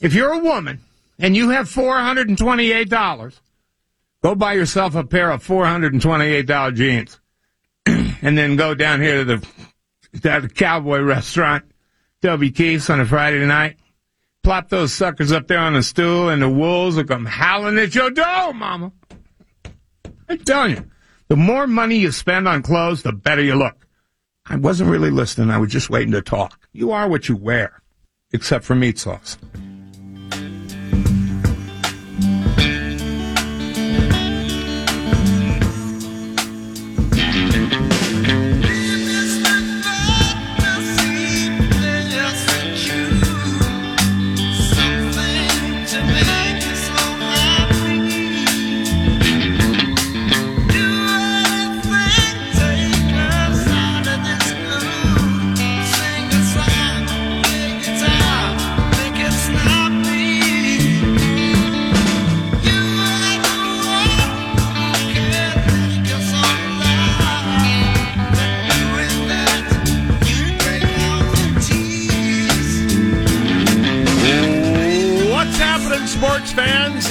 If you're a woman and you have $428, go buy yourself a pair of $428 jeans and then go down here to the, to the cowboy restaurant, Toby Keith's on a Friday night. Plop those suckers up there on the stool and the wolves will come howling at your door, mama. I'm telling you, the more money you spend on clothes, the better you look. I wasn't really listening. I was just waiting to talk. You are what you wear, except for meat sauce.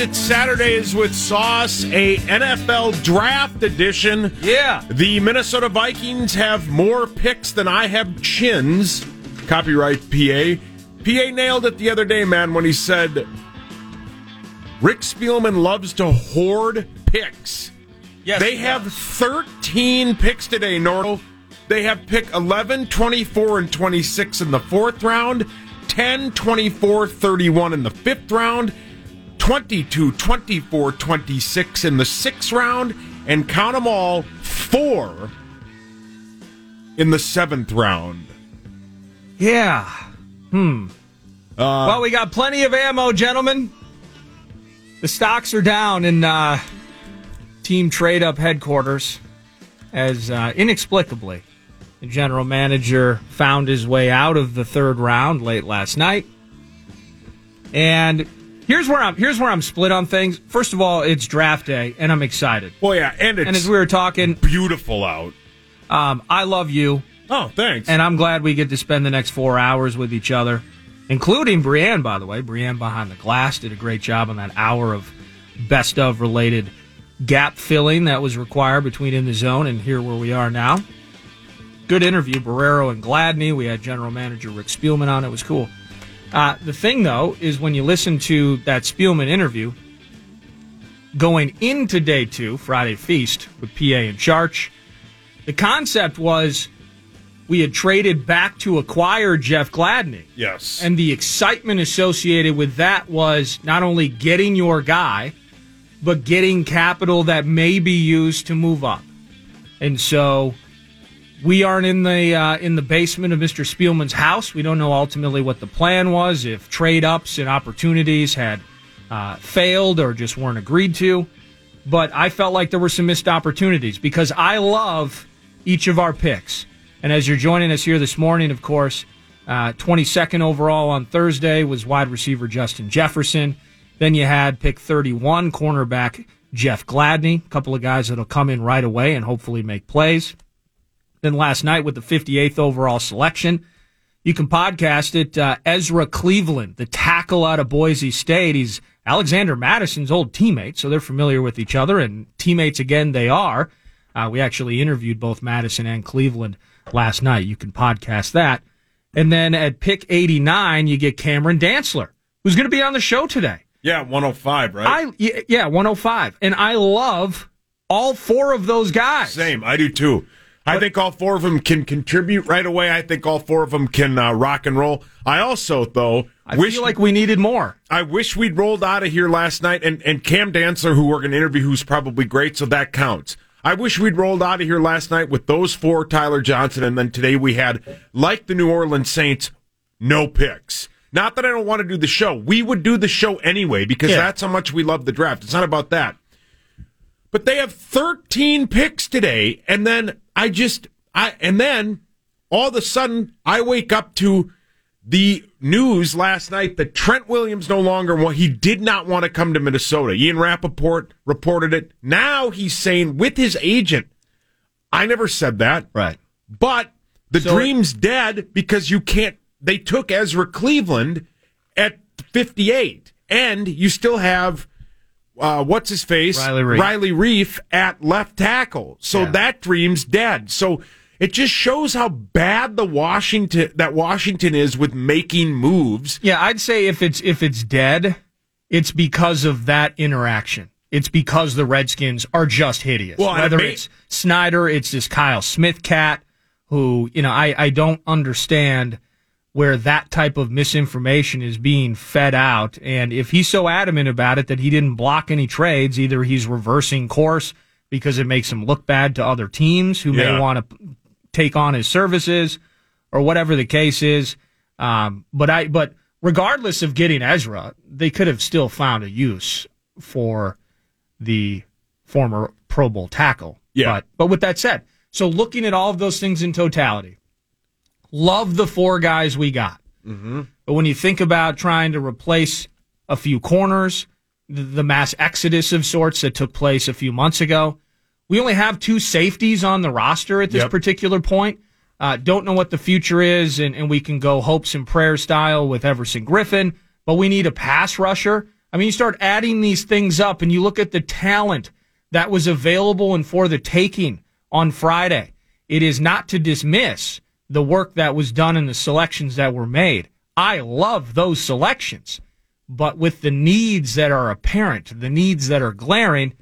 It's Saturdays with Sauce, a NFL draft edition. Yeah. The Minnesota Vikings have more picks than I have chins. Copyright PA. PA nailed it the other day, man, when he said Rick Spielman loves to hoard picks. Yes. They have 13 picks today, Nordo. They have pick 11, 24, and 26 in the fourth round, 10, 24, 31 in the fifth round, 22, 24, 26 in the sixth round, and count them all, four in the seventh round. Yeah. Hmm. well, we got plenty of ammo, gentlemen. The stocks are down in uh, team trade up headquarters as uh, inexplicably the general manager found his way out of the third round late last night. And here's where I'm here's where I'm split on things. First of all, it's draft day, and I'm excited. Well, yeah, and it's And as we were talking, beautiful out. um, I love you. Oh, thanks. And I'm glad we get to spend the next four hours with each other, including Brienne, by the way. Brienne behind the glass did a great job on that hour of best of related gap filling that was required between In the Zone and here where we are now. Good interview, Barrero and Gladney. We had general manager Rick Spielman on. It was cool. Uh, the thing, though, is when you listen to that Spielman interview, going into day two, Friday Feast with PA and Charch, the concept was we had traded back to acquire Jeff Gladney. yes. And the excitement associated with that was not only getting your guy, but getting capital that may be used to move up. And so we aren't in the uh, in the basement of Mr. Spielman's house. We don't know ultimately what the plan was, if trade ups and opportunities had uh, failed or just weren't agreed to. But I felt like there were some missed opportunities because I love each of our picks. And as you're joining us here this morning, of course, uh, 22nd overall on Thursday was wide receiver Justin Jefferson. Then you had pick 31, cornerback Jeff Gladney, a couple of guys that'll come in right away and hopefully make plays. Then last night with the 58th overall selection, you can podcast it. Uh, Ezra Cleveland, the tackle out of Boise State. He's Alexander Mattison's old teammate, so they're familiar with each other, and teammates again they are. Uh, we actually interviewed both Mattison and Cleveland last night. You can podcast that. And then at pick 89, you get Cameron Dantzler, who's going to be on the show today. yeah, 105, right? I yeah, 105. And I love all four of those guys. Same. I do too. I think all four of them can contribute right away. I think all four of them can uh, rock and roll. I also, though, I wish feel like we needed more. I wish we'd rolled out of here last night. And and Cam Dantzler, who we're going to interview, who's probably great, so that counts. I wish we'd rolled out of here last night with those four, Tyler Johnson, and then today we had, like the New Orleans Saints, no picks. Not that I don't want to do the show. We would do the show anyway because Yeah. that's how much we love the draft. It's not about that. But they have 13 picks today, and then I just I and then all of a sudden I wake up to the news last night that Trent Williams no longer he did not want to come to Minnesota. Ian Rapoport reported it. Now he's saying with his agent, I never said that. Right. But the So- dream's dead because you can't they took Ezra Cleveland at 58. And you still have uh, what's his face? Riley Reiff. Riley Reiff at left tackle. So Yeah. that dream's dead. So it just shows how bad the Washington that Washington is with making moves. Yeah, I'd say if it's if it's dead, it's because of that interaction. It's because the Redskins are just hideous. Well, it Whether may- it's Snyder, it's this Kyle Smith cat who, you know, I, I don't understand where that type of misinformation is being fed out. And if he's so adamant about it that he didn't block any trades, either he's reversing course because it makes him look bad to other teams who Yeah. may want to take on his services or whatever the case is. Um, but I, but regardless of getting Ezra, they could have still found a use for the former Pro Bowl tackle. Yeah. But, but with that said, so looking at all of those things in totality, love the four guys we got. Mm-hmm. But when you think about trying to replace a few corners, the, mass exodus of sorts that took place a few months ago, we only have two safeties on the roster at this Yep. particular point. Uh, don't know what the future is, and, and we can go hopes and prayers style with Everson Griffen, but we need a pass rusher. I mean, you start adding these things up, and you look at the talent that was available and for the taking on Friday. It is not to dismiss the work that was done and the selections that were made. I love those selections, but with the needs that are apparent, the needs that are glaring,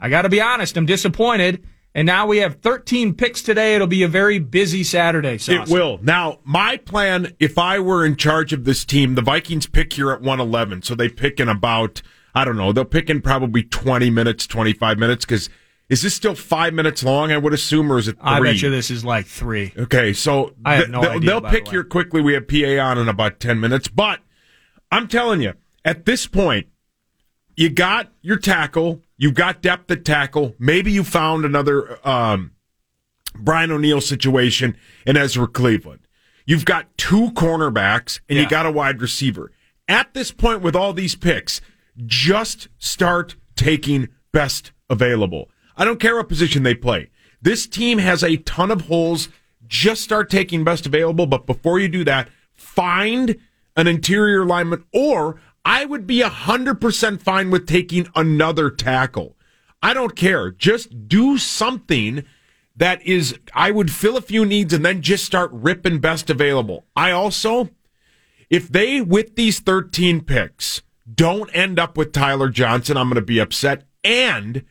I got to be honest, I'm disappointed. And now we have 13 picks today. It'll be a very busy Saturday. It will. Now, my plan, if I were in charge of this team, the Vikings pick here at 111. So they pick in about, I don't know, they'll pick in probably 20 minutes, 25 minutes, because is this still five minutes long, I would assume, or is it three? I bet you this is like three. Okay, so I have no they'll, idea, they'll the pick here quickly. We have PA on in about 10 minutes. But I'm telling you, at this point, you got your tackle, You've got depth at tackle. Maybe you found another um, Brian O'Neill situation in Ezra Cleveland. You've got two cornerbacks and you got a wide receiver. At this point, with all these picks, just start taking best available. I don't care what position they play. This team has a ton of holes. Just start taking best available. But before you do that, find an interior lineman, or I would be 100% fine with taking another tackle. I don't care. Just do something that is, I would fill a few needs and then just start ripping best available. I also, if they, with these 13 picks, don't end up with Tyler Johnson, I'm going to be upset. And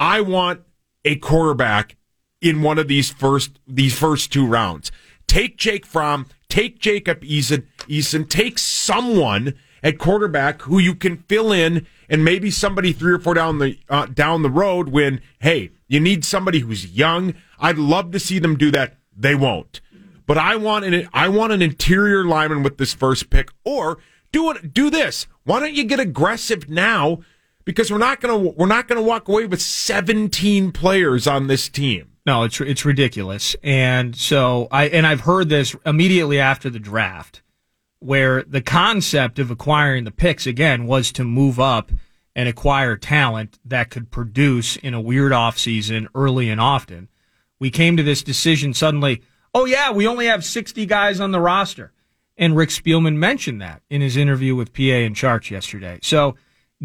I want a quarterback in one of these first, these first two rounds. Take Jake Fromm, take Jacob Eason, Eason, take someone at quarterback who you can fill in and maybe somebody three or four down the uh, down the road when hey you need somebody who's young. I'd love to see them do that. They won't. But i want an i want an interior lineman with this first pick. Or do it do this. Why don't you get aggressive now because we're not going to we're not going to walk away with 17 players on this team No, it's it's ridiculous. And so I and I've heard this immediately after the draft, where the concept of acquiring the picks again was to move up and acquire talent that could produce in a weird offseason early and often. We came to this decision suddenly, oh yeah, we only have 60 guys on the roster. And Rick Spielman mentioned that in his interview with PA and Charts yesterday. So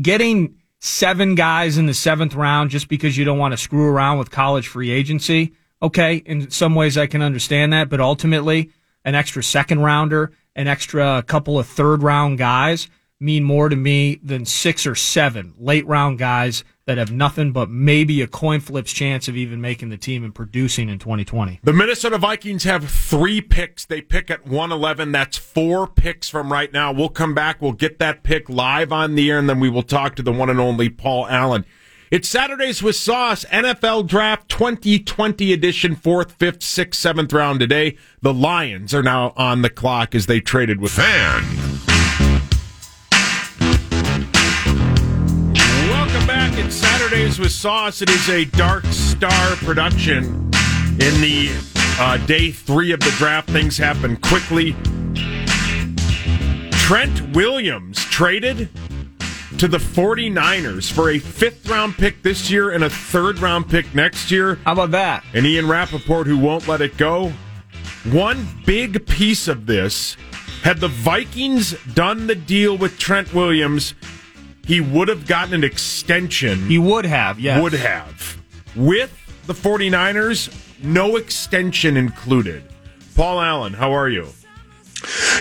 getting seven guys in the seventh round just because you don't want to screw around with college free agency. Okay. In some ways I can understand that, but ultimately an extra second rounder, an extra couple of third round guys mean more to me than six or seven late round guys that have nothing but maybe a coin flip's chance of even making the team and producing in 2020. The Minnesota Vikings have three picks. They pick at 111. That's four picks from right now. We'll come back. We'll get that pick live on the air, and then we will talk to the one and only Paul Allen. It's Saturdays with Sauce, NFL Draft 2020 edition, fourth, fifth, sixth, seventh round today. The Lions are now on the clock as they traded with Fan. Back. It's Saturdays with Sauce. It is a Dark Star production. In the uh, day three of the draft, things happen quickly. Trent Williams traded to the 49ers for a fifth round pick this year and a third round pick next year. How about that? And Ian Rapoport, who won't let it go. One big piece of this Had the Vikings done the deal with Trent Williams, he would have gotten an extension. He would have, yes. Would have. With the 49ers, no extension included. Paul Allen, how are you?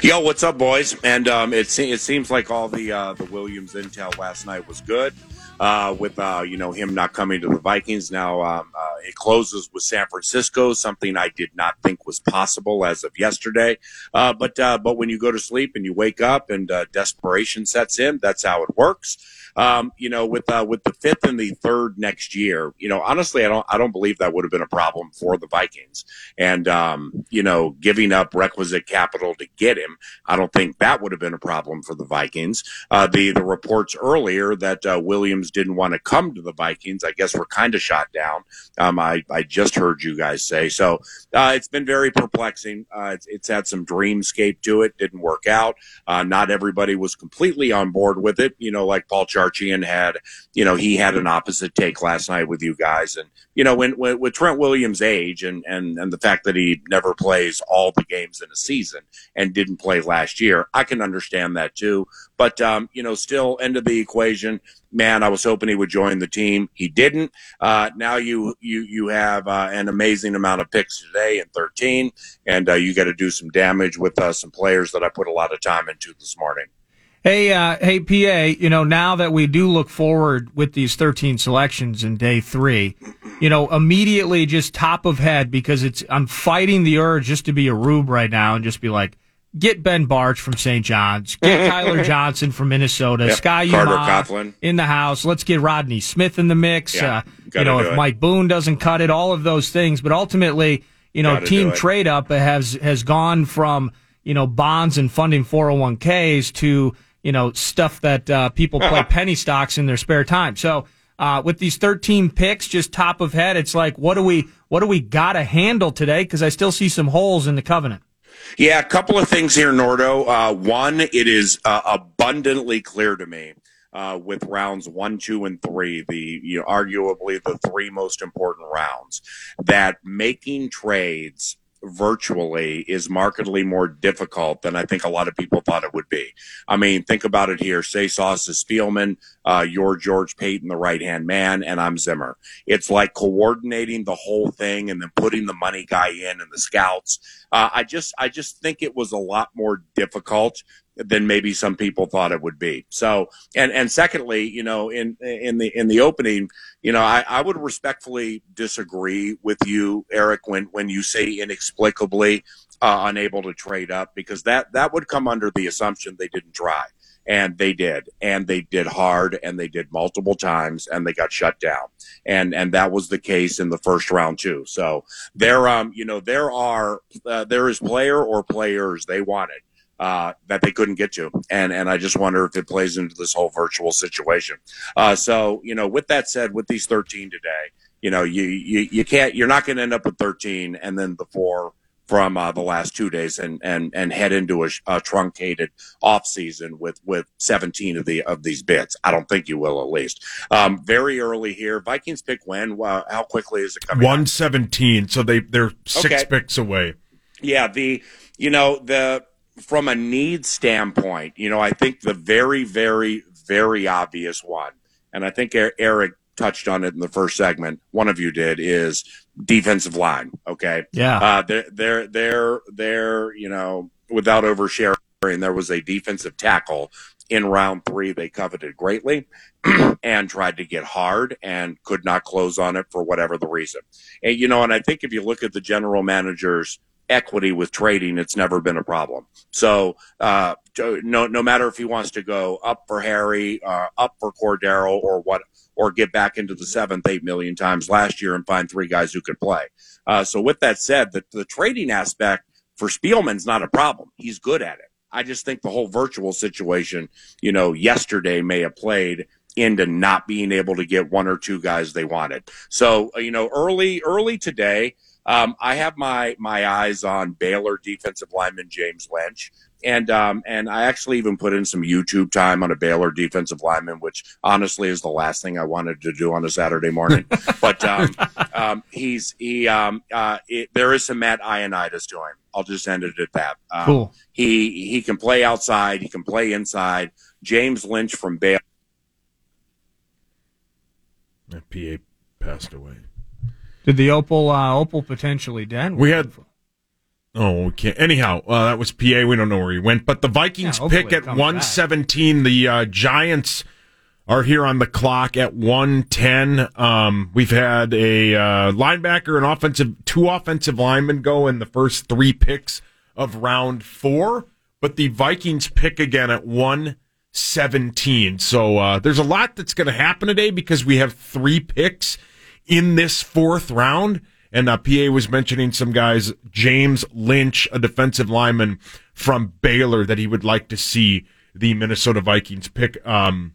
Yo, what's up, boys? And um, it, se- it seems like all the uh, the Williams intel last night was good. Uh, with uh, you know him not coming to the Vikings, now um, uh, it closes with San Francisco, something I did not think was possible as of yesterday. Uh, but uh, but when you go to sleep and you wake up and desperation sets in, that's how it works. Um, you know, with uh, with the fifth and the third next year, you know, honestly, I don't I don't believe that would have been a problem for the Vikings. And um, you know, giving up requisite capital to get him, I don't think that would have been a problem for the Vikings. Uh, the the reports earlier that uh, Williams didn't want to come to the Vikings, I guess, were kind of shot down. Um, I I just heard you guys say so. Uh, it's been very perplexing. Uh, it's, it's had some dreamscape to it. Didn't work out. Uh, not everybody was completely on board with it. You know, like Paul. Charles Charchian had, you know, he had an opposite take last night with you guys. And, you know, when, when, with Trent Williams' age and, and, and the fact that he never plays all the games in a season and didn't play last year, I can understand that too. But, um, you know, still end of the equation. Man, I was hoping he would join the team. He didn't. Uh, now you, you, you have uh, an amazing amount of picks today in 13, and uh, you got to do some damage with uh, some players that I put a lot of time into this morning. Hey, uh, hey, PA, you know, now that we do look forward with these 13 selections in day three, you know, immediately just top of head because it's, I'm fighting the urge just to be a rube right now and just be like, get Ben Bartch from St. John's, get Tyler Johnson from Minnesota, yep. Sky Carter in the house. Let's get Rodney Smith in the mix. Yeah, uh, you know, if it. Mike Boone doesn't cut it, all of those things. But ultimately, you know, gotta team trade up has, has gone from, you know, bonds and funding 401ks to, you know, stuff that uh, people play penny stocks in their spare time. So uh, with these 13 picks, just top of head, it's like, what do we, what do we got to handle today? Because I still see some holes in the covenant. Yeah, a couple of things here, Nordo. Uh, one, it is uh, abundantly clear to me uh, with rounds one, two, and three, the you know, arguably the three most important rounds, that making trades virtually is markedly more difficult than I think a lot of people thought it would be. I mean, think about it here. Say Sauce is Spielman, uh, you're George Paton, the right hand man, and I'm Zimmer. It's like coordinating the whole thing and then putting the money guy in and the scouts. Uh, I just, I just think it was a lot more difficult than maybe some people thought it would be. So, and and secondly, you know, in in the in the opening, you know, I, I would respectfully disagree with you, Eric, when when you say inexplicably uh, unable to trade up, because that that would come under the assumption they didn't try. And they did, and they did hard, and they did multiple times, and they got shut down, and and that was the case in the first round too. So there, um, you know, there are uh, there is player or players they wanted uh, that they couldn't get to. And, and I just wonder if it plays into this whole virtual situation. Uh, so, you know, with that said, with these 13 today, you know, you, you, you can't, you're not going to end up with 13 and then the four from uh, the last two days and, and, and head into a, a truncated off season with, with 17 of the, of these bits. I don't think you will at least. Um, very early here. Vikings pick when? Uh, how quickly is it coming? 117. Out? So they, they're six okay. picks away. Yeah. The, you know, the, from a need standpoint, you know, I think the very, very, very obvious one, and I think Eric touched on it in the first segment. One of you did is defensive line. Okay, yeah, uh, they're they're they're they're you know without oversharing, there was a defensive tackle in round three they coveted greatly and tried to get hard and could not close on it for whatever the reason. And you know, and I think if you look at the general manager's equity with trading, it's never been a problem. So, uh, no, no matter if he wants to go up for Harry, uh, up for Cordarrelle, or what, or get back into the seventh, eight million times last year and find three guys who could play. Uh, so, with that said, the, the trading aspect for Spielman's not a problem. He's good at it. I just think the whole virtual situation, you know, yesterday may have played into not being able to get one or two guys they wanted. So, you know, early, early today, um, I have my my eyes on Baylor defensive lineman James Lynch and um, and I actually even put in some YouTube time on a Baylor defensive lineman, which honestly is the last thing I wanted to do on a Saturday morning. but um, um, he's he um, uh, it, there is some Matt Ioannidis to him. I'll just end it at that. Um, Cool. He he can play outside. He can play inside. James Lynch from Baylor. That PA passed away. Did the Opal uh, Opal potentially dent? We had. Oh, okay. Anyhow, uh, that was PA. We don't know where he went. But the Vikings Yeah, pick at comes 117. The uh, Giants are here on the clock at 110. Um, we've had a uh, linebacker, an offensive, two offensive linemen go in the first three picks of round four. But the Vikings pick again at 117. So uh, there's a lot that's going to happen today because we have three picks in this fourth round. And uh, PA was mentioning some guys, James Lynch, a defensive lineman from Baylor, that he would like to see the Minnesota Vikings pick. Um,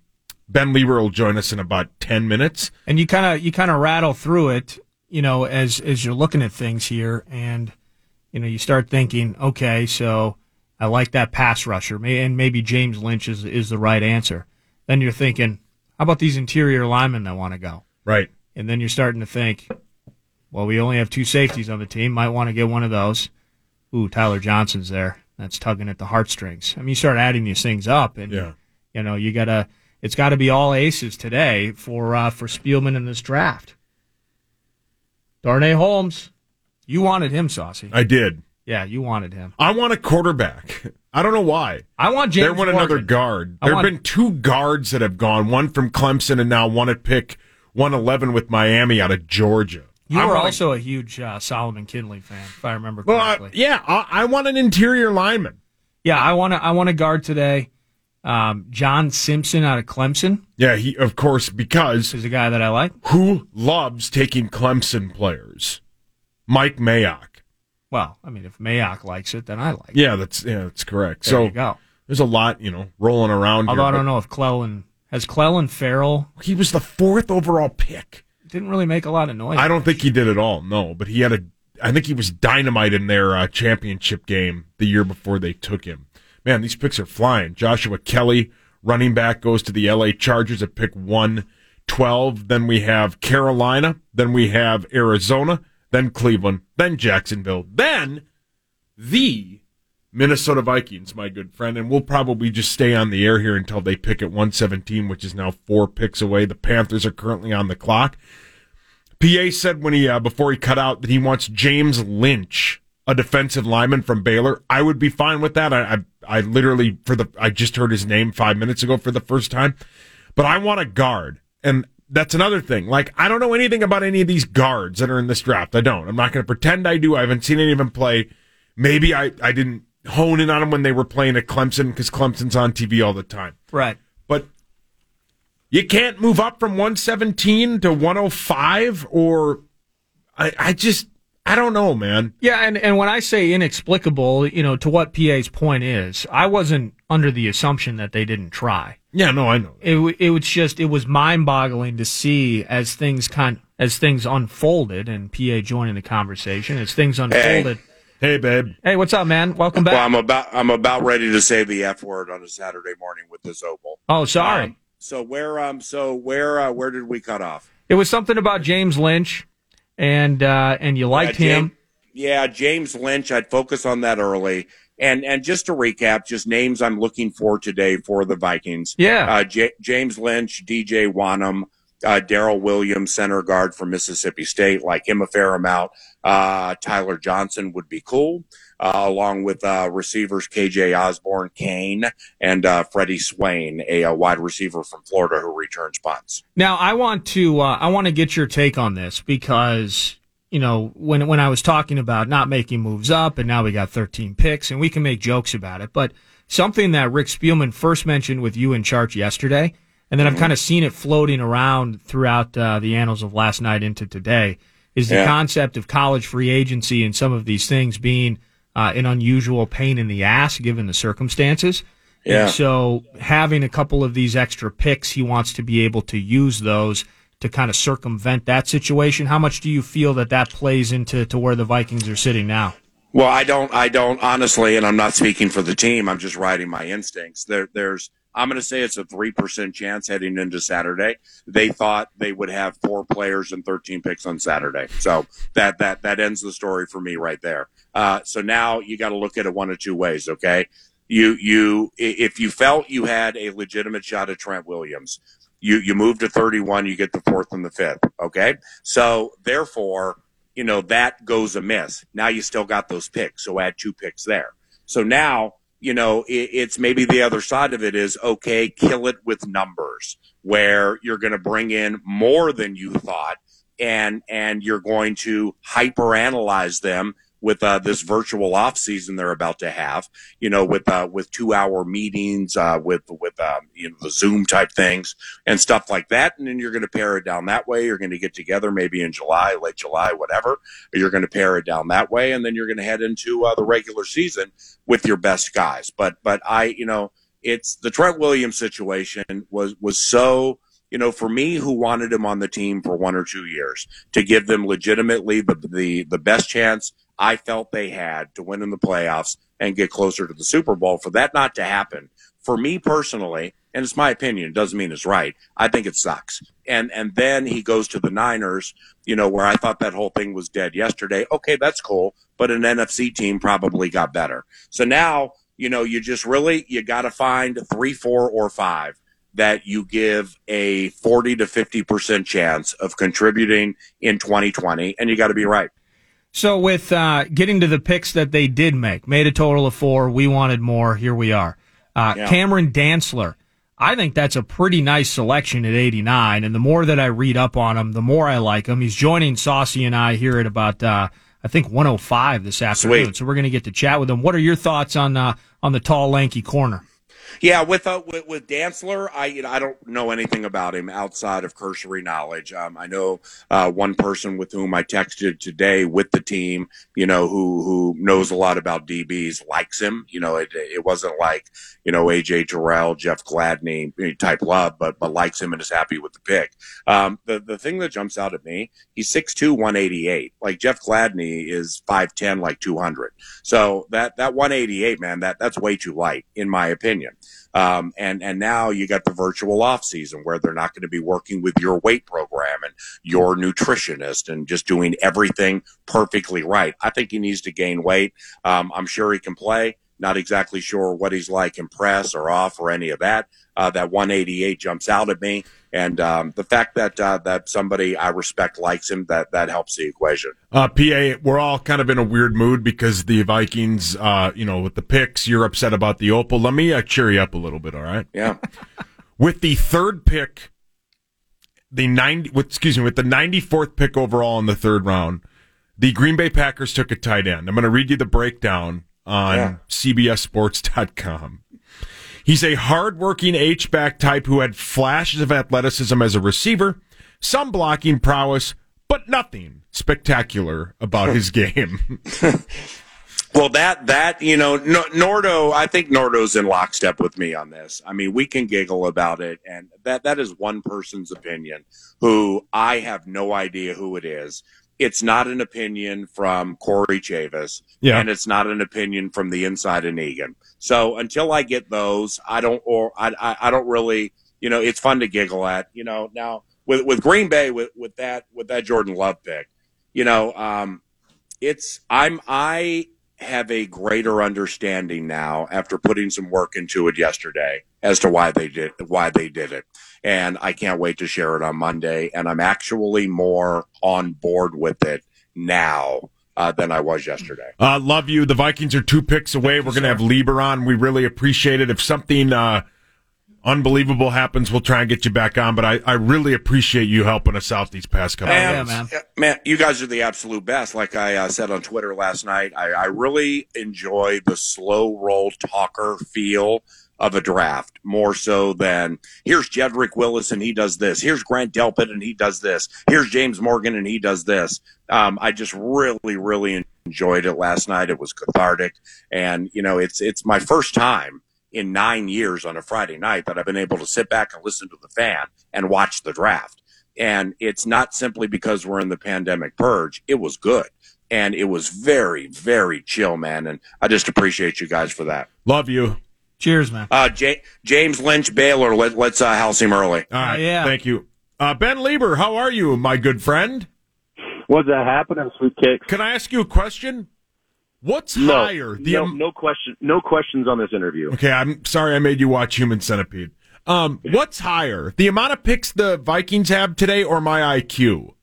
ben Leber will join us in about 10 minutes. and you kind of you kind of rattle through it, you know, as as you're looking at things here, and you know you start thinking, okay, so I like that pass rusher, and maybe James Lynch is is the right answer. Then you're thinking, how about these interior linemen that want to go? Right. And then you're starting to think, well, we only have two safeties on the team. Might want to get one of those. Ooh, Tyler Johnson's there. That's tugging at the heartstrings. I mean, you start adding these things up, and Yeah. you know you gotta. It's got to be all aces today for uh, for Spielman in this draft. Darnay Holmes, you wanted him, Saucy. I did. Yeah, you wanted him. I want a quarterback. I don't know why. I want James. there went another guard. There have want- been two guards that have gone, one from Clemson and now one at pick 111 with Miami out of Georgia. You were also a huge uh, Solomon Kindley fan, if I remember correctly. well, correctly. yeah, I, I want an interior lineman. yeah, I want to. I want a guard today. Um, John Simpson out of Clemson Yeah, he of course because is a guy that I like. who loves taking Clemson players? Mike Mayock. Well, I mean, if Mayock likes it, then I like it. Yeah, that's yeah, that's correct. There so you go. there's a lot, you know, rolling around Although here. I don't know if Clelin has Clelin Ferrell He was the fourth overall pick. didn't really make a lot of noise. I don't think he did at all. No, but he had a. I think he was dynamite in their uh, championship game the year before they took him. Man, these picks are flying. Joshua Kelley, running back, goes to the L.A. Chargers at pick one twelve. Then we have Carolina. Then we have Arizona. Then Cleveland. Then Jacksonville. Then the Minnesota Vikings, my good friend, and we'll probably just stay on the air here until they pick at 117, which is now four picks away. The Panthers are currently on the clock. PA said when he uh, before he cut out that he wants James Lynch, a defensive lineman from Baylor. I would be fine with that. I, I I literally for the I just heard his name five minutes ago for the first time, but I want a guard, and that's another thing. Like I don't know anything about any of these guards that are in this draft. I don't. I'm not going to pretend I do. I haven't seen any of them play. Maybe I I didn't hone in on them when they were playing at Clemson because Clemson's on TV all the time Right. but you can't move up from 117 to 105 or I, I just I don't know, man. Yeah, and, and when I say inexplicable, you know, to what PA's point is, I wasn't under the assumption that they didn't try. Yeah, no, I know. It it was just it was mind boggling to see as things con as things unfolded and PA joining the conversation as things unfolded. Hey, babe. Hey, what's up, man? Welcome Well, back. I'm about I'm about ready to say the f word on a Saturday morning with this opal. oh, sorry. Um, so where um so where uh, where did we cut off? it was something about James Lynch, and uh, and you liked Yeah, him. James, yeah, James Lynch. I'd focus on that early. And and just to recap, just names I'm looking for today for the Vikings. Yeah. Uh, J- James Lynch, DJ Wonnum, uh, Darryl Williams, center guard from Mississippi State, like him a fair amount. Uh, Tyler Johnson would be cool, uh, along with uh, receivers KJ Osborn, Kane, and uh, Freddie Swain, a, uh wide receiver from Florida who returns punts. Now, I want to I want to get your take on this because you know when when I was talking about not making moves up, and now we got 13 picks, and we can make jokes about it, but something that Rick Spielman first mentioned with you in charge yesterday, and then I've kind of seen it floating around throughout uh, the annals of last night into today, is the Yeah. concept of college free agency and some of these things being uh, an unusual pain in the ass given the circumstances. Yeah. And so having a couple of these extra picks, he wants to be able to use those to kind of circumvent that situation. How much do you feel that that plays into to where the Vikings are sitting now? Well, I don't. I don't honestly, and I'm not speaking for the team. I'm just riding my instincts. There, there's. I'm going to say it's a three percent chance heading into Saturday. They thought they would have four players and 13 picks on Saturday, so that that that ends the story for me right there. Uh, so now you got to look at it one of two ways. Okay, you you if you felt you had a legitimate shot at Trent Williams, you you move to 31, you get the fourth and the fifth. Okay, so therefore you know, that goes amiss. Now you still got those picks. So add two picks there. So now, you know, it, it's maybe the other side of it is okay, kill it with numbers where you're going to bring in more than you thought and, and you're going to hyper analyze them with uh, this virtual off season they're about to have, you know, with uh, with two hour meetings, uh, with with um, you know the Zoom type things and stuff like that, and then you're going to pare it down that way. You're going to get together maybe in July, late July, whatever. You're going to pare it down that way, and then you're going to head into uh, the regular season with your best guys. But but I, you know, it's the Trent Williams situation was was so you know, for me, who wanted him on the team for one or two years to give them legitimately the the, the best chance I felt they had to win in the playoffs and get closer to the Super Bowl. For that not to happen, for me personally, and it's my opinion, doesn't mean it's right. I think it sucks. And and then he goes to the Niners, you know, where I thought that whole thing was dead yesterday. Okay, that's cool, but an NFC team probably got better. So now, you know, you just really you got to find three, four, or five that you give a 40 to 50% chance of contributing in 2020 and you got to be right. So with uh, getting to the picks that they did make, made a total of four. We wanted more. Here we are. Uh, yeah. Cameron Dantzler. I think that's a pretty nice selection at 89. And the more that I read up on him, the more I like him. He's joining Saucy and I here at about, uh, I think 105 this afternoon. Sweet. So we're going to get to chat with him. What are your thoughts on, uh, on the tall, lanky corner? Yeah, with uh, with, with Dantzler, I you know, I don't know anything about him outside of cursory knowledge. Um, I know uh, one person with whom I texted today with the team, you know, who who knows a lot about DBs, likes him. You know, it it wasn't like you know AJ Terrell, Jeff Gladney type love, but but likes him and is happy with the pick. Um, the the thing that jumps out at me, he's 6'2", 188. Like Jeff Gladney is five ten, like two hundred. So that that one eighty eight, man, that that's way too light in my opinion. Um, and and now you got the virtual off season where they're not going to be working with your weight program and your nutritionist and just doing everything perfectly right. I think he needs to gain weight. Um, I'm sure he can play. Not exactly sure what he's like in press or off or any of that. Uh, that 188 jumps out at me, and um, the fact that uh, that somebody I respect likes him that that helps the equation. Uh, PA, we're all kind of in a weird mood because the Vikings, uh, you know, with the picks, you're upset about the Opal. Let me uh, cheer you up a little bit, all right? Yeah. with the third pick, the 90, with, excuse me, with the 94th pick overall in the third round, the Green Bay Packers took a tight end. I'm going to read you the breakdown on yeah. CBSSports.com. He's a hardworking H-back type who had flashes of athleticism as a receiver, some blocking prowess, but nothing spectacular about his game. well, that that you know, Nordo, I think Nordo's in lockstep with me on this. I mean, we can giggle about it, and that that is one person's opinion. Who I have no idea who it is it's not an opinion from Corey Chavis, yeah. and it's not an opinion from the inside of Negan. So until I get those, I don't, or I, I, I don't really, you know, it's fun to giggle at, you know. Now with with Green Bay with with that with that Jordan Love pick, you know, um, it's I'm I have a greater understanding now after putting some work into it yesterday as to why they did why they did it and I can't wait to share it on Monday. And I'm actually more on board with it now. Uh, than I was yesterday. Uh, love you. The Vikings are two picks away. We're going to have Leber on. We really appreciate it. If something uh, unbelievable happens, we'll try and get you back on. But I, I really appreciate you helping us out these past couple man, of days. Man. man, you guys are the absolute best. Like I uh, said on Twitter last night, I, I really enjoy the slow roll talker feel of a draft more so than here's Jedrick Wills and he does this. Here's Grant Delpit and he does this. Here's James Morgan and he does this. Um, I just really, really enjoyed it last night. It was cathartic, and you know, it's it's my first time in nine years on a Friday night that I've been able to sit back and listen to the fan and watch the draft. And it's not simply because we're in the pandemic purge. It was good and it was very, very chill, man. And I just appreciate you guys for that. Love you. Cheers, man. Uh, J- James Lynch Baylor, let, let's uh, house him early. All right. Uh, yeah. Thank you. Uh, ben Leber, how are you, my good friend? What's that happening, sweet cakes? Can I ask you a question? What's No, higher? The no, am- no question, no questions on this interview. Okay, I'm sorry I made you watch Human Centipede. Um, what's higher? The amount of picks the Vikings have today or my IQ?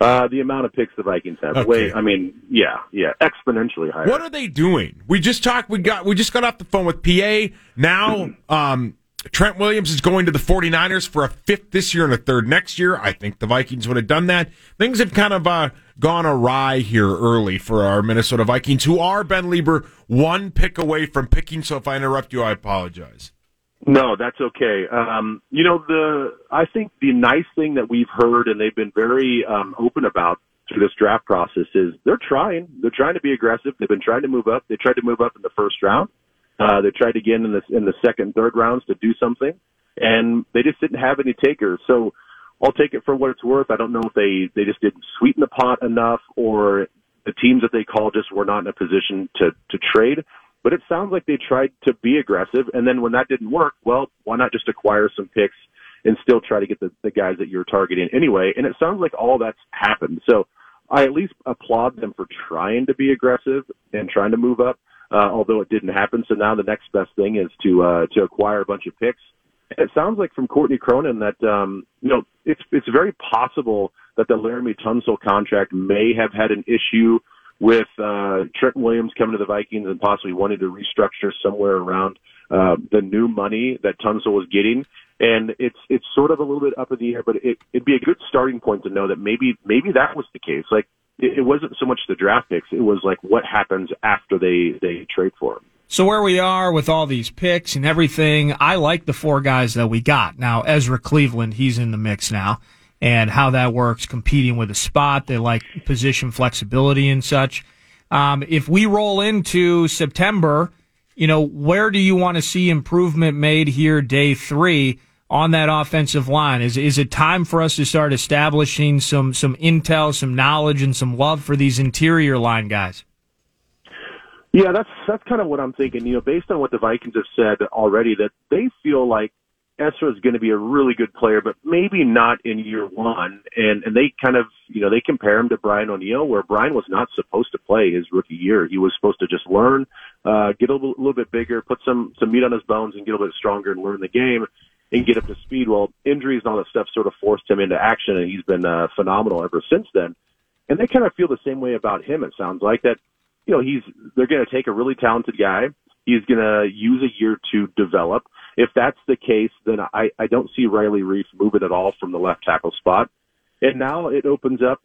Uh, the amount of picks the Vikings have, Okay. way, I mean, yeah, yeah, exponentially higher. What are they doing? We just talked we got we just got off the phone with PA. Now um Trent Williams is going to the 49ers for a fifth this year and a third next year. I think the Vikings would have done that. Things have kind of uh, gone awry here early for our Minnesota Vikings, who are, Ben Leber, one pick away from picking. So if I interrupt you, I apologize. No, that's okay. Um, you know, the I think the nice thing that we've heard, and they've been very um, open about through this draft process, is they're trying. They're trying to be aggressive. They've been trying to move up. They tried to move up in the first round. Uh, they tried again in the in the second, third rounds to do something, and they just didn't have any takers. So I'll take it for what it's worth. I don't know if they they just didn't sweeten the pot enough, or the teams that they called just were not in a position to to trade. But it sounds like they tried to be aggressive, and then when that didn't work, well, why not just acquire some picks and still try to get the, the guys that you're targeting anyway? And it sounds like all that's happened. So I at least applaud them for trying to be aggressive and trying to move up, uh, although it didn't happen. So now the next best thing is to uh, to acquire a bunch of picks. It sounds like from Courtney Cronin that um, you know it's it's very possible that the Laremy Tunsil contract may have had an issue with uh, Trent Williams coming to the Vikings and possibly wanting to restructure somewhere around uh, the new money that Tunsil was getting. And it's it's sort of a little bit up in the air, but it, it'd be a good starting point to know that maybe maybe that was the case. Like it, it wasn't so much the draft picks; it was like what happens after they they trade for him. So where we are with all these picks and everything, I like the four guys that we got. Now Ezra Cleveland, he's in the mix now, and how that works, competing with a spot. They like position flexibility and such. Um, if we roll into September, you know, where do you want to see improvement made here, day three? On that offensive line, is is it time for us to start establishing some some intel, some knowledge, and some love for these interior line guys? Yeah, that's that's kind of what I'm thinking. You know, based on what the Vikings have said already, that they feel like Ezra is going to be a really good player, but maybe not in year one. And and they kind of you know they compare him to Brian O'Neill, where Brian was not supposed to play his rookie year. He was supposed to just learn, uh, get a little, little bit bigger, put some some meat on his bones, and get a little bit stronger and learn the game and get up to speed. Well, injuries and all that stuff sort of forced him into action, and he's been uh, phenomenal ever since then. And they kind of feel the same way about him. It sounds like that. You know, he's they're going to take a really talented guy. He's going to use a year to develop. If that's the case, then I, I don't see Riley Reiff moving at all from the left tackle spot. And now it opens up.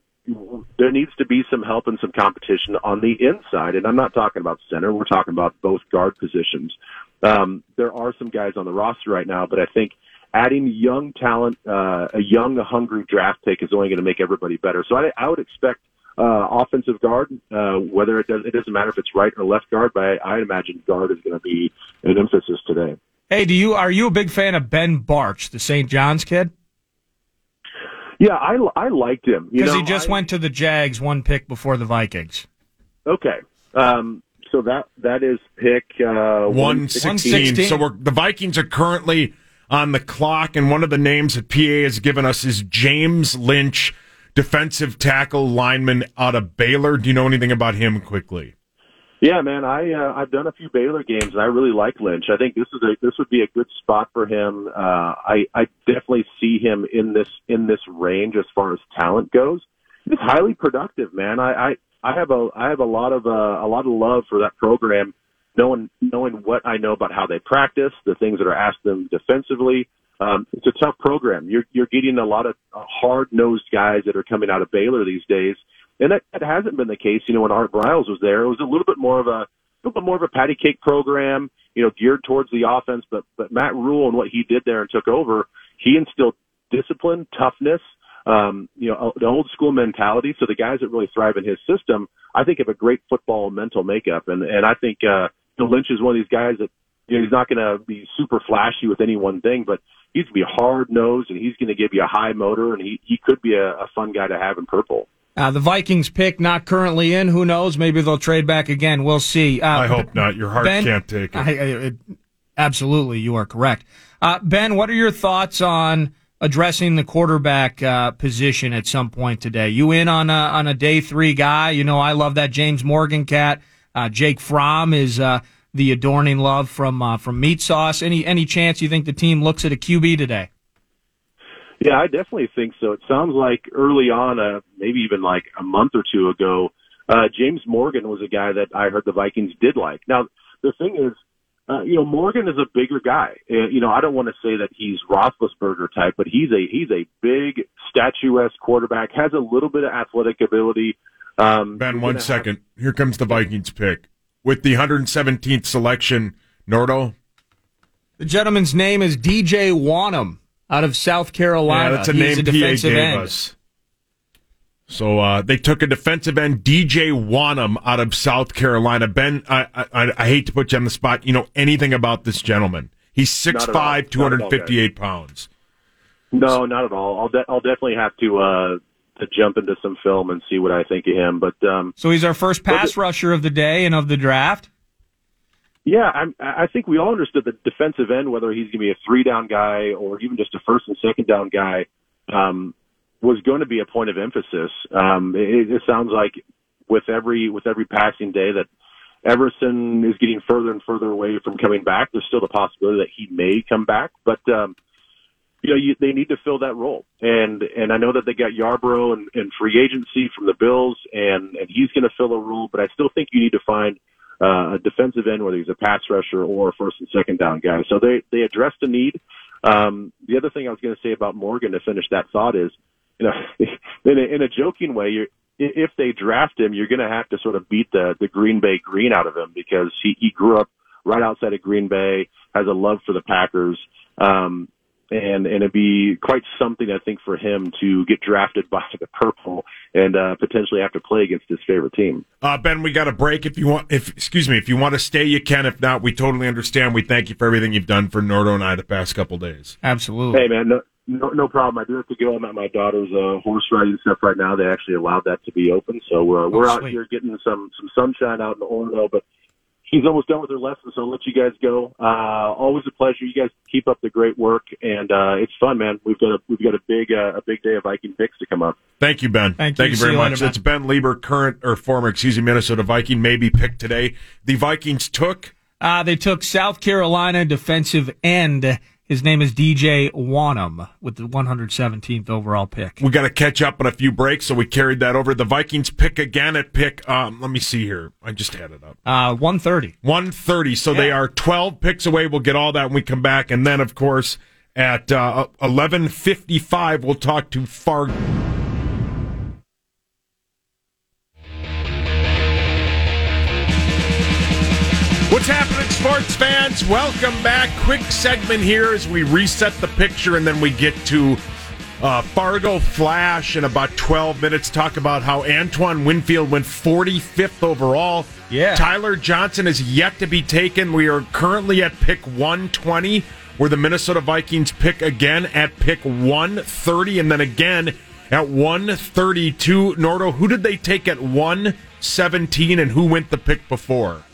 There needs to be some help and some competition on the inside. And I'm not talking about center. We're talking about both guard positions. Um, there are some guys on the roster right now, but I think adding young talent, uh, a young, hungry draft pick is only going to make everybody better. So I, I would expect uh, offensive guard, uh, whether it does, it doesn't matter if it's right or left guard, but I, I imagine guard is going to be an emphasis today. Hey, do you are you a big fan of Ben Bartch, the St. John's kid? Yeah, I, I liked him Because he just I- went to the Jags one pick before the Vikings. Okay, um, so that that is pick uh, 116. 116. So we're, the Vikings are currently on the clock, and one of the names that PA has given us is James Lynch, defensive tackle lineman out of Baylor. Do you know anything about him quickly? Yeah, man, I uh, I've done a few Baylor games and I really like Lynch. I think this is a this would be a good spot for him. Uh, I I definitely see him in this in this range as far as talent goes. He's highly productive, man. I I, I have a I have a lot of uh, a lot of love for that program, knowing knowing what I know about how they practice, the things that are asked them defensively. Um, it's a tough program. You're you're getting a lot of hard nosed guys that are coming out of Baylor these days and that, that hasn't been the case. You know, when Art Briles was there, it was a little bit more of a, a little bit more of a patty cake program, you know, geared towards the offense. But but Matt Rhule and what he did there and took over, he instilled discipline, toughness, um, you know, the old school mentality. So the guys that really thrive in his system, I think, have a great football mental makeup. And and I think uh, you Lynch is one of these guys that you know he's not going to be super flashy with any one thing, but he's going to be hard nosed and he's going to give you a high motor, and he he could be a, a fun guy to have in purple. Uh, the Vikings pick not currently in. Who knows? Maybe they'll trade back again. We'll see. Uh, I hope not. Your heart Ben- can't take it. I, I, it- absolutely, you are correct. Uh, ben, what are your thoughts on addressing the quarterback uh, position at some point today? You in on a, on a day three guy? You know, I love that James Morgan cat. Uh, Jake Fromm is uh, the adorning love from uh, from Meat Sauce. Any any chance you think the team looks at a QB today? Yeah, I definitely think so. It sounds like early on, uh, maybe even like a month or two ago, uh, James Morgan was a guy that I heard the Vikings did like. Now, the thing is, uh, you know, Morgan is a bigger guy. Uh, you know, I don't want to say that he's Roethlisberger type, but he's a he's a big, statuesque quarterback. Has a little bit of athletic ability. Um, Ben, you're one gonna have- Here comes the Vikings pick. With the 117th selection, Nordo. The gentleman's name is DJ Wonnum out of South Carolina. Yeah, that's a He's name a PA gave end. us. So uh, they took a defensive end, DJ Wonnum, out of South Carolina. Ben, I, I, I hate to put you on the spot. You know anything about this gentleman? He's Not 6'5", Not at all, 258 pounds. No, not at all. I'll de- I'll definitely have to uh to jump into some film and see what I think of him. But um So he's our first pass rusher of the day and of the draft. Yeah, I'm, I think we all understood the defensive end, whether he's going to be a three down guy or even just a first and second down guy, um, was going to be a point of emphasis. Um, it, it sounds like with every with every passing day that Everson is getting further and further away from coming back. There's still the possibility that he may come back, but um, you know, you, they need to fill that role. And and I know that they got Yarbrough and, and free agency from the Bills, and and he's going to fill a role. But I still think you need to find uh, a defensive end, whether he's a pass rusher or a first and second down guy. So they they addressed the need. Um, the other thing I was going to say about Morgan to finish that thought is, you know, in a, in a joking way, you're if they draft him, you're going to have to sort of beat the the Green Bay green out of him because he he grew up right outside of Green Bay, has a love for the Packers. Um, and and it'd be quite something I think for him to get drafted by the purple and uh, potentially have to play against his favorite team. Uh, ben, we got a break. If you want, if excuse me, if you want to stay, you can. If not, we totally understand. We thank you for everything you've done for Nordo and I the past couple days. Absolutely. Hey man, no, no no problem. I do have to go. I'm at my daughter's uh, horse riding stuff right now. They actually allowed that to be open, so uh, we're out sweet. here getting some some sunshine out in Orono. But she's almost done with her lesson, so I'll let you guys go. Uh, always a pleasure. You guys keep up the great work, and uh, it's fun, man. We've got a we've got a big uh, a big day of Viking picks to come up. Thank you, Ben. Thank you. you very you much. later, Ben. It's Ben Leber, current or former, excuse me, Minnesota Viking, maybe picked today. The Vikings took Uh, they took South Carolina defensive end. His name is DJ Wonnum with the 117th overall pick. We got to catch up on a few breaks, so we carried that over. The Vikings pick again at pick. Um, let me see here. I just had it up. Uh, 130. One thirty. So they are twelve picks away. We'll get all that when we come back, and then of course at uh, eleven fifty five we'll talk to Fargo. What's happening, sports fans? Welcome back. Quick segment here as we reset the picture and then we get to uh, Fargo Flash in about 12 minutes. Talk about how Antoine Winfield went 45th overall. Yeah. Tyler Johnson is yet to be taken. We are currently at pick 120, where the Minnesota Vikings pick again at pick 130 and then again at 132. Nordo, who did they take at 117 and who went the pick before?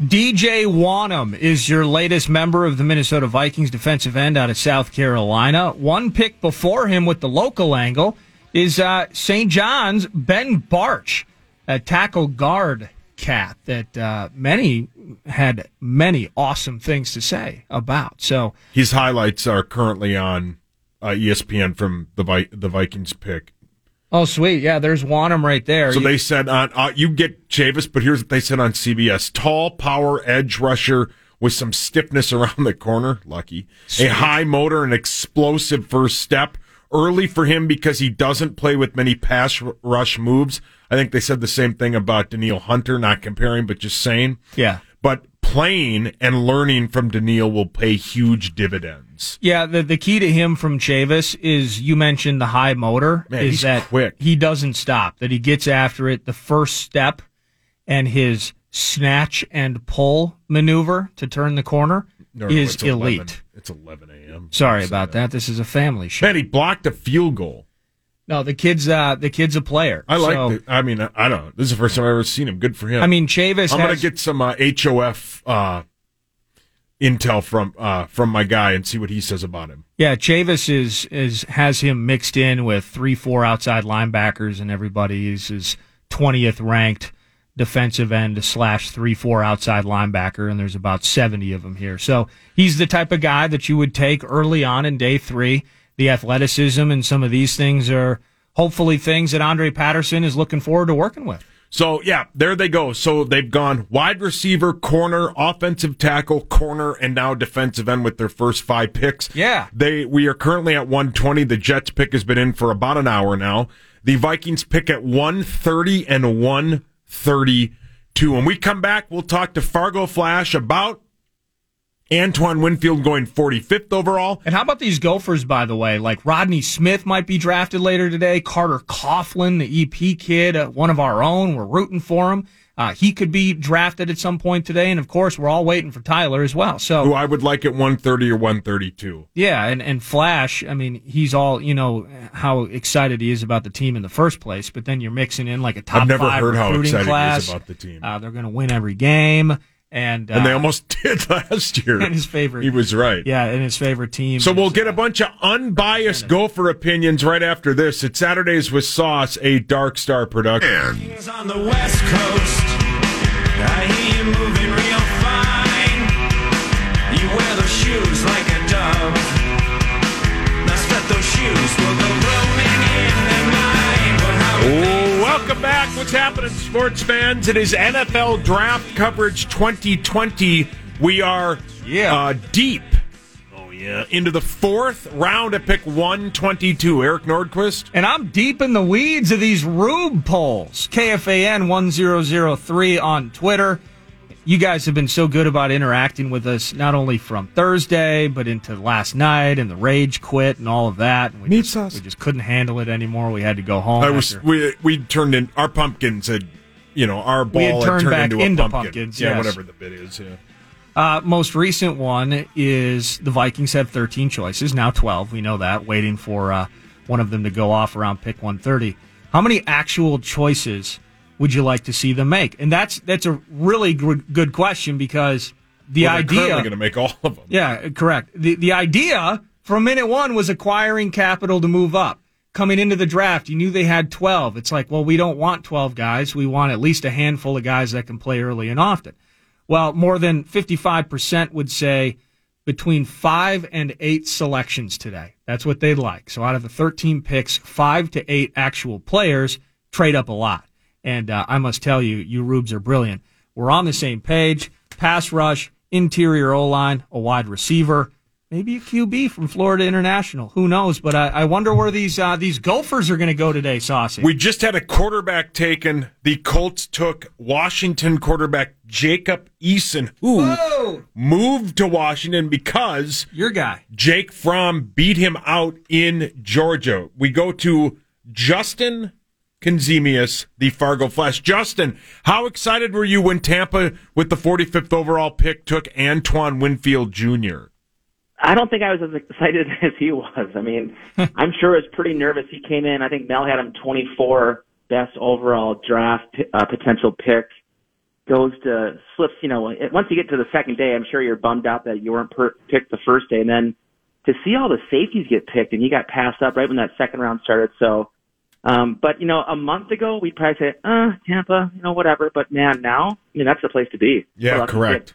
DJ Wonnum is your latest member of the Minnesota Vikings defensive end out of South Carolina. One pick before him with the local angle is uh, St. John's Ben Bartch, a tackle guard cat that uh, many had many awesome things to say about. So His highlights are currently on uh, ESPN from the Vi- the Vikings pick. Oh, sweet. Yeah, there's Wonnum right there. So they said on uh, you get Chavis, but here's what they said on CBS: tall, power, edge rusher with some stiffness around the corner. Lucky, a high motor, and explosive first step. Early for him because he doesn't play with many pass r- rush moves. I think they said the same thing about Danielle Hunter, not comparing, but just saying. yeah. But playing and learning from Danielle will pay huge dividends. Yeah, the the key to him from Chavis is you mentioned the high motor Man, is he's that quick. he doesn't stop, that he gets after it the first step and his snatch and pull maneuver to turn the corner No, is it's 11 elite. It's 11 a.m. Sorry about uh, that. This is a family show. Man, he blocked a field goal. No, the kid's uh, the kid's a player. I like. So, it. I mean, I don't know. This is the first time I've ever seen him. Good for him. I mean, Chavis. I'm gonna get some uh, HOF uh, intel from uh, from my guy and see what he says about him. Yeah, Chavis is is has him mixed in with three, four outside linebackers, and everybody is his twentieth ranked defensive end slash three, four outside linebacker, and there's about seventy of them here. So he's the type of guy that you would take early on in day three. The athleticism and some of these things are hopefully things that Andre Patterson is looking forward to working with. So yeah, there they go. So they've gone wide receiver, corner, offensive tackle, corner, and now defensive end with their first five picks. Yeah. They we are currently at 120. The Jets pick has been in for about an hour now. The Vikings pick at 130 and 132. When we come back, we'll talk to Fargo Flash about Antoine Winfield going 45th overall. And how about these Gophers, by the way? Like Rodney Smith might be drafted later today. Carter Coughlin, the EP kid, uh, one of our own. We're rooting for him. Uh, he could be drafted at some point today. And of course, we're all waiting for Tyler as well. So Who I would like at 130 or 132. yeah, and, and Flash, I mean, he's all, you know, how excited he is about the team in the first place, but then you're mixing in like a top I've never five heard how recruiting excited he class. is about the team. Uh, they're going to win every game. And, uh, and they almost did last year. and his favorite. He was right. Yeah, and his favorite team. So we'll is, get a bunch of unbiased Gopher opinions right after this. It's Saturdays with Sauce, a Dark Star production. on the west coast. I hear you moving real fine. You wear those shoes like a dove. Now split those shoes will go roaming in the night. But how Welcome back. What's happening, sports fans? It is NFL Draft Coverage 2020. We are Yeah. uh, deep. Oh yeah, into the fourth round at pick 122. Eric Nordquist. And I'm deep in the weeds of these Rube polls. KFAN 1003 on Twitter. You guys have been so good about interacting with us, not only from Thursday, but into last night and the rage quit and all of that. And we, Meat just, sauce. we just couldn't handle it anymore. We had to go home. I was after- we we turned in our pumpkins had you know our ball We had turned turned back into, into a pumpkin. pumpkins, Yeah, yes. whatever the bit is. Yeah. Uh, most recent one is the Vikings have 13 choices, now 12. We know that, waiting for uh, one of them to go off around pick 130. How many actual choices would you like to see them make? And that's that's a really gr- good question because the Well, idea. going to make all of them. Yeah, correct. The the idea from minute one was acquiring capital to move up. Coming into the draft, you knew they had 12. It's like, well, we don't want 12 guys. We want at least a handful of guys that can play early and often. Well, more than 55% would say between five and eight selections today. That's what they'd like. So out of the 13 picks, five to eight actual players trade up a lot. And uh, I must tell you, you Rubes are brilliant. We're on the same page. Pass rush, interior O line, a wide receiver, maybe a QB from Florida International. Who knows? But I, I wonder where these uh, these Gophers are going to go today, Saucy. We just had a quarterback taken. The Colts took Washington quarterback Jacob Eason, who Whoa! moved to Washington because Your guy. Jake Fromm beat him out in Georgia. We go to Justin Konzemius, the Fargo Flash. Justin, how excited were you when Tampa, with the 45th overall pick, took Antoine Winfield Jr.? I don't think I was as excited as he was. I mean, I'm sure he was pretty nervous. He came in. I think Mel had him 24 best overall draft uh, potential pick. Goes to slips. You know, once you get to the second day, I'm sure you're bummed out that you weren't per- picked the first day, and then to see all the safeties get picked and he got passed up right when that second round started. So, um, but you know, a month ago we'd probably say, uh, Tampa, you know, whatever. But man, now, I mean, that's the place to be. Yeah, Well, correct.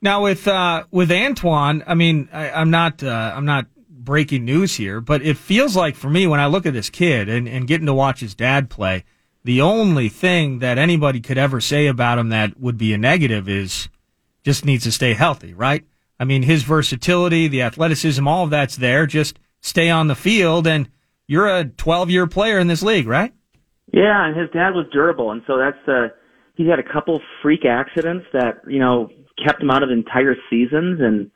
Now with uh, with Antoine, I mean, I, I'm not uh, I'm not breaking news here, but it feels like for me when I look at this kid and, and getting to watch his dad play, the only thing that anybody could ever say about him that would be a negative is just needs to stay healthy, right? I mean, his versatility, the athleticism, all of that's there. Just stay on the field, and you're a 12 year player in this league, right? Yeah, and his dad was durable, and so that's uh he had a couple freak accidents that you know kept him out of entire seasons, and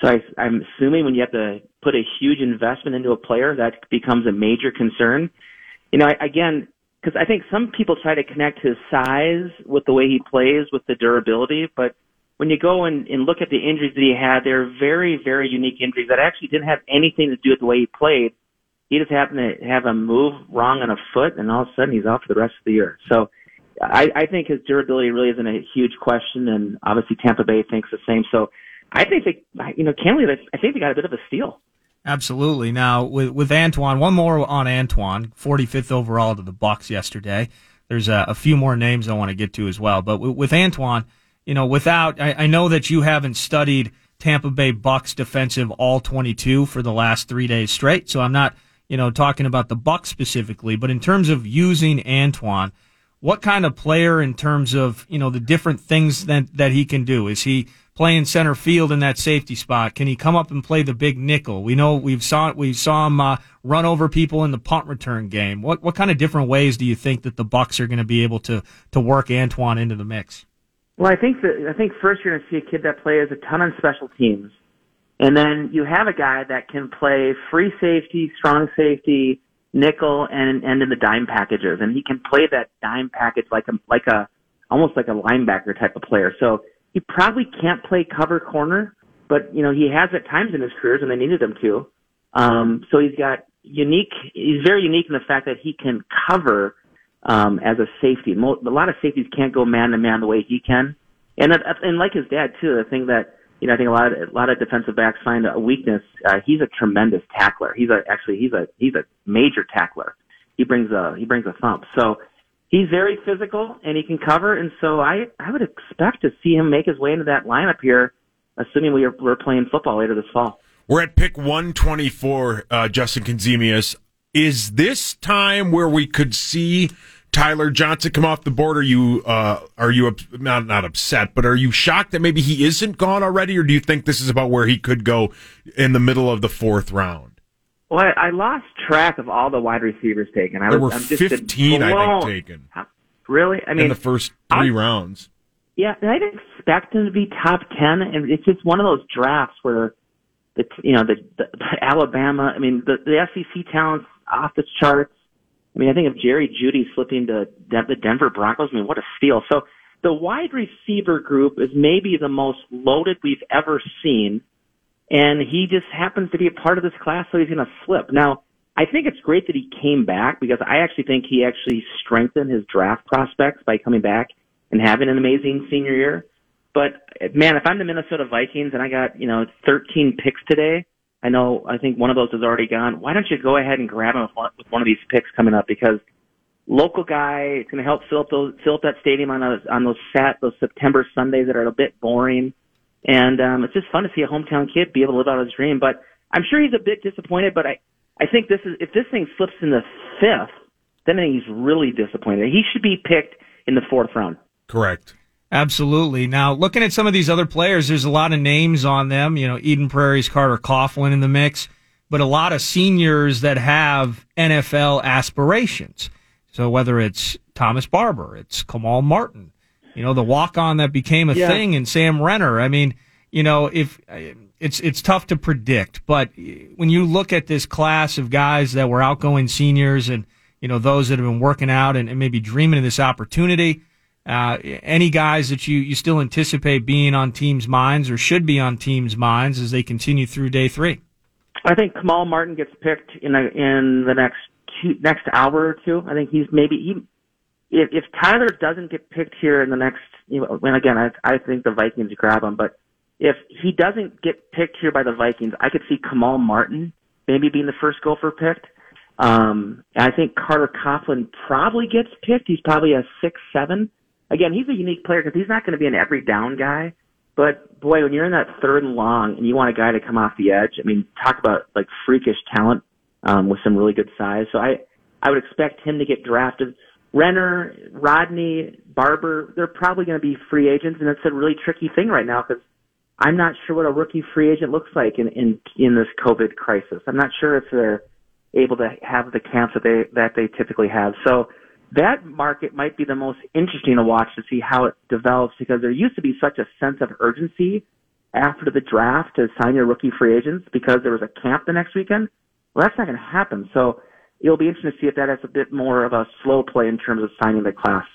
so I, I'm assuming when you have to put a huge investment into a player, that becomes a major concern. You know, I, again, because I think some people try to connect his size with the way he plays with the durability, but when you go and, and look at the injuries that he had, they're very, very unique injuries that actually didn't have anything to do with the way he played. He just happened to have a move wrong on a foot, and all of a sudden he's out for the rest of the year. So I, I think his durability really isn't a huge question, and obviously Tampa Bay thinks the same. So I think they, you know, candidly, I think they got a bit of a steal. Absolutely. Now with with Antoine, one more on Antoine, 45th overall to the Bucks yesterday. There's a, a few more names I want to get to as well, but with, with Antoine, you know, without I, I know that you haven't studied Tampa Bay Bucks defensive all 22 for the last three days straight, so I'm not you know talking about the Bucks specifically, but in terms of using Antoine, what kind of player in terms of you know the different things that that he can do? Is he playing center field in that safety spot? Can he come up and play the big nickel? We know we've saw we saw him uh, run over people in the punt return game. What what kind of different ways do you think that the Bucks are going to be able to to work Antoine into the mix? Well, I think that I think first you're going to see a kid that plays a ton on special teams, and then you have a guy that can play free safety, strong safety, nickel, and and in the dime packages, and he can play that dime package like a like a almost like a linebacker type of player. So he probably can't play cover corner, but you know he has at times in his careers when they needed him to. Um, so he's got unique. He's very unique in the fact that he can cover um, as a safety. A lot of safeties can't go man to man the way he can, and uh, and like his dad too. The thing that you know I think a lot of a lot of defensive backs find a weakness. Uh, he's a tremendous tackler. He's a actually he's a he's a major tackler. He brings a he brings a thump. So he's very physical and he can cover. And so I, I would expect to see him make his way into that lineup here, assuming we are, we're playing football later this fall. We're at pick 124, uh, Justin Konzemius. Is this time where we could see Tyler Johnson come off the board? Are you, uh, are you not, not upset, but are you shocked that maybe he isn't gone already? Or do you think this is about where he could go in the middle of the fourth round? Well, I, I lost track of all the wide receivers taken. I There was, were I'm just 15, I think, taken Really? I mean, in the first three I- rounds. Yeah, and I didn't expect him to be top ten, and it's just one of those drafts where the you know the, the Alabama. I mean, the the SEC talent's off the charts. I mean, I think of Jerry Jeudy slipping to the Denver Broncos. I mean, what a steal! So the wide receiver group is maybe the most loaded we've ever seen, and he just happens to be a part of this class, so he's going to slip. Now, I think it's great that he came back because I actually think he actually strengthened his draft prospects by coming back and having an amazing senior year. But man, if I'm the Minnesota Vikings and I got, you know, 13 picks today, I know, I think one of those is already gone. Why don't you go ahead and grab him with one, of these picks coming up? Because local guy, it's going to help fill up those, fill up that stadium on those, on those sat, those September Sundays that are a bit boring. And, um, it's just fun to see a hometown kid be able to live out his dream. But I'm sure he's a bit disappointed, but I, I think this is, if this thing slips in the fifth, then he's really disappointed. He should be picked in the fourth round. Correct. Absolutely. Now, looking at some of these other players, there's a lot of names on them. You know, Eden Prairie's Carter Coughlin in the mix, but a lot of seniors that have NFL aspirations. So whether it's Thomas Barber, it's Kamal Martin, you know, the walk on that became a Yeah. thing and Sam Renner. I mean, you know, if it's, it's tough to predict, but when you look at this class of guys that were outgoing seniors and, you know, those that have been working out and, and maybe dreaming of this opportunity, uh, any guys that you, you still anticipate being on teams' minds or should be on teams' minds as they continue through day three? I think Kamal Martin gets picked in a, in the next two, next hour or two. I think he's maybe he. If, if Tyler doesn't get picked here in the next, you know, and again, I, I think the Vikings grab him, but if he doesn't get picked here by the Vikings, I could see Kamal Martin maybe being the first gopher picked. Um, I think Carter Coughlin probably gets picked. He's probably a six seven. Again, he's a unique player because he's not going to be an every down guy. But boy, when you're in that third and long and you want a guy to come off the edge, I mean, talk about like freakish talent um, with some really good size. So I, I would expect him to get drafted. Renner, Rodney, Barber, they're probably going to be free agents, and it's a really tricky thing right now because I'm not sure what a rookie free agent looks like in in in this COVID crisis. I'm not sure if they're able to have the camps that they that they typically have. So that market might be the most interesting to watch to see how it develops because there used to be such a sense of urgency after the draft to sign your rookie free agents because there was a camp the next weekend. Well, that's not going to happen. So it'll be interesting to see if that has a bit more of a slow play in terms of signing the class.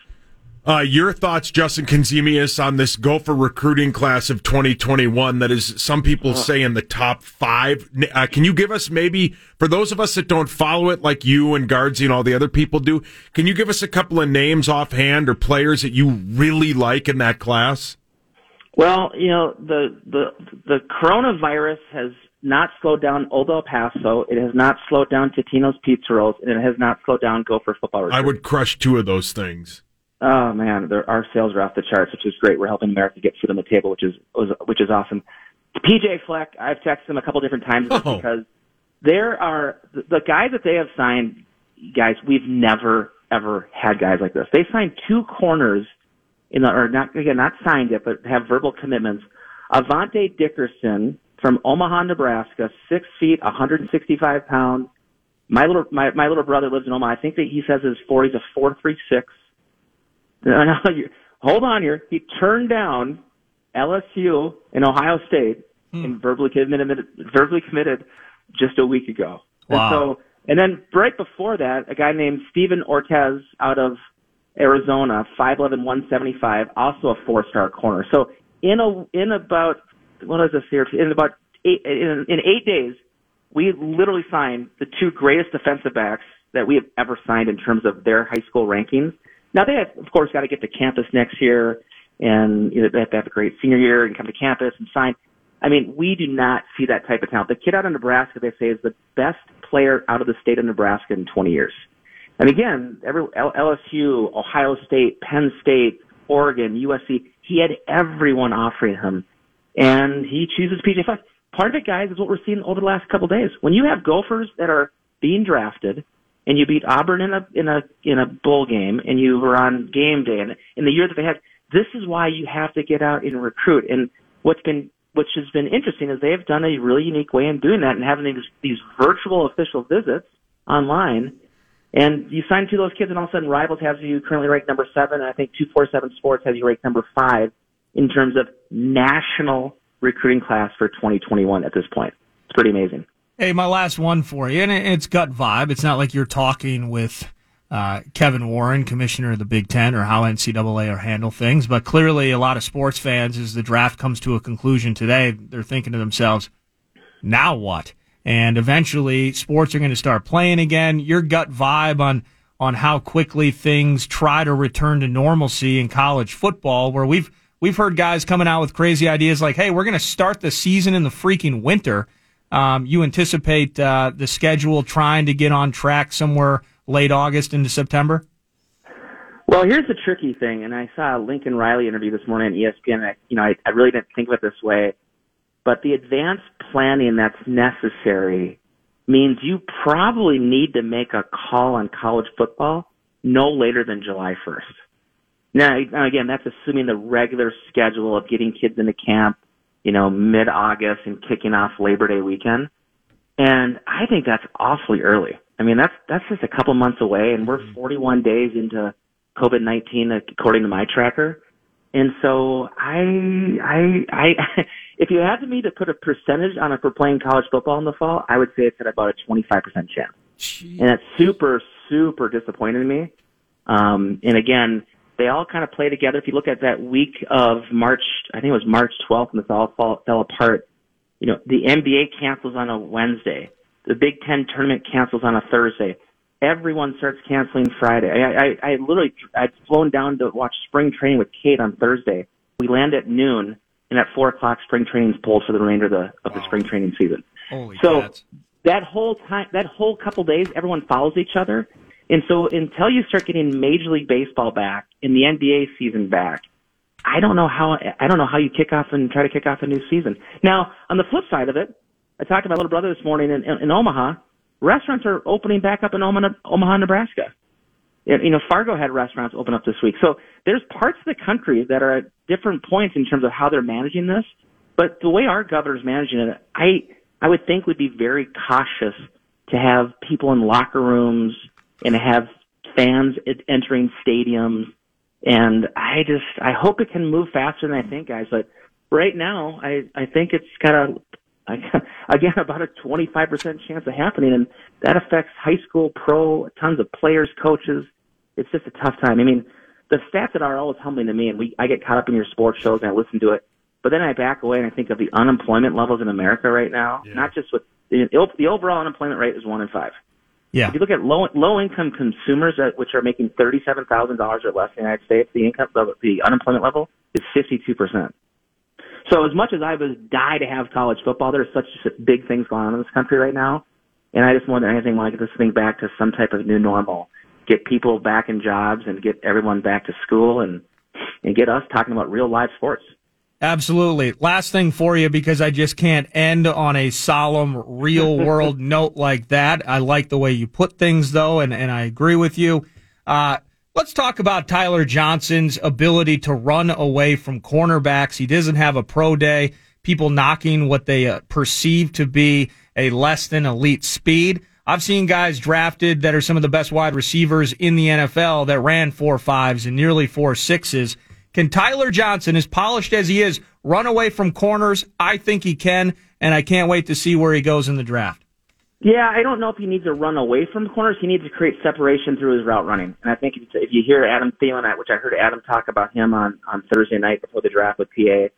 Uh, your thoughts, Justin Konzemius, on this Gopher recruiting class of 2021 that is, some people say, in the top five? Uh, can you give us maybe, for those of us that don't follow it like you and Guardsy and all the other people do, can you give us a couple of names offhand or players that you really like in that class? Well, you know, the the the coronavirus has not slowed down Old El Paso. It has not slowed down Totino's Pizza Rolls, and it has not slowed down Gopher football. I would crush two of those things. Oh man, there, our sales are off the charts, which is great. We're helping America get food on the table, which is which is awesome. PJ Fleck, I've texted him a couple different times Oh. because there are the, guys that they have signed. Guys, we've never ever had guys like this. They signed two corners in the or not again not signed yet, but have verbal commitments. Avante Dickerson from Omaha, Nebraska, six feet, 165 pounds. My little my, my little brother lives in Omaha. I think that he says his 40 is a four three six. No, no, you, hold on here. He turned down LSU and Ohio State hmm. and verbally committed, verbally committed just a week ago. Wow. And so, and then right before that, a guy named Steven Ortiz out of Arizona, 5'11", 175, also a four-star corner. So in a in about what is this here? In about eight in, in eight days, we literally signed the two greatest defensive backs that we have ever signed in terms of their high school rankings. Now they have, of course, got to get to campus next year, and you know, they have to have a great senior year and come to campus and sign. I mean, we do not see that type of talent. The kid out of Nebraska, they say, is the best player out of the state of Nebraska in 20 years. And again, every LSU, Ohio State, Penn State, Oregon, USC, he had everyone offering him, and he chooses PJ Fleck. Part of it, guys, is what we're seeing over the last couple of days. When you have Gophers that are being drafted, and you beat Auburn in a in a in a bowl game, and you were on game day, and in the year that they had, this is why you have to get out and recruit. And what's been which has been interesting is they have done a really unique way in doing that and having these these virtual official visits online. And you sign two of those kids, and all of a sudden, Rivals has you currently ranked number seven. And I think 247 Sports has you ranked number five in terms of national recruiting class for 2021 at this point. It's pretty amazing. Hey, my last one for you, and it's gut vibe. It's not like you're talking with uh, Kevin Warren, commissioner of the Big Ten, or how NCAA are handle things. But clearly, a lot of sports fans, as the draft comes to a conclusion today, they're thinking to themselves, "Now what?" And eventually, sports are going to start playing again. Your gut vibe on on how quickly things try to return to normalcy in college football, where we've we've heard guys coming out with crazy ideas like, "Hey, we're going to start the season in the freaking winter." Um, you anticipate uh, the schedule trying to get on track somewhere late August into September? Well, here's the tricky thing, and I saw a Lincoln Riley interview this morning on ESPN. And I, you know, I, I really didn't think of it this way, but the advanced planning that's necessary means you probably need to make a call on college football no later than July 1st. Now, now again, that's assuming the regular schedule of getting kids into camp, you know, mid-August and kicking off Labor Day weekend. And I think that's awfully early. I mean, that's that's just a couple months away, and we're 41 days into COVID 19 according to my tracker. And so I, I, I, if you had me to put a percentage on if we're playing college football in the fall, I would say it's at about a 25% chance. And that's super, super disappointing to me. Um, and again, they all kind of play together. If you look at that week of March, I think it was March 12th, and this all fall, fell apart. You know, the NBA cancels on a Wednesday. The Big Ten tournament cancels on a Thursday. Everyone starts canceling Friday. I, I, I literally, I'd flown down to watch spring training with Kate on Thursday. We land at noon, and at four o'clock, spring training's pulled for the remainder of the of the spring training season. Holy So cats. that whole time, that whole couple days, everyone follows each other. And so until you start getting Major League Baseball back and the NBA season back, I don't know how, I don't know how you kick off and try to kick off a new season. Now, on the flip side of it, I talked to my little brother this morning in, in, in Omaha. Restaurants are opening back up in Omaha, Omaha, Nebraska. You know, Fargo had restaurants open up this week. So there's parts of the country that are at different points in terms of how they're managing this. But the way our governor's managing it, I I would think would be very cautious to have people in locker rooms and have fans entering stadiums. And I just I hope it can move faster than I think, guys. But right now, I I think it's got a again about a 25% chance of happening, and that affects high school, pro, tons of players, coaches. It's just a tough time. I mean, the stats that are always humbling to me, and we I get caught up in your sports shows and I listen to it, but then I back away and I think of the unemployment levels in America right now. Not just with the, the overall unemployment rate is one in five. Yeah. If you look at low low income consumers that, which are making thirty seven thousand dollars or less in the United States, the income the, the unemployment level is fifty two percent. So as much as I would die to have college football, there's such big things going on in this country right now, and I just more than anything want to get this thing back to some type of new normal, get people back in jobs and get everyone back to school and and get us talking about real live sports. Absolutely. Last thing for you, because I just can't end on a solemn, real world note like that. I like the way you put things, though, and, and I agree with you. Uh, let's talk about Tyler Johnson's ability to run away from cornerbacks. He doesn't have a pro day. People knocking what they uh, perceive to be a less than elite speed. I've seen guys drafted that are some of the best wide receivers in the NFL that ran four fives and nearly four sixes. Can Tyler Johnson, as polished as he is, run away from corners? I think he can, and I can't wait to see where he goes in the draft. Yeah, I don't know if he needs to run away from corners. He needs to create separation through his route running. And I think if you, if you hear Adam Thielen, which I heard Adam talk about him on on Thursday night before the draft with PA,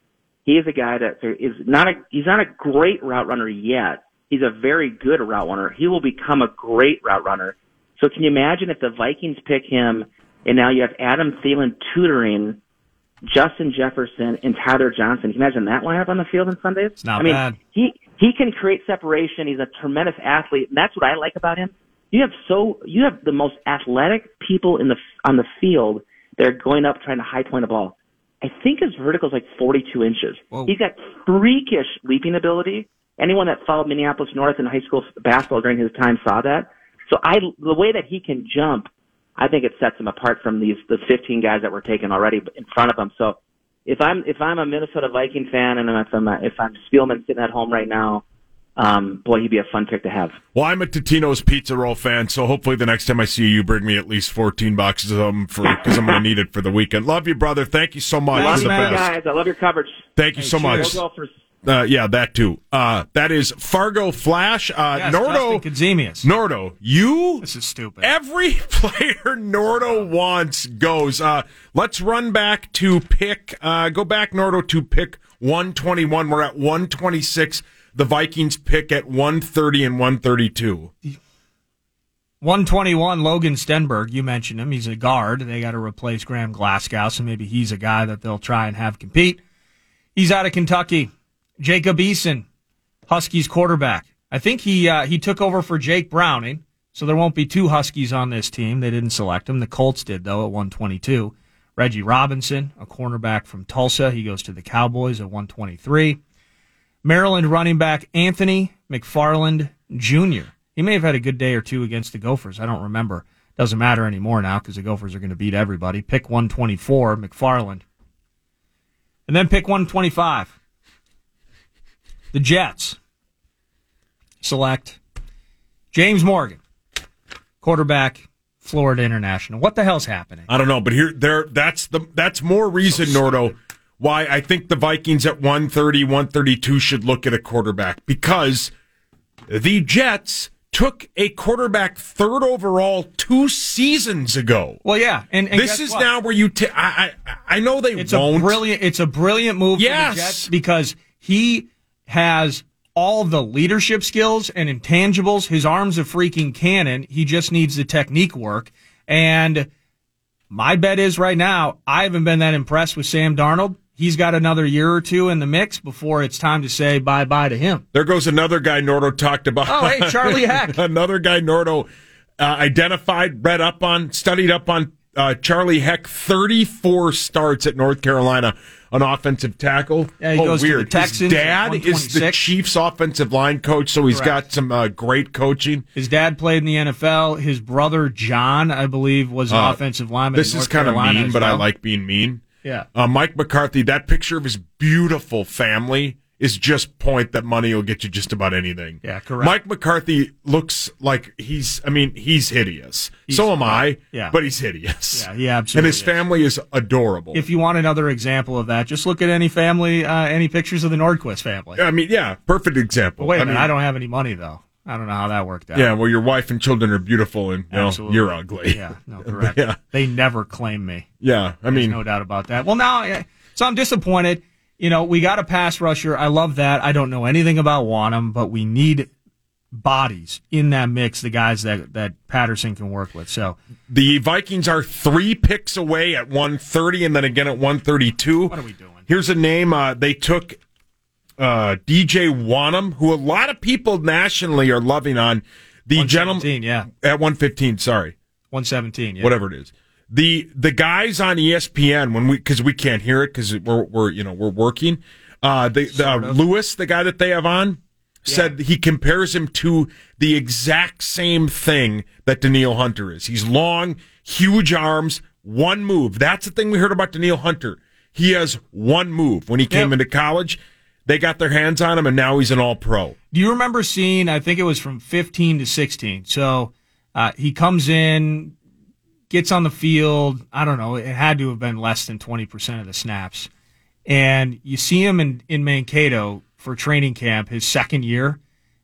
he is a guy that is not a he's not a great route runner yet. He's a very good route runner. He will become a great route runner. So can you imagine if the Vikings pick him and now you have Adam Thielen tutoring Justin Jefferson and Tyler Johnson? Can you imagine that lineup on the field on Sundays? It's not I mean, bad. he he can create separation. He's a tremendous athlete, and that's what I like about him. You have so you have the most athletic people in the on the field They're going up trying to high point a ball. I think his vertical is like 42 inches. Whoa. He's got freakish leaping ability. Anyone that followed Minneapolis North in high school basketball during his time saw that. So I, the way that he can jump, I think it sets him apart from these the 15 guys that were taken already in front of him. So if I'm if I'm a Minnesota Viking fan and if I'm a, if I'm Spielman sitting at home right now, um, boy, he'd be a fun pick to have. Well, I'm a Totino's Pizza Roll fan, so hopefully the next time I see you, you bring me at least 14 boxes of them for because I'm going to need it for the weekend. Love you, brother. Thank you so much. Thanks, You're the man. best. Guys, I love your coverage. Thank you so much. Go Gophers. Uh, yeah, that too. Uh, that is Fargo Flash. Uh, Yes, Nordo. Nordo, you This is stupid. Every player Nordo wants goes. Uh, let's run back to pick. Uh, go back, Nordo, to pick 121. We're at 126. The Vikings pick at 130 and 132. 121, Logan Stenberg. You mentioned him. He's a guard. They got to replace Graham Glasgow, so maybe he's a guy that they'll try and have compete. He's out of Kentucky. Jacob Eason, Huskies quarterback. I think he uh, he took over for Jake Browning, so there won't be two Huskies on this team. They didn't select him. The Colts did though at 122. Reggie Robinson, a cornerback from Tulsa, he goes to the Cowboys at 123. Maryland running back Anthony McFarland Jr. He may have had a good day or two against the Gophers. I don't remember. Doesn't matter anymore now because the Gophers are going to beat everybody. Pick 124, McFarland. And then pick 125. The Jets select James Morgan, quarterback, Florida International. What the hell's happening? I don't know, but here, there, that's the that's more reason, Nordo, why I think the Vikings at 130, 132 should look at a quarterback because the Jets took a quarterback third overall two seasons ago. Well, yeah, and, and this is what? now where you. ta- I, I I know they It's won't. a brilliant. It's a brilliant move Yes. for the Jets because he has all the leadership skills and intangibles. His arm's a freaking cannon. He just needs the technique work. And my bet is right now, I haven't been that impressed with Sam Darnold. He's got another year or two in the mix before it's time to say bye bye to him. There goes another guy Nordo talked about. Oh, hey, Charlie Heck. another guy Nordo uh, identified, read up on, studied up on uh, Charlie Heck. Thirty-four starts at North Carolina on offensive tackle. Yeah, he oh, goes to the weird. Texans His dad is the Chiefs' offensive line coach, so he's Correct. got some uh, great coaching. His dad played in the NFL. His brother John, I believe, was an Uh, offensive lineman. This is kind of mean, as but I like being mean. Yeah. Uh, Mike McCarthy, that picture of his beautiful family is just point that money will get you just about anything. Yeah, correct. Mike McCarthy looks like he's, I mean, he's hideous. so am I, yeah. but he's hideous. Yeah, he absolutely And his is. family is adorable. If you want another example of that, just look at any family, uh, any pictures of the Nordquist family. I mean, yeah, perfect example. Wait a I minute, mean, I don't have any money though. I don't know how that worked out. Yeah, well, your wife and children are beautiful, and you know, you're ugly. Yeah, no, correct. Yeah. They never claim me. Yeah, I mean, no doubt about that. Well, now, so I'm disappointed. You know, we got a pass rusher. I love that. I don't know anything about Wonnum, but we need bodies in that mix, the guys that, that Patterson can work with. So, the Vikings are three picks away at 130 and then again at 132. what are we doing? Here's a name uh, they took uh, DJ Wonnum, who a lot of people nationally are loving on. The gentleman 117, yeah. at 115, sorry. 117, yeah. whatever it is. The the guys on ESPN when we because we can't hear it because we're we're you know we're working. Uh, the, the uh, Lewis, the guy that they have on, said he compares him to the exact same thing that Danielle Hunter is. He's long, huge arms, one move. That's the thing we heard about Danielle Hunter. He has one move. When he came Yep. into college, they got their hands on him, and now he's an All Pro. Do you remember seeing? I think it was from 15 to 16. So uh, he comes in, gets on the field. I don't know. It had to have been less than 20 percent of the snaps, and you see him in in Mankato for training camp his second year,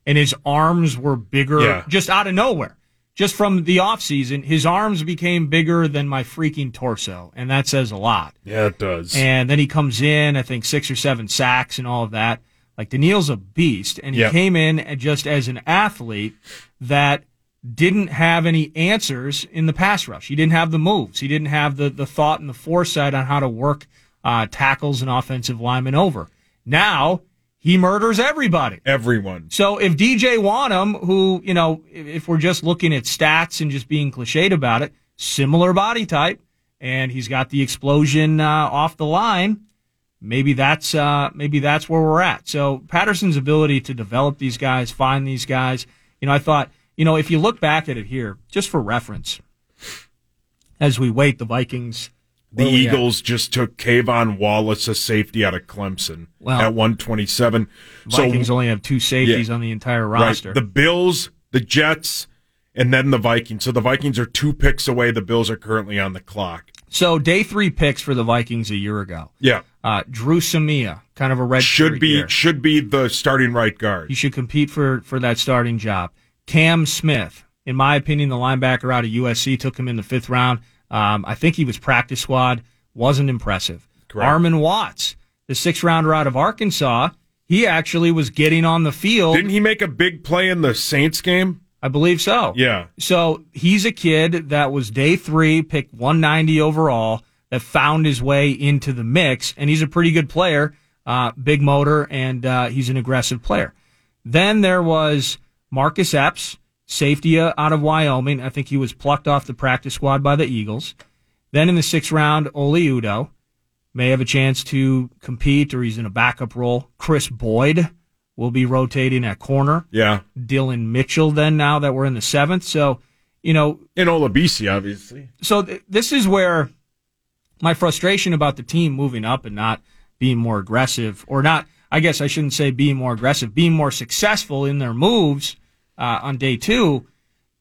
and his arms were bigger Yeah. just out of nowhere. Just from the offseason, his arms became bigger than my freaking torso, and that says a lot. Yeah, it does. And then he comes in, I think six or seven sacks and all of that. Like Danielle's a beast, and he Yep. came in just as an athlete that didn't have any answers in the pass rush. He didn't have the moves. He didn't have the the thought and the foresight on how to work uh, tackles and offensive linemen over. Now he murders everybody. Everyone. So if DJ Wonnum, who, you know, if we're just looking at stats and just being cliched about it, similar body type, and he's got the explosion uh, off the line, maybe that's uh, maybe that's where we're at. So Patterson's ability to develop these guys, find these guys, you know, I thought, you know, if you look back at it here, just for reference, as we wait, the Vikings. The we at? Eagles just took K'Von Wallace, a safety out of Clemson, Well, at 127. Vikings so, only have two safeties Yeah. on the entire right, roster. the Bills, the Jets, and then the Vikings. So the Vikings are two picks away. The Bills are currently on the clock. so day three picks for the Vikings a year ago. Yeah, Uh, Dru Samia, kind of a red should be year. should be the starting right guard. He should compete for for that starting job. Cam Smith, in my opinion, the linebacker out of USC took him in the fifth round. Um, I think he was practice squad, wasn't impressive. Correct. Armon Watts, the sixth rounder out of Arkansas, he actually was getting on the field. Didn't he make a big play in the Saints game? I believe so. Yeah, So he's a kid that was day three, picked 190 overall, that found his way into the mix, and he's a pretty good player, uh, big motor, and uh, he's an aggressive player. Then there was Marcus Epps, safety uh, out of Wyoming. I think he was plucked off the practice squad by the Eagles. Then in the sixth round, Oli Udoh may have a chance to compete, or he's in a backup role. Kris Boyd will be rotating at corner. yeah, Dillon Mitchell then now that we're in the seventh. So, you know, and Olabisi, obviously. so th- this is where my frustration about the team moving up and not being more aggressive or not, I guess I shouldn't say being more aggressive, being more successful in their moves uh, on day two.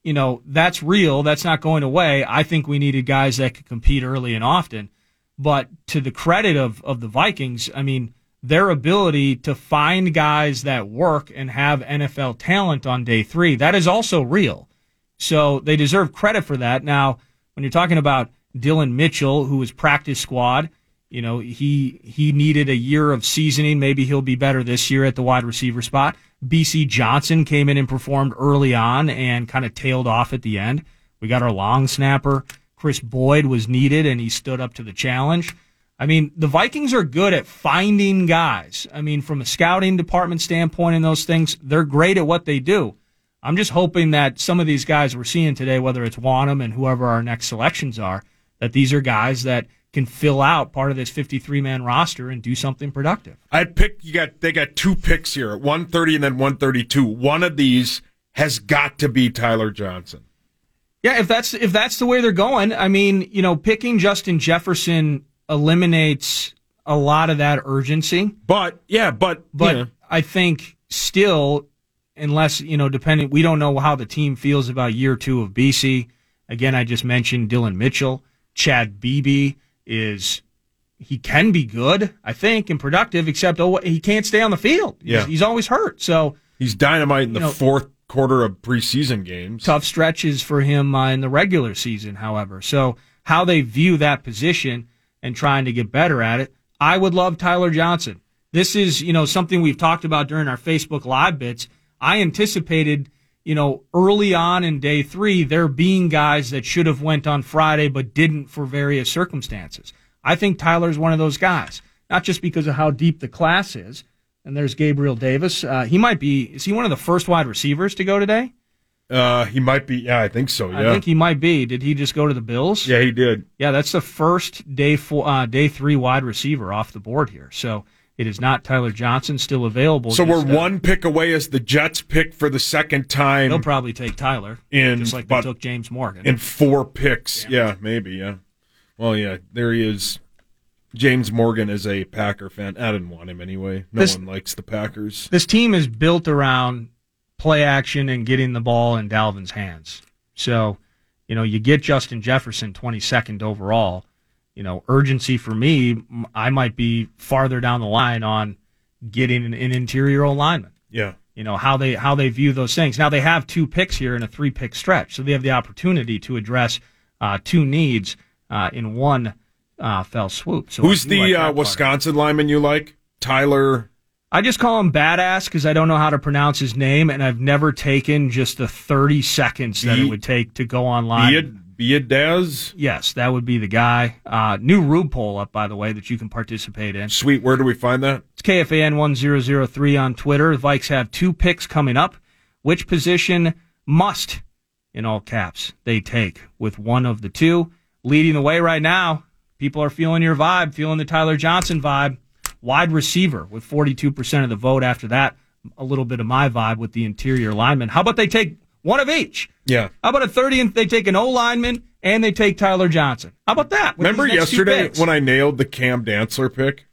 You know, that's real. That's not going away. I think we needed guys that could compete early and often. But to the credit of, of the Vikings, I mean, their ability to find guys that work and have NFL talent on day three, that is also real. So they deserve credit for that. Now, when you're talking about Dillon Mitchell, who was practice squad, you know, he he needed a year of seasoning. Maybe he'll be better this year at the wide receiver spot. Bisi Johnson came in and performed early on and kind of tailed off at the end. We got our long snapper. Kris Boyd was needed and he stood up to the challenge. I mean, the Vikings are good at finding guys. I mean, from a scouting department standpoint and those things, they're great at what they do. I'm just hoping that some of these guys we're seeing today, whether it's Wonnum and whoever our next selections are, that these are guys that can fill out part of this 53 man roster and do something productive. I'd pick. You got they got two picks here, at 130 and then 132. One of these has got to be Tyler Johnson. Yeah, if that's if that's the way they're going, I mean, you know, picking Justin Jefferson eliminates a lot of that urgency. But yeah, but But yeah. I think still, unless, you know, depending, we don't know how the team feels about year two of Bisi. Again, I just mentioned Dillon Mitchell. Chad Beebe is, he can be good, I think, and productive, except oh, he can't stay on the field. He's- Yeah. He's, always hurt. So, he's dynamite in the know, fourth quarter of preseason games. tough stretches for him uh, in the regular season, however. So how they view that position and trying to get better at it, I would love Tyler Johnson. This is, you know, something we've talked about during our Facebook live bits. I anticipated, you know, early on in day three, there being guys that should have went on Friday but didn't for various circumstances. I think Tyler's one of those guys, not just because of how deep the class is. And there's Gabriel Davis. Uh, he might be, is he one of the first wide receivers to go today? Uh, he might be. Yeah, I think so. Yeah, I think he might be. Did he just go to the Bills? yeah, he did. Yeah, that's the first day four, uh, day three wide receiver off the board here. So it is not Tyler Johnson still available. So we're uh, one pick away as the Jets pick for the second time They'll probably take Tyler, In- just like they but- took James Morgan. in four picks. Yeah. maybe. Yeah. Well, yeah, there he is. James Morgan is a Packer fan. I didn't want him anyway. No This- one likes the Packers. this team is built around play action and getting the ball in Dalvin's hands. So, you know, you get Justin Jefferson 22nd overall. You know, urgency for me, I might be farther down the line on getting an, an interior lineman. Yeah. you know how they how they view those things. Now they have two picks here in a three pick stretch, so they have the opportunity to address uh, two needs uh, in one uh, fell swoop. So Who's the like uh. Wisconsin lineman you like? Tyler. I just call him badass because I don't know how to pronounce his name, and I've never taken just the thirty seconds that it would take to go online. Biadasz? Yes, that would be the guy. Uh, new Rube poll up, by the way, that you can participate in. Sweet. Where do we find that? It's KFAN 1003 on Twitter. The Vikes have two picks coming up. Which position must, in all caps, they take with one of the two? Leading the way right now, people are feeling your vibe, feeling the Tyler Johnson vibe. Wide receiver with 42% of the vote after that. A little bit of my vibe with the interior lineman. How about they take one of each? Yeah. How about a 30 and they take an O lineman and they take Tyler Johnson? How about that? Remember these next two yesterday when I nailed the Cam Dantzler pick?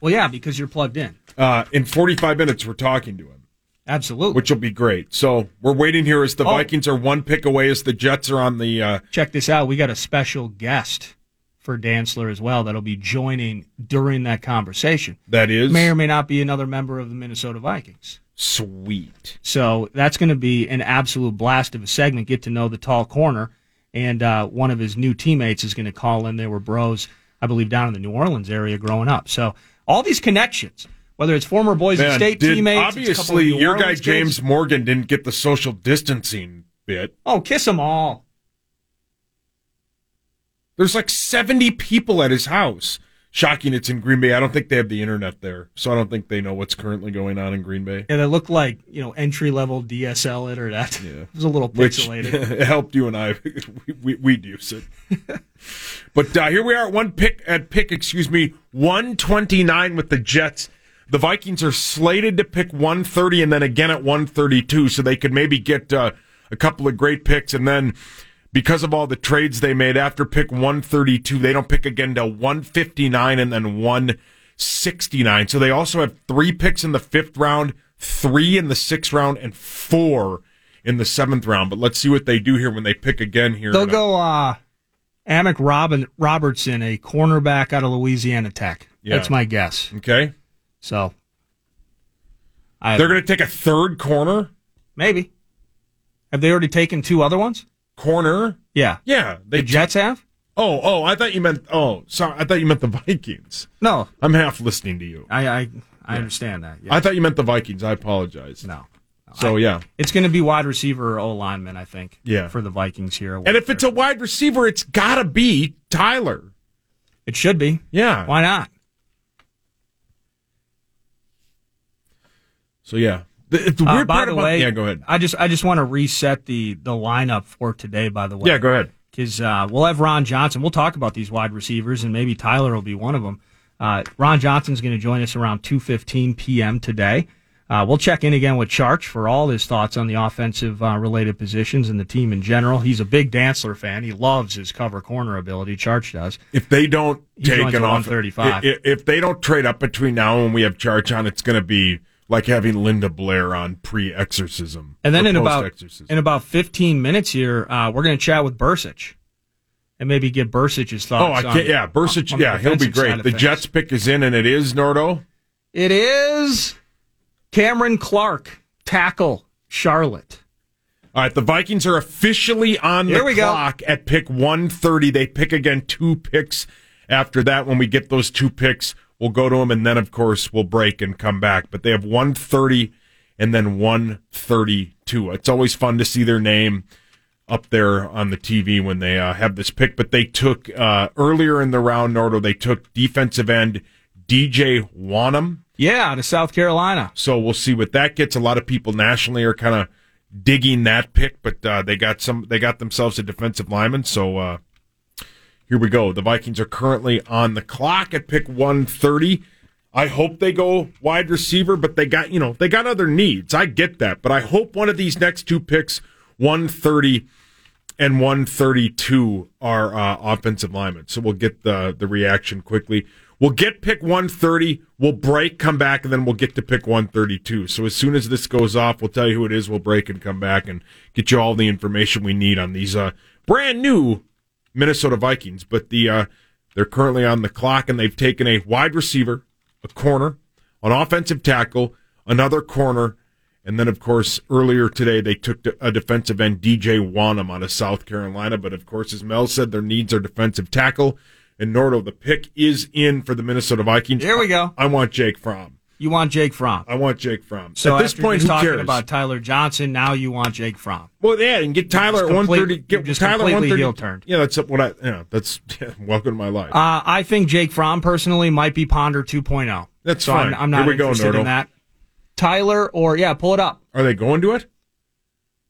Well, yeah, because you're plugged in. Uh, in 45 minutes, we're talking to him, Absolutely. which will be great. So we're waiting here as the Oh. Vikings are one pick away as the Jets are on the. Uh, check this out. We got a special guest for Dantzler as well that'll be joining during that conversation. that is May or may not be another member of the Minnesota Vikings. Sweet. So that's going to be an absolute blast of a segment. Get to know the tall corner, and uh, one of his new teammates is going to call in. They were bros, I believe, down in the New Orleans area growing up. So all these connections, whether it's former Boise Man, State did- teammates, it's a couple of obviously your guy Orleans James kids. Morgan didn't get the social distancing bit. Oh, kiss them all. There's like 70 people at his house. Shocking it's in Green Bay. I don't think they have the internet there, so I don't think they know what's currently going on in Green Bay. Yeah, they look like you know entry level DSL it or that. Yeah. It was a little Which pixelated. it helped you and I. We, we, we'd use it. but uh, here we are at one pick at pick, excuse me, 129 with the Jets. The Vikings are slated to pick 130 and then again at 132, so they could maybe get uh, a couple of great picks. And then because of all the trades they made after pick 132, they don't pick again to 159 and then 169. So they also have three picks in the fifth round, three in the sixth round, and four in the seventh round. But let's see what they do here when they pick again here. They'll go uh Amick Robin Robertson, a cornerback out of Louisiana Tech. Yeah. That's my guess. Okay. So I They're going to take a third corner. maybe. Have they already taken two other ones? Corner. Yeah. Yeah. They The Jets have? Oh, oh, I thought you meant. Oh, sorry. I thought you meant the Vikings. No. I'm half listening to you. I I, I understand that. Yeah. I thought you meant the Vikings. I apologize. no. So yeah. It's going to be wide receiver or O lineman, I think. Yeah. For the Vikings here. And if it's a wide receiver, it's got to be Tyler. it should be. Yeah. Why not? So yeah. The, the Uh, weird by part the about way, yeah, go ahead. I just I just want to reset the the lineup for today. By the way, Yeah, go ahead. because uh, we'll have Ron Johnson. We'll talk about these wide receivers, and maybe Tyler will be one of them. Uh, Ron Johnson's going to join us around 2.15 p.m. today. Uh, we'll check in again with Charch for all his thoughts on the offensive uh, related positions and the team in general. He's a big Dantzler fan. He loves his cover corner ability. Charch does. If they don't He take an off, 135. i- if they don't trade up between now and we have Charge on, it's going to be like having Linda Blair on pre-exorcism. And then in about in about 15 minutes here, uh, we're going to chat with Bercich and maybe get Bercich's thoughts. Oh, I can't. Yeah, Bercich. Yeah, he'll be great. The. Jets pick is in, and it is Nordo. It is Cameron Clark, tackle Charlotte. All right, the Vikings are officially on the Here we go. at pick 130. They pick again two picks after that. When we get those two picks, we'll go to them, and then, of course, we'll break and come back. But they have 130 and then 132. It's always fun to see their name up there on the TV when they uh, have this pick. But they took, uh, earlier in the round, Nordo, they took defensive end DJ Wonnum. Yeah, to South Carolina. So we'll see what that gets. A lot of people nationally are kind of digging that pick, but uh, they got some. They got themselves a defensive lineman. So uh, here we go. The Vikings are currently on the clock at pick one thirty. I hope they go wide receiver, but they got you know they got other needs. I get that, but I hope one of these next two picks, one thirty and one thirty two, are uh, offensive linemen. So we'll get the the reaction quickly. We'll get pick 130. We'll break, come back, and then we'll get to pick 132. So as soon as this goes off, we'll tell you who it is. We'll break and come back and get you all the information we need on these uh, brand new Minnesota Vikings. But the uh, they're currently on the clock, and they've taken a wide receiver, a corner, an offensive tackle, another corner, and then of course earlier today they took a defensive end, DJ Wonnum, out of South Carolina. But of course, as Mel said, their needs are defensive tackle. And Nordo, the pick is in for the Minnesota Vikings. Here we go. I want Jake Fromm. You want Jake Fromm. I want Jake Fromm. So at this point, who talking cares? about Tyler Johnson, now you want Jake Fromm. well, yeah, and get Tyler at one thirty. Get just Tyler one thirty. heel turned. Yeah, that's what I. Yeah, that's yeah, welcome to my life. Uh, I think Jake Fromm personally might be Ponder 2.0. That's so fine. I'm, I'm not Here we go, interested Nordo. in that. Tyler or yeah, pull it up. Are they going to it?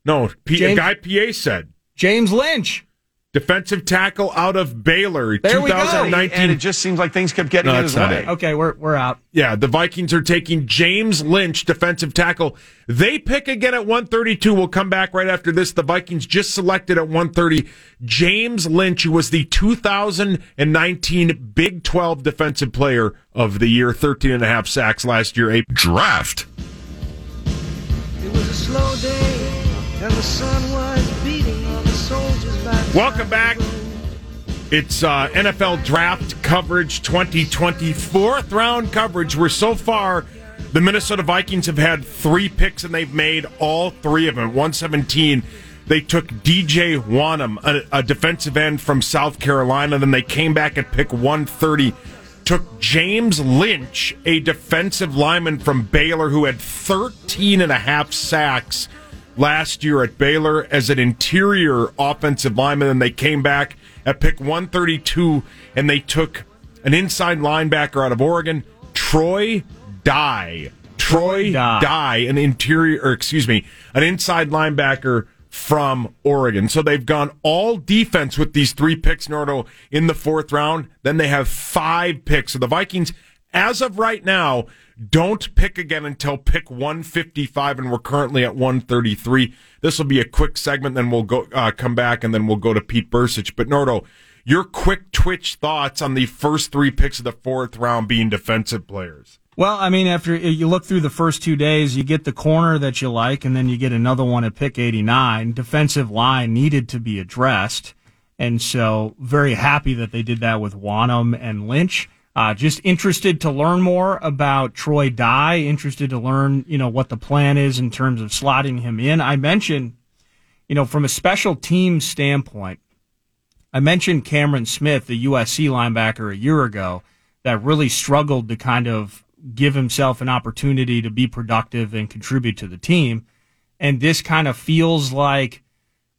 No, P- James- guy PA said James Lynch. Defensive tackle out of Baylor, There we go. 2019. and it just seems like things kept getting No, in his not way. it. Okay, we're we're out. Yeah, the Vikings are taking James Lynch, defensive tackle. They pick again at 132. We'll come back right after this. The Vikings just selected at 130 James Lynch, who was the 2019 Big 12 Defensive Player of the Year, 13 and a half sacks last year. A Draft. It was a slow day, and the sun was beating on the soldiers' backs. Welcome back. It's uh, NFL Draft Coverage 2020, fourth round coverage. We're so far the Minnesota Vikings have had three picks and they've made all three of them. 117. They took DJ Wonnum, a, a defensive end from South Carolina. Then they came back at pick 130. Took James Lynch, a defensive lineman from Baylor who had 13 and a half sacks last year at Baylor as an interior offensive lineman, and they came back at pick 132 and they took an inside linebacker out of Oregon, Troy Dye. Troy Dye, an interior, or excuse me, an inside linebacker from Oregon. So they've gone all defense with these three picks, Nordo, in the fourth round. Then they have five picks. So the Vikings, as of right now, don't pick again until pick 155, and we're currently at 133. This will be a quick segment, then we'll go uh, come back, and then we'll go to Pete Bercich. But Nordo, your quick twitch thoughts on the first three picks of the fourth round being defensive players? Well, I mean, after you look through the first two days, you get the corner that you like, and then you get another one at pick 89. Defensive line needed to be addressed. And so, very happy that they did that with Wonnum and Lynch. Uh, just interested to learn more about Troy Dye, interested to learn, you know, what the plan is in terms of slotting him in. I mentioned, you know, from a special team standpoint, I mentioned Cameron Smith, the USC linebacker, a year ago that really struggled to kind of give himself an opportunity to be productive and contribute to the team. And this kind of feels like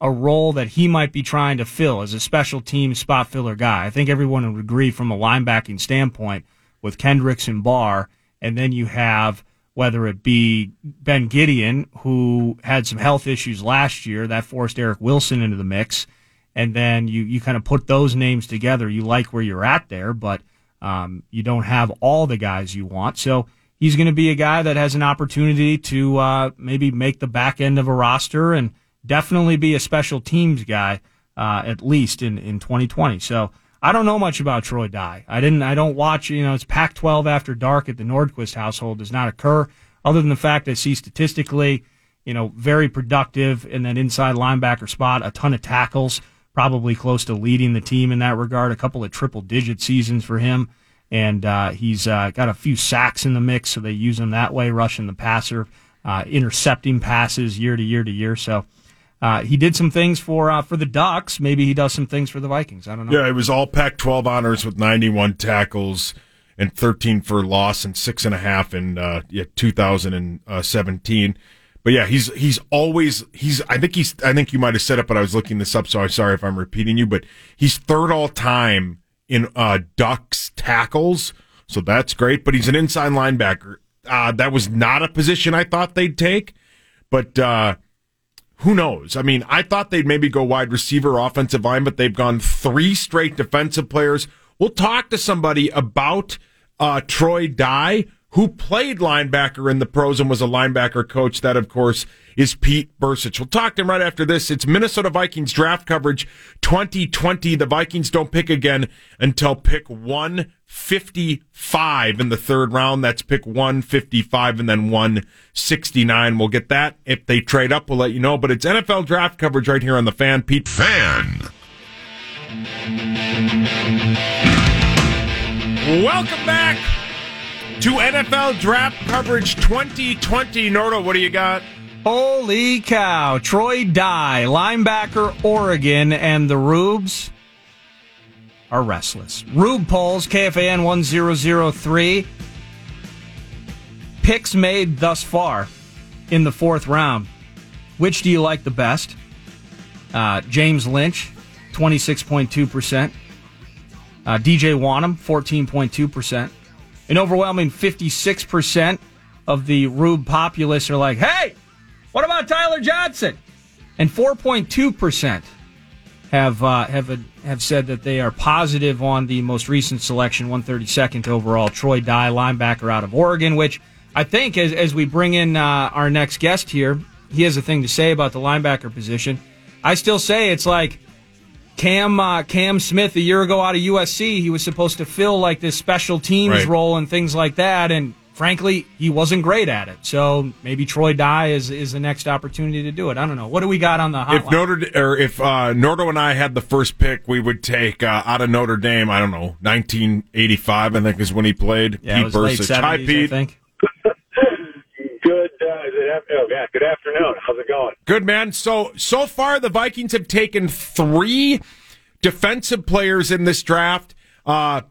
a role that he might be trying to fill as a special team spot filler guy. I think everyone would agree from a linebacking standpoint with Kendricks and Barr. And then you have whether it be Ben Gedeon, who had some health issues last year that forced Eric Wilson into the mix. And then you, you kind of put those names together. You like where you're at there, but um, you don't have all the guys you want. So he's going to be a guy that has an opportunity to uh, maybe make the back end of a roster and definitely be a special teams guy, uh, at least in, in 2020. So I don't know much about Troy Dye. I didn't, I don't watch, you know, it's Pac 12 after dark at the Nordquist household does not occur other than the fact I see statistically, you know, very productive in that inside linebacker spot, a ton of tackles, probably close to leading the team in that regard, a couple of triple digit seasons for him. And uh, he's uh, got a few sacks in the mix, so they use him that way, rushing the passer. uh, intercepting passes year to year to year. So uh, he did some things for uh, for the Ducks. Maybe he does some things for the Vikings. I don't know. Yeah, it was all Pac 12 honors with 91 tackles and 13 for loss and six and a half in uh, yeah, 2017. But yeah, he's he's always he's I think he's I think you might have said it, but I was looking this up, so I'm sorry if I'm repeating you. But he's third all time in uh, Ducks tackles, so that's great. But he's an inside linebacker. Uh, that was not a position I thought they'd take, but uh, who knows? I mean, I thought they'd maybe go wide receiver, offensive line, but they've gone three straight defensive players. We'll talk to somebody about uh, Troy Dye, who played linebacker in the pros and was a linebacker coach. That, of course, is Pete Bercich. We'll talk to him right after this. It's Minnesota Vikings draft coverage 2020. The Vikings don't pick again until pick 155 in the third round. That's pick 155 and then 169. We'll get that. If they trade up, we'll let you know. But it's NFL draft coverage right here on the fan. Pete Fan. Welcome back to NFL Draft Coverage 2020. Nordo, what do you got? Holy cow. Troy Dye, linebacker, Oregon, and the Rubes are restless. Rube polls, KFAN 1003. Picks made thus far in the fourth round. Which do you like the best? Uh, James Lynch, 26.2%. Uh, DJ Wonnum, 14.2%. An overwhelming 56% of the Rube populace are like, hey, what about Tyler Johnson? And 4.2% have uh, have have said that they are positive on the most recent selection, 132nd overall, Troy Dye, linebacker out of Oregon. Which I think, as as we bring in uh, our next guest here, he has a thing to say about the linebacker position. I still say it's like Cam uh, Cam Smith a year ago out of USC. He was supposed to fill like this special teams Right. role and things like that, and frankly, he wasn't great at it. So maybe Troy Dye is is the next opportunity to do it. I don't know. What do we got on the hotline? If Notre or if uh, Nordo and I had the first pick, we would take uh, out of Notre Dame. I don't know, 1985. I think is when he played. yeah, it Pete was late Bercich. Hi, 70s, I think. Good, uh, oh, yeah, good afternoon. How's it going? Good man. So so far, the Vikings have taken three defensive players in this draft. Uh,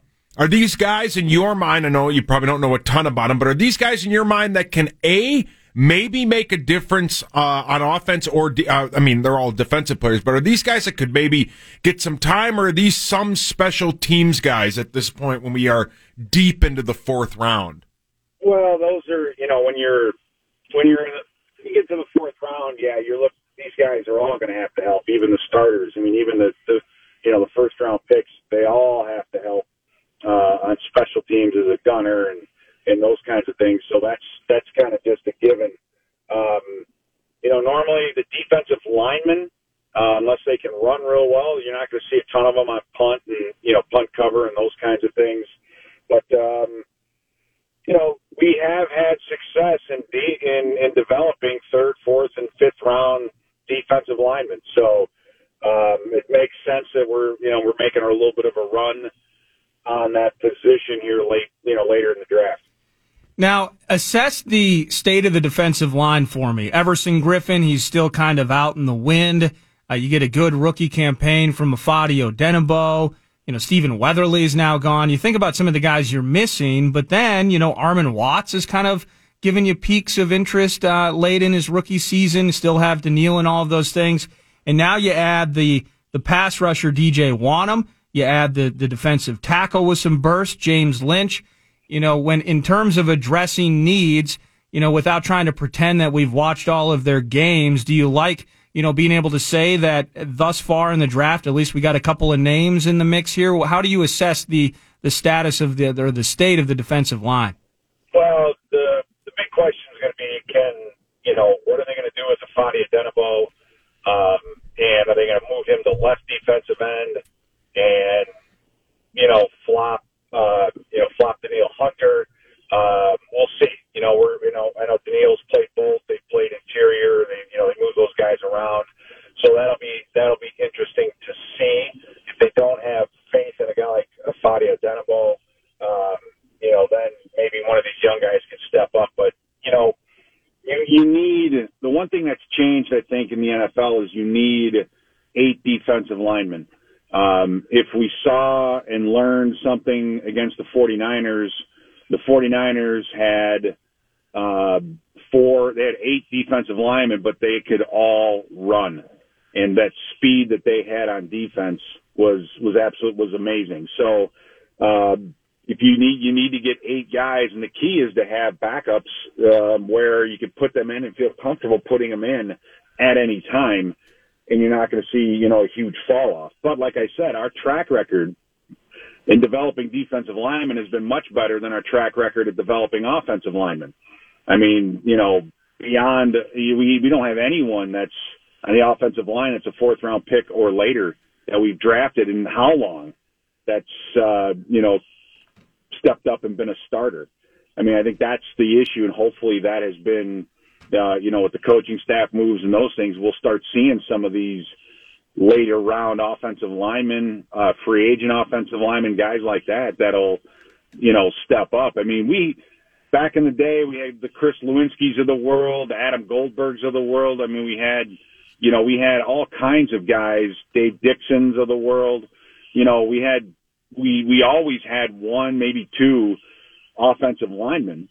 are these guys in your mind? I know you probably don't know a ton about them, but are these guys in your mind that can a maybe make a difference uh, on offense or de- uh, I mean they're all defensive players, but are these guys that could maybe get some time, or are these some special teams guys at this point when we are deep into the fourth round? Well, those are you know when you're when you're when you get to the fourth round, yeah, you're look. These guys are all going to have to help, even the starters. I mean, even the, the you know the first round picks, they all have to help uh, on special teams as a gunner and and those kinds of things. So that's that's kind of just a given. Um, you know, normally the defensive linemen, uh, unless they can run real well, you're not going to see a ton of them on punt and you know punt cover and those kinds of things. But um, you know, we have had success in de- in in developing third, fourth, and fifth round defensive linemen. So um, it makes sense that we're you know we're making a little bit of a run on that position here late you know later in the draft. Now, assess the state of the defensive line for me. Everson Griffen, he's still kind of out in the wind. Uh, you get a good rookie campaign from Ifeadi Odenigbo. You know, Stephen Weatherly is now gone. You think about some of the guys you're missing, but then, you know, Armon Watts is kind of giving you peaks of interest uh, late in his rookie season. Still have Danielle and all of those things. And now you add the, the pass rusher DJ Wonnum. You add the, the defensive tackle with some burst, James Lynch you know, when in terms of addressing needs, you know, without trying to pretend that we've watched all of their games, do you like, you know, being able to say that thus far in the draft, at least we got a couple of names in the mix here? How do you assess the, the status of the, or the state of the defensive line? Well, the the big question is going to be can you know what are they going to do with Ifeadi Odenigbo, um, and are they going to move him to left defensive end and you know flop uh, you know flop Danielle Hunter? Um, we'll see. You know we're you know I know Danielle's played both. They played interior. They you know they move those guys around. So that'll be that'll be interesting to see if they don't have faith in a guy like Ifeadi Odenigbo. Um, you know, then maybe one of these young guys can step up. But you know, you you need the one thing that's changed, I think, in the NFL is you need eight defensive linemen. Um, if we saw and learned something against the 49ers, the 49ers had uh, four, they had eight defensive linemen, but they could all run. And that speed that they had on defense was, was absolute, was amazing. So, uh, if you need, you need to get eight guys and the key is to have backups, um, where you can put them in and feel comfortable putting them in at any time. And you're not going to see, you know, a huge fall off. But like I said, our track record in developing defensive linemen has been much better than our track record at developing offensive linemen. I mean, you know, beyond we we don't have anyone that's on the offensive line that's a fourth round pick or later that we've drafted in how long that's uh, you know stepped up and been a starter. I mean, I think that's the issue, and hopefully that has been uh, you know with the coaching staff moves and those things, we'll start seeing some of these later round offensive linemen, uh, free agent offensive linemen, guys like that that'll you know step up. I mean, we back in the day, we had the Chris Liwienski's of the world, Adam Goldbergs of the world. I mean, we had, you know, we had all kinds of guys, Dave Dixon's of the world. You know, we had, we, we always had one, maybe two offensive linemen.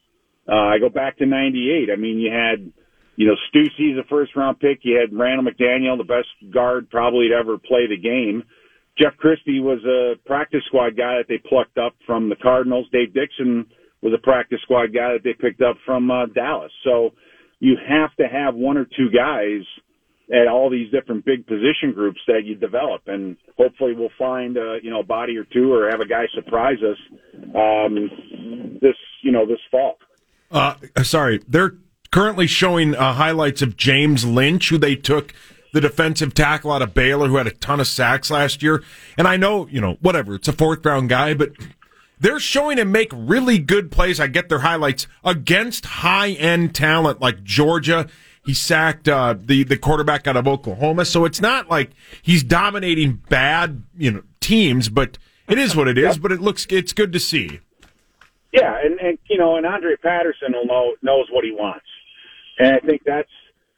Uh, I go back to 98. I mean, you had, you know, Steussie a first round pick. You had Randall McDaniel, the best guard probably to ever play the game. Jeff Christy was a practice squad guy that they plucked up from the Cardinals. Dave Dixon, was a practice squad guy that they picked up from uh, Dallas. So you have to have one or two guys at all these different big position groups that you develop, and hopefully we'll find uh, you know a body or two or have a guy surprise us um, this you know this fall. Uh, sorry, they're currently showing uh, highlights of James Lynch, who they took the defensive tackle out of Baylor, who had a ton of sacks last year. And I know, you know, whatever, it's a fourth round guy, but they're showing him make really good plays. I get their highlights against high end talent like Georgia. He sacked uh, the the quarterback out of Oklahoma, so it's not like he's dominating bad you know teams, but it is what it is. But it looks it's good to see. Yeah, and and you know, and Andre Patterson will know knows what he wants, and I think that's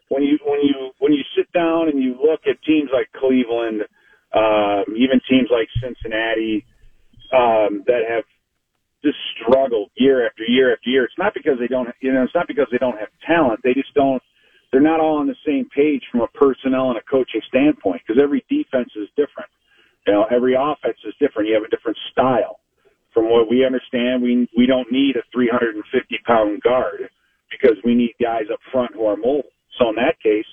when you when you when you sit down and you look at teams like Cleveland, um, even teams like Cincinnati, um, that have just struggled year after year after year. It's not because they don't, you know, it's not because they don't have talent. They just don't. They're not all on the same page from a personnel and a coaching standpoint because every defense is different. You know, every offense is different. You have a different style. From what we understand, we we don't need a 350 pound guard because we need guys up front who are mobile. So in that case,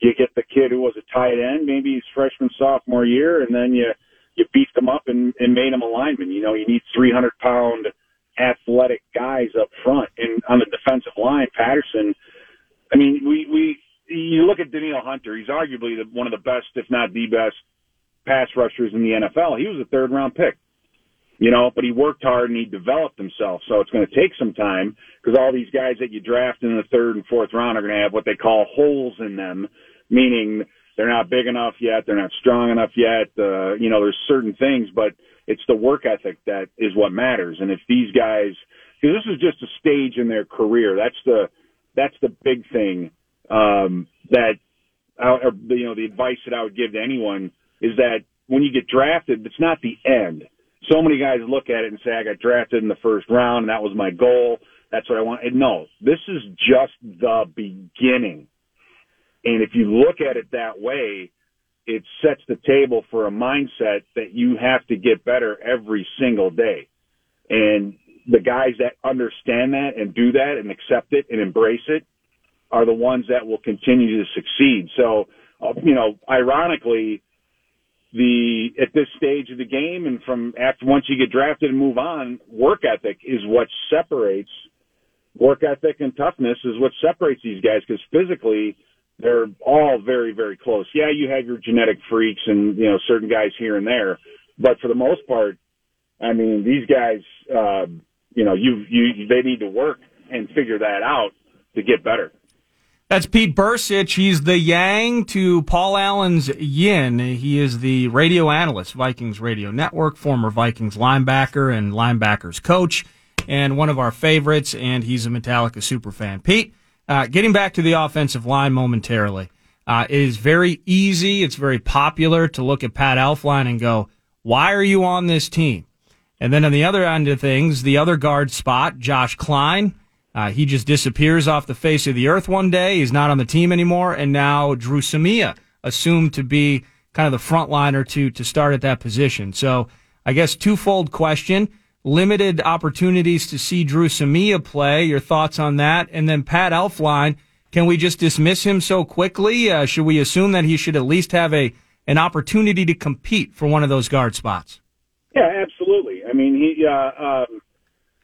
you get the kid who was a tight end, maybe he's freshman sophomore year, and then you you beefed them up and, and made them a lineman. You know, you need 300 pound athletic guys up front. And on the defensive line, Patterson, I mean, we, we, you look at Danielle Hunter, he's arguably the, one of the best, if not the best pass rushers in the NFL. He was a third round pick, you know, but he worked hard and he developed himself. So it's going to take some time because all these guys that you draft in the third and fourth round are going to have what they call holes in them, meaning they're not big enough yet. They're not strong enough yet. Uh, you know, there's certain things, but it's the work ethic that is what matters. And if these guys, because this is just a stage in their career, that's the, that's the big thing, um, that, I, or, you know, the advice that I would give to anyone is that when you get drafted, it's not the end. So many guys look at it and say, I got drafted in the first round and that was my goal. That's what I want. And no, this is just the beginning. And if you look at it that way, it sets the table for a mindset that you have to get better every single day. And the guys that understand that and do that and accept it and embrace it are the ones that will continue to succeed. So, uh, you know, ironically, the at this stage of the game and from after once you get drafted and move on, work ethic is what separates work ethic and toughness is what separates these guys because physically they're all very, very close. Yeah, you have your genetic freaks and, you know, certain guys here and there, but for the most part, I mean, these guys, uh, you know, you, you, they need to work and figure that out to get better. That's Pete Bercich. He's the yang to Paul Allen's yin. He is the radio analyst, Vikings Radio Network, former Vikings linebacker and linebackers coach, and one of our favorites, and he's a Metallica superfan. Pete, uh, getting back to the offensive line momentarily. Uh, it is very easy. It's very popular to look at Pat Elflein and go, why are you on this team? And then on the other end of things, the other guard spot, Josh Kline, uh, he just disappears off the face of the earth one day. He's not on the team anymore. And now Dru Samia, assumed to be kind of the frontliner to, to start at that position. So I guess twofold question. Limited opportunities to see Dru Samia play. Your thoughts on that? And then Pat Elflein, can we just dismiss him so quickly? Uh, should we assume that he should at least have a an opportunity to compete for one of those guard spots? Yeah, absolutely. I mean, he, uh, um,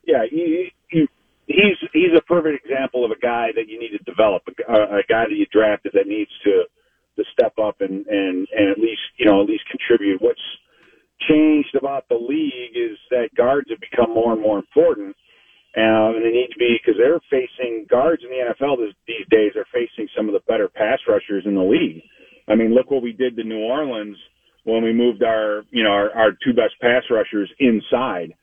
yeah, he, he, he's he's a perfect example of a guy that you need to develop, a, a guy that you drafted that needs to to step up and and and at least you know at least contribute. What's changed about the league is that guards have become more and more important, uh, and they need to be because they're facing guards in the NFL this, these days are facing some of the better pass rushers in the league. I mean, look what we did to New Orleans when we moved our, you know, our, our two best pass rushers inside.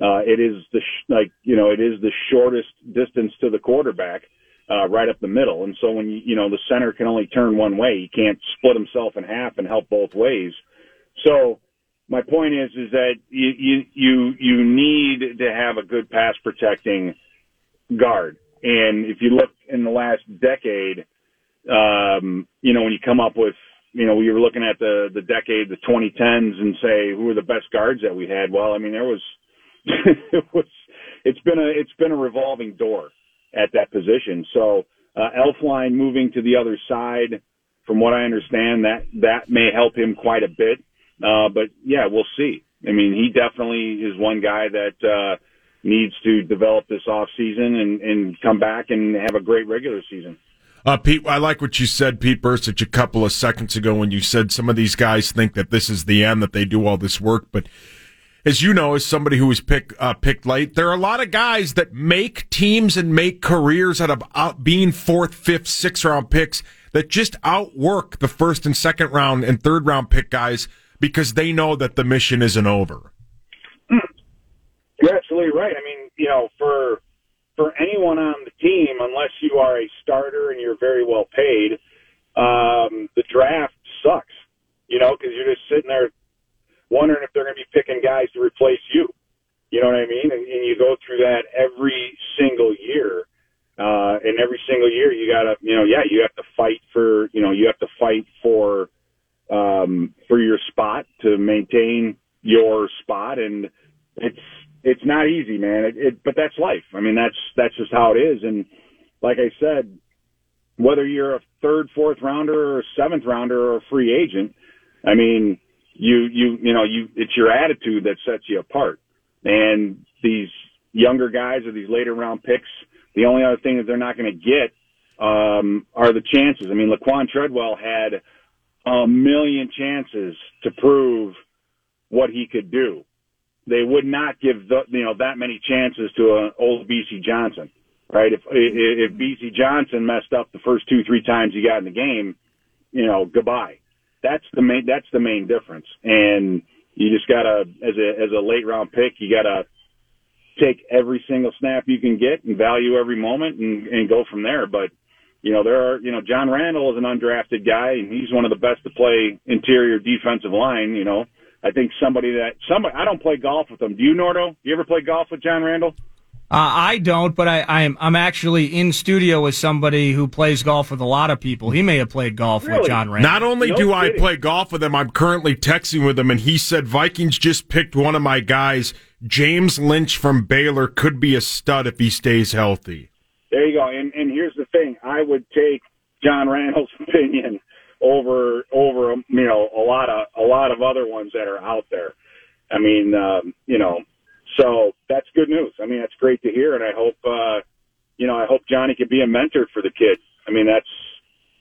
Uh, it is the, sh- like, you know, it is the shortest distance to the quarterback, uh, right up the middle. And so when you, you know, the center can only turn one way, he can't split himself in half and help both ways. So my point is, is that you, you, you, you need to have a good pass protecting guard. And if you look in the last decade, um, you know, when you come up with, you know, we were looking at the, the decade, the 2010s and say, who were the best guards that we had? Well, I mean, there was, it was, it's been a, it's been a revolving door at that position. So, uh, Elflein moving to the other side, from what I understand, that, that may help him quite a bit. Uh, but yeah, we'll see. I mean, he definitely is one guy that, uh, needs to develop this off season and, and come back and have a great regular season. Uh, Pete, I like what you said, Pete Bercich, a couple of seconds ago when you said some of these guys think that this is the end, that they do all this work. But as you know, as somebody who was picked uh, picked late, there are a lot of guys that make teams and make careers out of out being fourth, fifth, sixth round picks that just outwork the first and second round and third round pick guys because they know that the mission isn't over. You're absolutely right. I mean, you know, for for anyone on the team, unless you are a starter and you're very well paid, um, the draft sucks. You know, because you're just sitting there wondering if they're going to be picking guys to replace you. You know what I mean? And, and you go through that every single year. Uh, and every single year you gotta, you know, yeah, you have to fight for, you know, you have to fight for, um, for your spot to maintain your spot. And it's, it's not easy, man. It, it, but that's life. I mean, that's that's just how it is. And like I said, whether you're a third, fourth rounder, or a seventh rounder, or a free agent, I mean, you you you know you it's your attitude that sets you apart. And these younger guys or these later round picks, the only other thing that they're not going to get um, are the chances. I mean, Laquan Treadwell had a million chances to prove what he could do they would not give the, you know that many chances to an old BC Johnson, right? If if BC Johnson messed up the first two three times he got in the game, you know, goodbye. That's the main that's the main difference, and you just gotta as a as a late round pick, you gotta take every single snap you can get and value every moment and and go from there. But you know, there are, you know, John Randle is an undrafted guy and he's one of the best to play interior defensive line, you know. I think somebody that somebody I don't play golf with him. Do you, Nordo? You ever play golf with John Randle? Uh, I don't, but I, I'm I'm actually in studio with somebody who plays golf with a lot of people. He may have played golf Really? with John Randle. Not only No do I play golf with him, I'm currently texting with him, and he said Vikings just picked one of my guys. James Lynch from Baylor could be a stud if he stays healthy. There you go. And and here's the thing: I would take John Randle's opinion over over you know a lot of a lot of other ones that are out there. I mean, um, you know, so that's good news. I mean, that's great to hear, and I hope uh, you know I hope Johnny can be a mentor for the kid. I mean, that's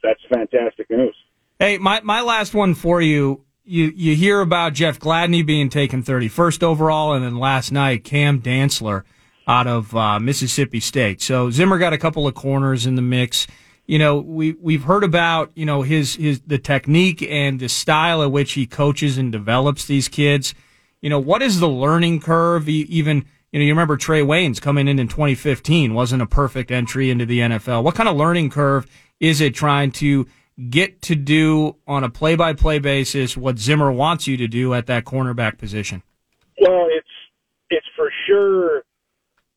that's fantastic news. Hey, my, my last one for you. You you hear about Jeff Gladney being taken 31st overall, and then last night Cam Dantzler out of uh, Mississippi State. So Zimmer got a couple of corners in the mix. You know, we we've heard about you know his his the technique and the style at which he coaches and develops these kids. You know, what is the learning curve? Even you know, you remember Trae Waynes coming in in 2015 wasn't a perfect entry into the NFL. What kind of learning curve is it trying to get to do on a play by play basis what Zimmer wants you to do at that cornerback position? Well, it's it's for sure.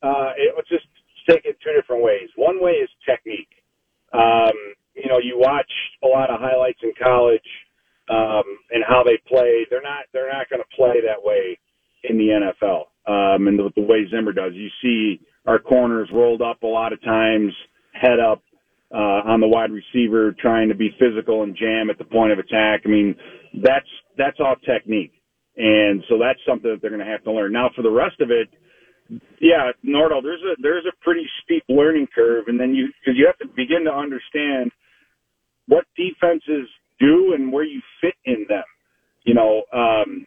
Uh, it was just take it two different ways. One way is technique. Um, you know, you watch a lot of highlights in college um, and how they play. They're not they're not going to play that way in the NFL. Um, and the, the way Zimmer does, you see our corners rolled up a lot of times, head up uh, on the wide receiver, trying to be physical and jam at the point of attack. I mean, that's that's all technique, and so that's something that they're going to have to learn. Now, for the rest of it, yeah, Nordal, there's a there's a pretty steep learning curve, and then you because you have to begin to understand what defenses do and where you fit in them. You know, um,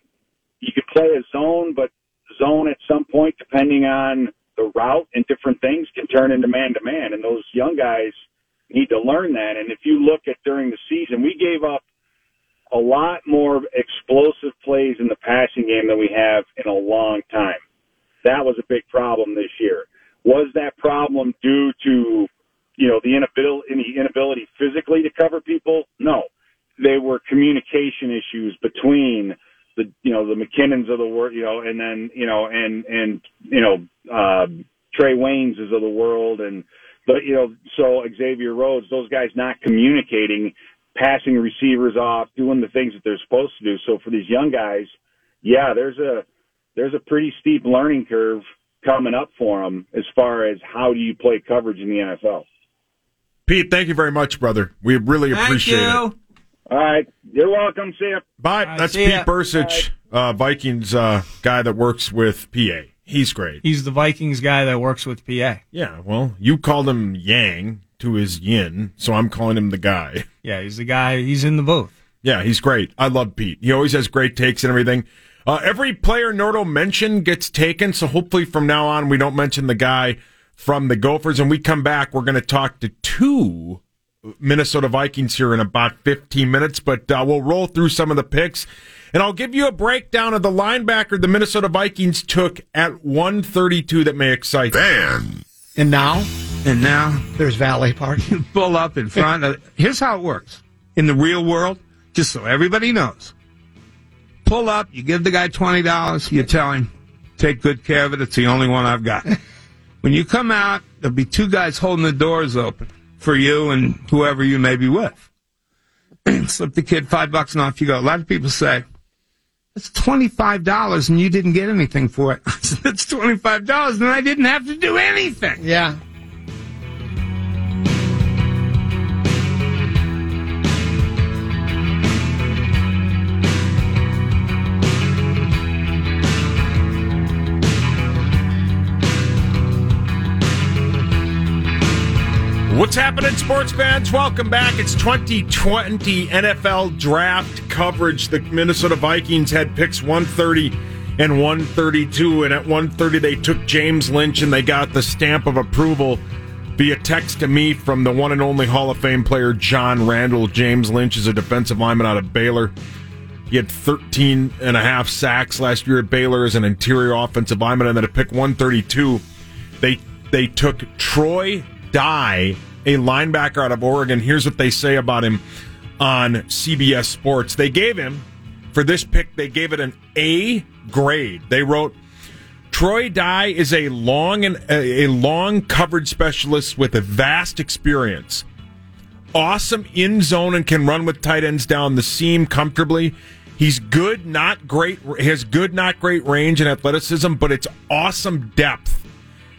you could play a zone, but zone at some point, depending on the route and different things, can turn into man to man, and those young guys need to learn that. And if you look at during the season, we gave up a lot more explosive plays in the passing game than we have in a long time. That was a big problem this year. Was that problem due to, you know, the inability, the inability physically to cover people? No. They were communication issues between the, you know, the McKinnons of the world, you know, and then, you know, and, and, you know, uh, Trae Waynes of the world and, but, you know, so Xavier Rhodes, those guys not communicating, passing receivers off, doing the things that they're supposed to do. So for these young guys, yeah, there's a, there's a pretty steep learning curve coming up for them as far as how do you play coverage in the NFL. Pete, thank you very much, brother. We really appreciate it. All right, you're welcome. See ya. Bye. right, That's Pete ya. Bercich, uh, Vikings uh, guy that works with PA. He's great. He's the Vikings guy that works with PA. Yeah, well, you called him Yang to his yin, so I'm calling him the guy. Yeah, he's the guy. He's in the booth. Yeah, he's great. I love Pete. He always has great takes and everything. Uh, every player Nordo mentioned gets taken, so hopefully from now on we don't mention the guy from the Gophers. And we come back, we're going to talk to two Minnesota Vikings here in about 15 minutes, but uh, we'll roll through some of the picks. And I'll give you a breakdown of the linebacker the Minnesota Vikings took at 132 that may excite you. And now And now there's valet parking. pull up in front of. Here's how it works in the real world, just so everybody knows. Pull up, you give the guy twenty dollars, you tell him, take good care of it. It's the only one I've got. when you come out, there'll be two guys holding the doors open for you and whoever you may be with. Slip the kid five bucks and off you go. A lot of people say, it's twenty-five dollars and you didn't get anything for it. Twenty-five dollars and I didn't have to do anything. Yeah. What's happening, sports fans? Welcome back. It's 2020 NFL draft coverage. The Minnesota Vikings had picks 130 and 132, and at 130 they took James Lynch and they got the stamp of approval via text to me from the one and only Hall of Fame player John Randle. James Lynch is a defensive lineman out of Baylor. He had 13 and a half sacks last year at Baylor as an interior offensive lineman, and then at pick 132, they they took Troy Dye, a linebacker out of Oregon. Here's what they say about him on CBS Sports. They gave him for this pick, they gave it an A grade. They wrote Troy Dye is a long and a, long coverage specialist with a vast experience. Awesome in zone and can run with tight ends down the seam comfortably. He's good, not great. Has good, not great range and athleticism, but it's awesome depth.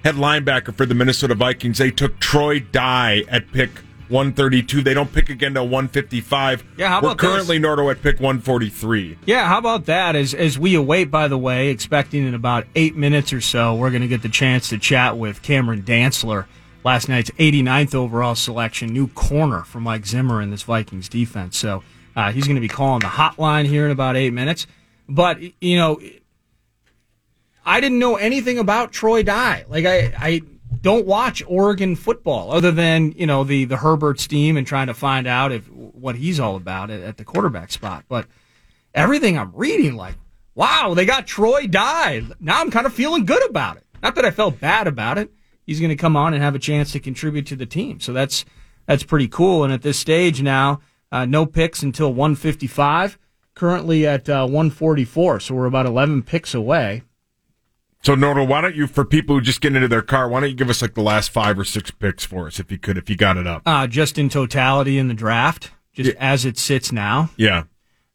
Head linebacker for the Minnesota Vikings. They took Troy Dye at pick 132. They don't pick again to 155. Yeah, how about We're about this? currently Nordo at pick 143. Yeah, how about that? As as we await, by the way, expecting in about eight minutes or so, we're going to get the chance to chat with Cameron Dantzler, last night's 89th overall selection, new corner for Mike Zimmer in this Vikings defense. So uh, he's going to be calling the hotline here in about eight minutes. But you know, I didn't know anything about Troy Dye. Like I, I don't watch Oregon football other than you know the the Herbert's team and trying to find out if what he's all about at, at the quarterback spot. But everything I'm reading, like, wow, they got Troy Dye. Now I'm kind of feeling good about it. Not that I felt bad about it. He's going to come on and have a chance to contribute to the team. So that's that's pretty cool. And at this stage now, Uh, no picks until 155. Currently at uh, 144, so we're about 11 picks away. So, Nordo, why don't you, for people who just get into their car, why don't you give us like the last five or six picks for us, if you could, if you got it up? Uh, just in totality in the draft, just as it sits now. Yeah.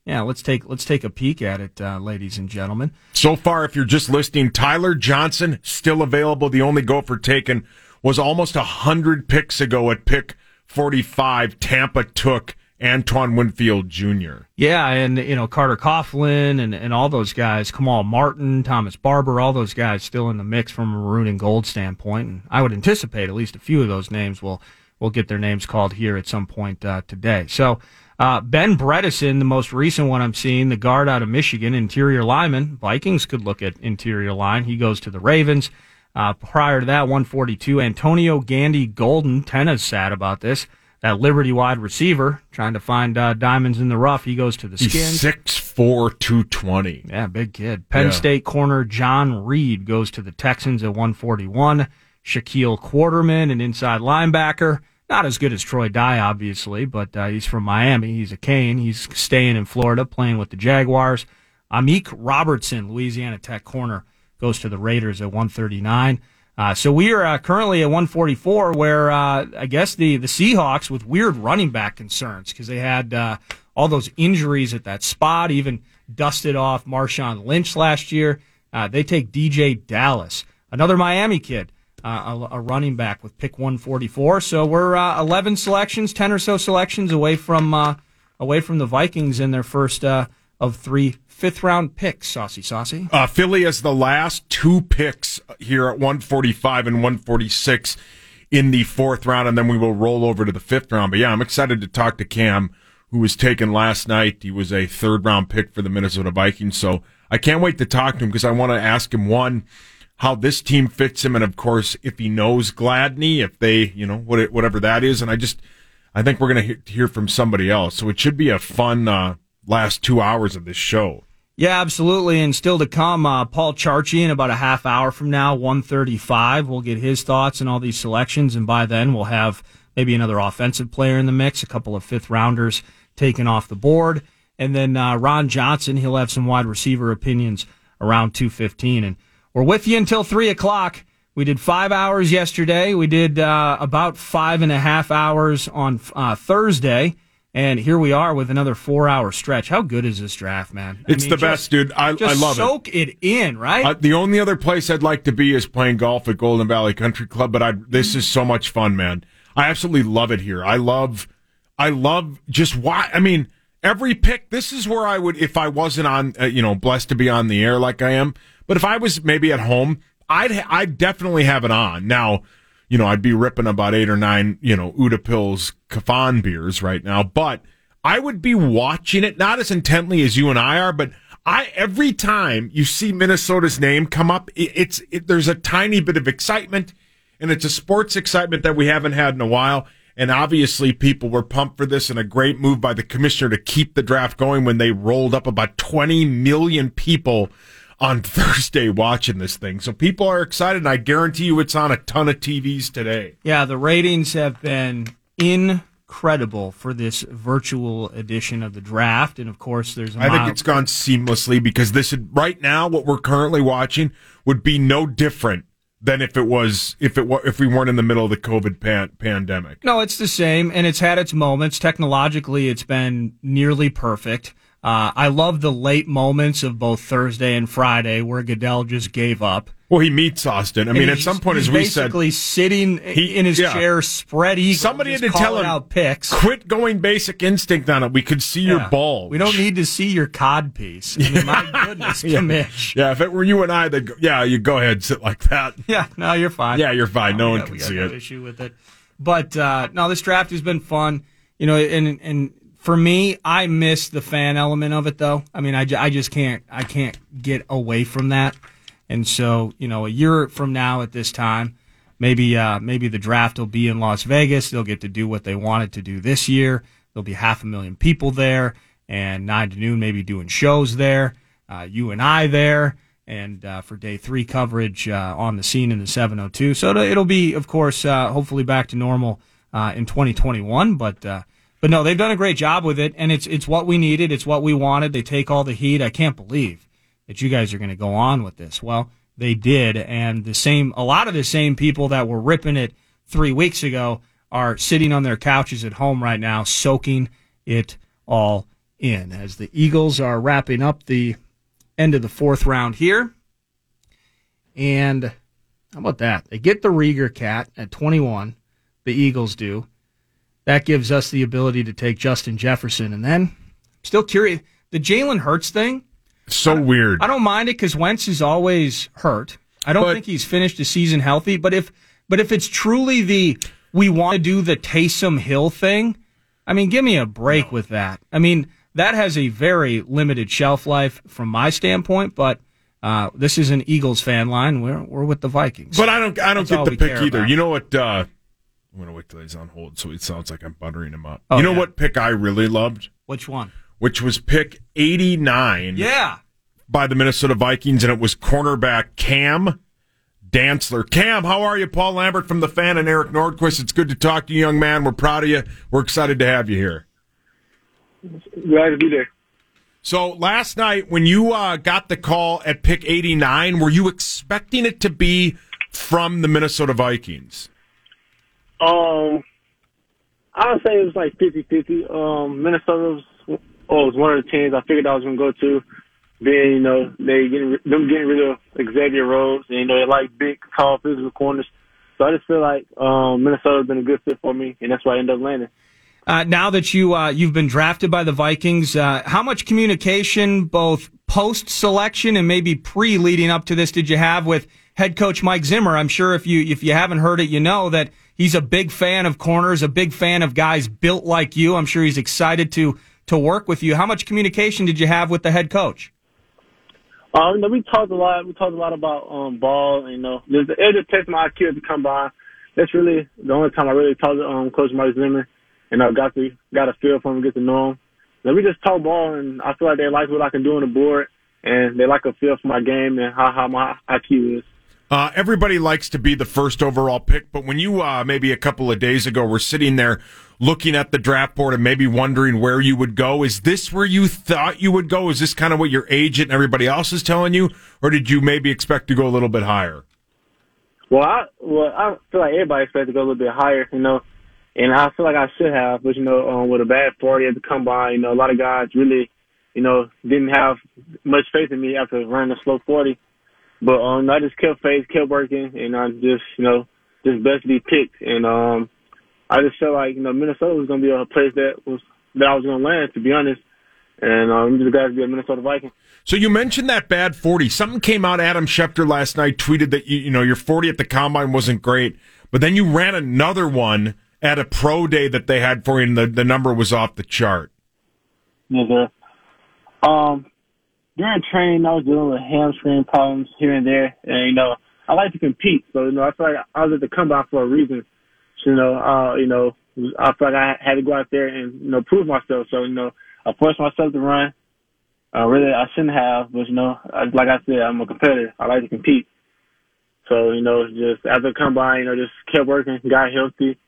Yeah, let's take let's take a peek at it, uh, ladies and gentlemen. So far, if you're just listening, Tyler Johnson still available. The only gopher taken was almost a hundred picks ago at pick 45. Tampa took Antoine Winfield Jr. Yeah, and you know Carter Coughlin and, and all those guys, Kamal Martin, Thomas Barber, all those guys still in the mix from a maroon and gold standpoint. And I would anticipate at least a few of those names will will get their names called here at some point uh, today. So uh, Ben Bredeson, the most recent one I'm seeing, the guard out of Michigan, interior lineman. Vikings could look at interior line. He goes to the Ravens. Uh, prior to that, 142, Antonio Gandy Golden. Tenna's sad about this. That Liberty wide receiver trying to find uh, diamonds in the rough. He goes to the He's Skins. 6'4", 220. Yeah, big kid. Penn Yeah. State corner John Reid goes to the Texans at 141. Shaquille Quarterman, an inside linebacker. Not as good as Troy Dye, obviously, but uh, he's from Miami. He's a Cane. He's staying in Florida, playing with the Jaguars. Amik Robertson, Louisiana Tech corner, goes to the Raiders at 139. Uh, so we are uh, currently at 144, where uh, I guess the the Seahawks with weird running back concerns because they had uh, all those injuries at that spot, even dusted off Marshawn Lynch last year. Uh, they take DJ Dallas, another Miami kid, uh, a, a running back with pick 144. So we're uh, 11 selections, 10 or so selections away from away from the Vikings in their first of three fifth round picks. Saucy, saucy. Uh, Philly has the last two picks here at 145 and 146 in the fourth round, and then we will roll over to the fifth round. But yeah, I'm excited to talk to Cam, who was taken last night. He was a third round pick for the Minnesota Vikings. So I can't wait to talk to him because I want to ask him one, how this team fits him, and of course, if he knows Gladney, if they, you know, what whatever that is. And I just, I think we're going to hear from somebody else. So it should be a fun uh, last two hours of this show. Yeah, absolutely. And still to come, uh, Paul Charchi in about a half hour from now, 135. We'll get his thoughts on all these selections. And by then we'll have maybe another offensive player in the mix, a couple of fifth rounders taken off the board. And then, uh, Ron Johnson, he'll have some wide receiver opinions around 215. And we're with you until three o'clock. We did five hours yesterday. We did, uh, about five and a half hours on, uh, Thursday. And here we are with another four hour stretch. How good is this draft, man? I It's mean, the just- best, dude. I, I love it. soak it. in, right? Uh, the only other place I'd like to be is playing golf at Golden Valley Country Club, but I this is so much fun, man. I absolutely love it here. I love, I love just why. I mean, every pick. This is where I would, if I wasn't on, uh, you know, blessed to be on the air like I am. But if I was maybe at home, I'd I'd definitely have it on. Now, you know, I'd be ripping about eight or nine, you know, Utepils Kafan beers right now, but I would be watching it not as intently as you and I are, but I every time you see Minnesota's name come up, it, it's it, there's a tiny bit of excitement, and it's a sports excitement that we haven't had in a while. And obviously, people were pumped for this, and a great move by the commissioner to keep the draft going when they rolled up about 20 million people on Thursday watching this thing. So people are excited, and I guarantee you it's on a ton of TVs today. Yeah, the ratings have been incredible for this virtual edition of the draft, and of course, there's I think it's gone seamlessly because this right now what we're currently watching would be no different than if it was if it were if we weren't in the middle of the COVID pan- pandemic. No, it's the same, and it's had its moments. Technologically, it's been nearly perfect. Uh, I love the late moments of both Thursday and Friday where Goodell just gave up. Well, he meets Austin. I mean, at some point, he's as we said, basically sitting He- in his yeah. chair, spread eagle. somebody had to tell him out picks. quit going basic instinct on it. We could see your ball. We don't need to see your cod piece. I mean, my goodness, Yeah. Kamish. Yeah, if it were you and I, that yeah, you go ahead, sit like that. Yeah, no, you're fine. Yeah, you're fine. No we one got- can see no it. Issue with it, but uh, no, this draft has been fun. You know, and and for me, I miss the fan element of it, though. I mean, I, I just can't I can't get away from that. And so, you know, a year from now at this time, maybe uh, maybe the draft will be in Las Vegas. They'll get to do what they wanted to do this year. There'll be half a million people there, and nine to noon maybe doing shows there. Uh, you and I there, and uh, for day three coverage uh, on the scene in the 702. So it'll, be, of course, uh, hopefully back to normal uh, in 2021. But uh, but no, they've done a great job with it, and it's it's what we needed. It's what we wanted. They take all the heat. I can't believe that you guys are going to go on with this. Well, they did, and the same a lot of the same people that were ripping it three weeks ago are sitting on their couches at home right now, soaking it all in as the Eagles are wrapping up the end of the fourth round here. And how about that? They get the Reagor cat at 21. The Eagles do. That gives us the ability to take Justin Jefferson. And then, still curious, the Jalen Hurts thing. So weird. I don't mind it because Wentz is always hurt. I don't But- think he's finished the season healthy. But if but if it's truly the we want to do the Taysom Hill thing, I mean, give me a break with that. I mean, that has a very limited shelf life from my standpoint. But uh, this is an Eagles fan line. We're we're with the Vikings. But I don't. I don't That's get the pick either. about. You know what? Uh, I'm gonna wait till he's on hold, so it sounds like I'm buttering him up. Oh, you know yeah. what pick I really loved, Which one? which was pick 89 Yeah. by the Minnesota Vikings, and it was cornerback Cam Dantzler. Cam, how are you? Paul Lambert from the Fan and Eric Nordquist. It's good to talk to you, young man. We're proud of you. We're excited to have you here. Glad to be there. So last night, when you uh, got the call at pick 89, were you expecting it to be from the Minnesota Vikings? Um, I would say it was like 50-50. Um, Minnesota was, oh, was one of the teams I figured I was going to go to. Being, you know, they getting them getting rid of Xavier Rhodes, and you know they like big, tall, physical corners. So I just feel like um, Minnesota's been a good fit for me, and that's why I ended up landing. Uh, now that you uh, you've been drafted by the Vikings, uh, how much communication, both post selection and maybe pre leading up to this, did you have with head coach Mike Zimmer? I'm sure if you if you haven't heard it, you know that he's a big fan of corners, a big fan of guys built like you. I'm sure he's excited to to work with you. How much communication did you have with the head coach? Um, we talked a lot. We talked a lot about um ball. You know, it just tested my IQ to come by. That's really the only time I really talked to um Coach Mike Zimmer, and I got to got a feel for him, get to know him. Then we just talk ball, and I feel like they like what I can do on the board, and they like a feel for my game and how how my IQ is. Uh, everybody likes to be the first overall pick, but when you uh, maybe a couple of days ago were sitting there looking at the draft board and maybe wondering where you would go, is this where you thought you would go? Is this kind of what your agent and everybody else is telling you, or did you maybe expect to go a little bit higher? Well, I well I feel like everybody expects to go a little bit higher, you know, and I feel like I should have, but you know, um, with a bad forty at the combine, you know, a lot of guys really, you know, didn't have much faith in me after running a slow forty. But um, I just kept faith, kept working, and I just, you know, just best be picked. And um, I just felt like you know Minnesota was gonna be a place that was that I was gonna land, to be honest. And um, I'm just glad to be a Minnesota Viking. So you mentioned that bad 40. Something came out. Adam Schefter last night tweeted that you, you know your 40 at the combine wasn't great, but then you ran another one at a pro day that they had for you, and the, the number was off the chart. Yeah. Um, during training, I was dealing with hamstring problems here and there, and you know, I like to compete, so you know, I feel like I was at the combine for a reason. So, you know, uh, you know, I feel like I had to go out there and you know prove myself. So you know, I forced myself to run. Uh, really, I shouldn't have, but you know, like I said, I'm a competitor. I like to compete. So you know, just after combine, you know, just kept working, got healthy,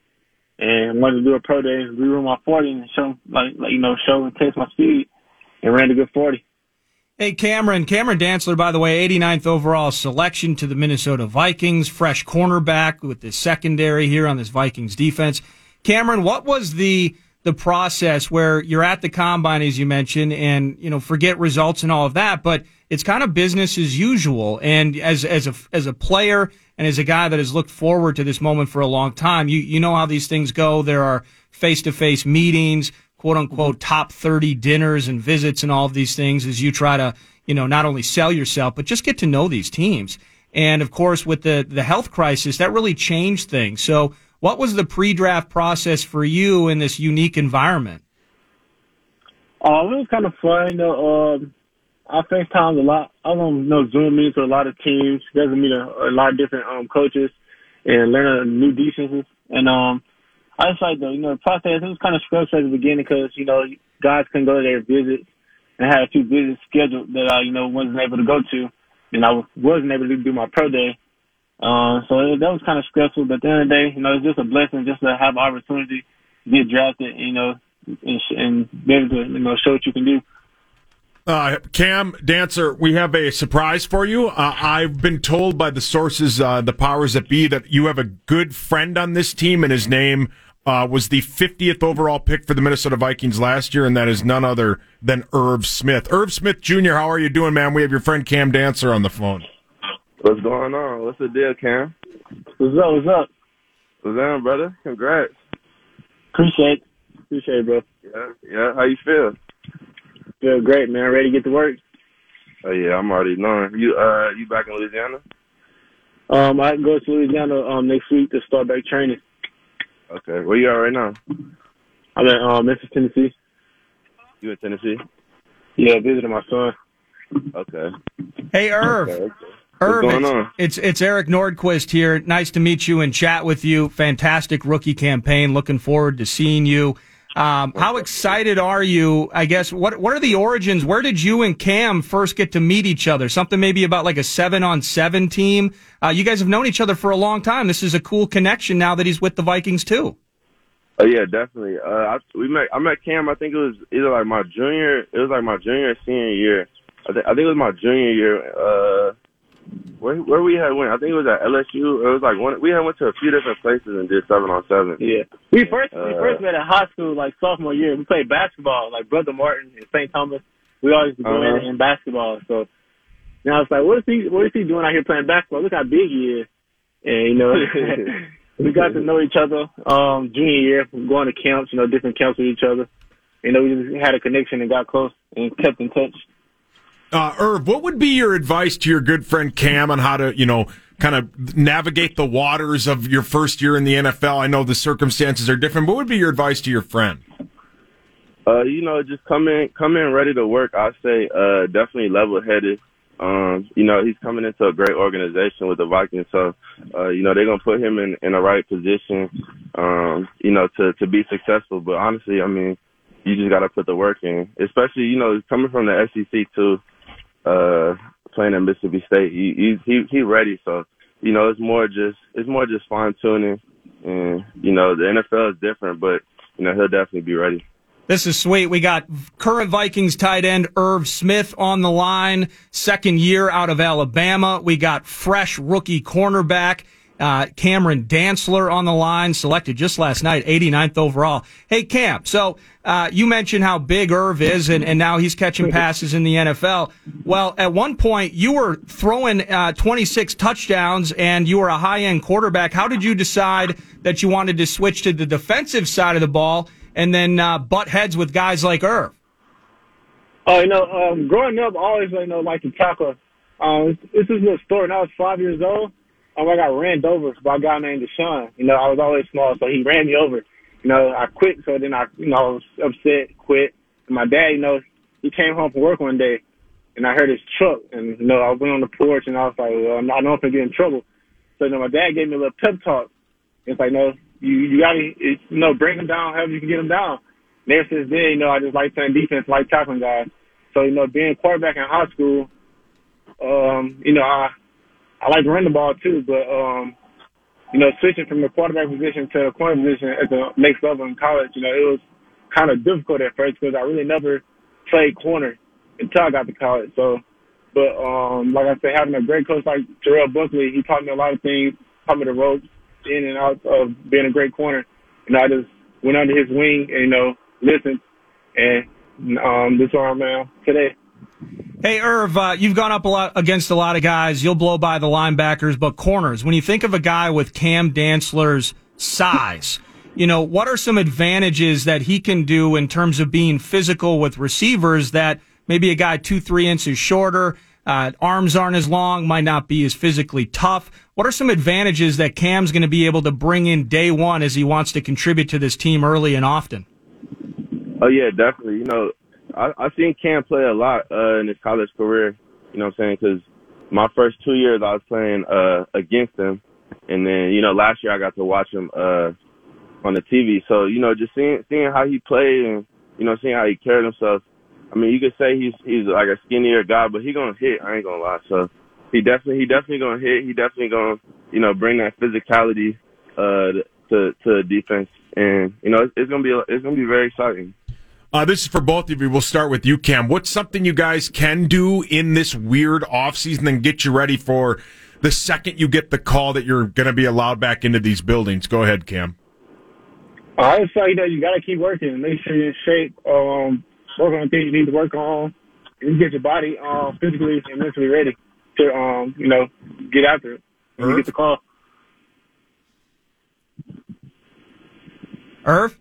and wanted to do a pro day, rerun my 40 and show, like, like you know, show and test my speed, and ran a good 40. Hey, Cameron. Cameron Dantzler, by the way, 89th overall selection to the Minnesota Vikings, fresh cornerback with the secondary here on this Vikings defense. Cameron, what was the the process where you're at the combine, as you mentioned, and you know forget results and all of that, but it's kind of business as usual. And as as a as a player and as a guy that has looked forward to this moment for a long time, you you know how these things go. There are face to face meetings, quote unquote top 30 dinners and visits and all of these things as you try to, you know, not only sell yourself, but just get to know these teams. And of course, with the, the health crisis, that really changed things. So what was the pre-draft process for you in this unique environment? Uh, it was kind of fun. Um, I FaceTimed a lot. I was on you know, Zoom meetings with a lot of teams, to meet a, a lot of different um, coaches and learn uh, new defenses. And um, I just like the you know the process. It was kind of stressful at the beginning because you know guys couldn't go to their visits and I had a few visits scheduled that I you know wasn't able to go to, and I wasn't able to do my pro day. Uh, so it, that was kind of stressful. But at the end of the day, you know, it's just a blessing just to have opportunity to get drafted. You know, and, and be able to you know show what you can do. Uh, Cam Dantzler, we have a surprise for you. Uh, I've been told by the sources, uh, the powers that be, that you have a good friend on this team, and his name uh, was the 50th overall pick for the Minnesota Vikings last year, and that is none other than Irv Smith. Irv Smith Jr., how are you doing, man? We have your friend Cam Dantzler on the phone. What's going on? What's the deal, Cam? What's up? What's up? What's up, brother? Congrats. Appreciate, it. appreciate, it, bro. Yeah, yeah. How you feel? Feel great, man. Ready to get to work. Oh yeah, I'm already knowing. You uh, you back in Louisiana? Um, I go to Louisiana um next week to start back training. Okay. Where you at right now? I'm at um, Memphis, Tennessee. You in Tennessee? Yeah, visiting my son. Okay. Hey, Irv. Okay, okay. Irv, What's going it's, on? it's it's Eric Nordquist here. Nice to meet you and chat with you. Fantastic rookie campaign. Looking forward to seeing you. Um, how excited are you? I guess what what are the origins? Where did you and Cam first get to meet each other? Something maybe about like a seven on seven team. Uh, you guys have known each other for a long time. This is a cool connection now that he's with the Vikings too. Oh yeah, definitely. Uh, I, we met. I met Cam. I think it was either like my junior. It was like my junior or senior year. I, th- I think it was my junior year. Uh, where where we had went. I think it was at LSU. It was like one. We had went to a few different places and did seven on seven. Yeah. We first we Uh, first met at high school, like sophomore year. We played basketball, like Brother Martin and St. Thomas. We always go Uh-huh. in in basketball. So now it's like, what is he? What is he doing out here playing basketball? Look how big he is. And you know, we got to know each other. Um, junior year, going to camps, you know, different camps with each other. You know, we just had a connection and got close and kept in touch. Uh, Irv, what would be your advice to your good friend Cam on how to, you know, kind of navigate the waters of your first year in the NFL? I know the circumstances are different. But What would be your advice to your friend? Uh, you know, just come in, come in ready to work. I say, uh, definitely level headed. Um, you know, he's coming into a great organization with the Vikings, so uh, you know they're gonna put him in in the right position, um, you know, to to be successful. But honestly, I mean, you just gotta put the work in. Especially, you know, coming from the SEC too, uh, playing at Mississippi State, he he he, ready. So, you know, it's more just it's more just fine tuning, and you know, the NFL is different, but you know, he'll definitely be ready. This is sweet. We got current Vikings tight end Irv Smith on the line, second year out of Alabama. We got fresh rookie cornerback uh, Cameron Dantzler on the line, selected just last night, 89th overall. Hey, Cam, so uh, you mentioned how big Irv is, and, and now he's catching passes in the NFL. Well, at one point, you were throwing uh, 26 touchdowns, and you were a high end quarterback. How did you decide that you wanted to switch to the defensive side of the ball? and then uh, butt heads with guys like Irv? Oh, you know, um, growing up, I always, you know, like to tackle. Um, this is a story. When I was five years old, um, I got ran over by a guy named Deshaun. You know, I was always small, so he ran me over. You know, I quit, so then I, you know, I was upset, quit. And my dad, you know, he came home from work one day, and I heard his truck, and you know, I went on the porch, and I was like, well, I know I'm gonna get in trouble. So, you know, my dad gave me a little pep talk. It's like, no, you you gotta, you know, bring them down however you can get them down. And ever since then, you know, I just like playing defense, like tackling guys. So, you know, being quarterback in high school, um, you know, I I like to run the ball too, but um, you know, switching from the quarterback position to the corner position at the next level in college, you know, it was kind of difficult at first because I really never played corner until I got to college. So, but um, like I said, having a great coach like Terrell Buckley, he taught me a lot of things, taught me the ropes in and out of being a great corner. And I just went under his wing and, you know, listened. And um, this is where I'm at today. Hey, Irv, uh, you've gone up a lot against a lot of guys. You'll blow by the linebackers, but corners. When you think of a guy with Cam Dantzler's size, you know, what are some advantages that he can do in terms of being physical with receivers that maybe a guy two, three inches shorter, uh, arms aren't as long, might not be as physically tough. What are some advantages that Cam's going to be able to bring in day one as he wants to contribute to this team early and often? Oh yeah, definitely. You know, I I seen Cam play a lot uh, in his college career. You know what I'm saying? Because my first two years I was playing uh, against him, and then you know last year I got to watch him uh, on the TV. So you know, just seeing seeing how he played and you know seeing how he carried himself. I mean, you could say he's he's like a skinnier guy, but he gonna hit. I ain't gonna lie. So he definitely he definitely gonna hit. He definitely gonna you know bring that physicality uh, to to defense, and you know it's, it's gonna be it's gonna be very exciting. Uh, this is for both of you. We'll start with you, Cam. What's something you guys can do in this weird offseason and get you ready for the second you get the call that you're going to be allowed back into these buildings? Go ahead, Cam. I would say that you got to keep working, and make sure you're in shape, um, work on the things you need to work on, and get your body uh, physically and mentally ready to, um, you know, get after it when you get the call. Irv?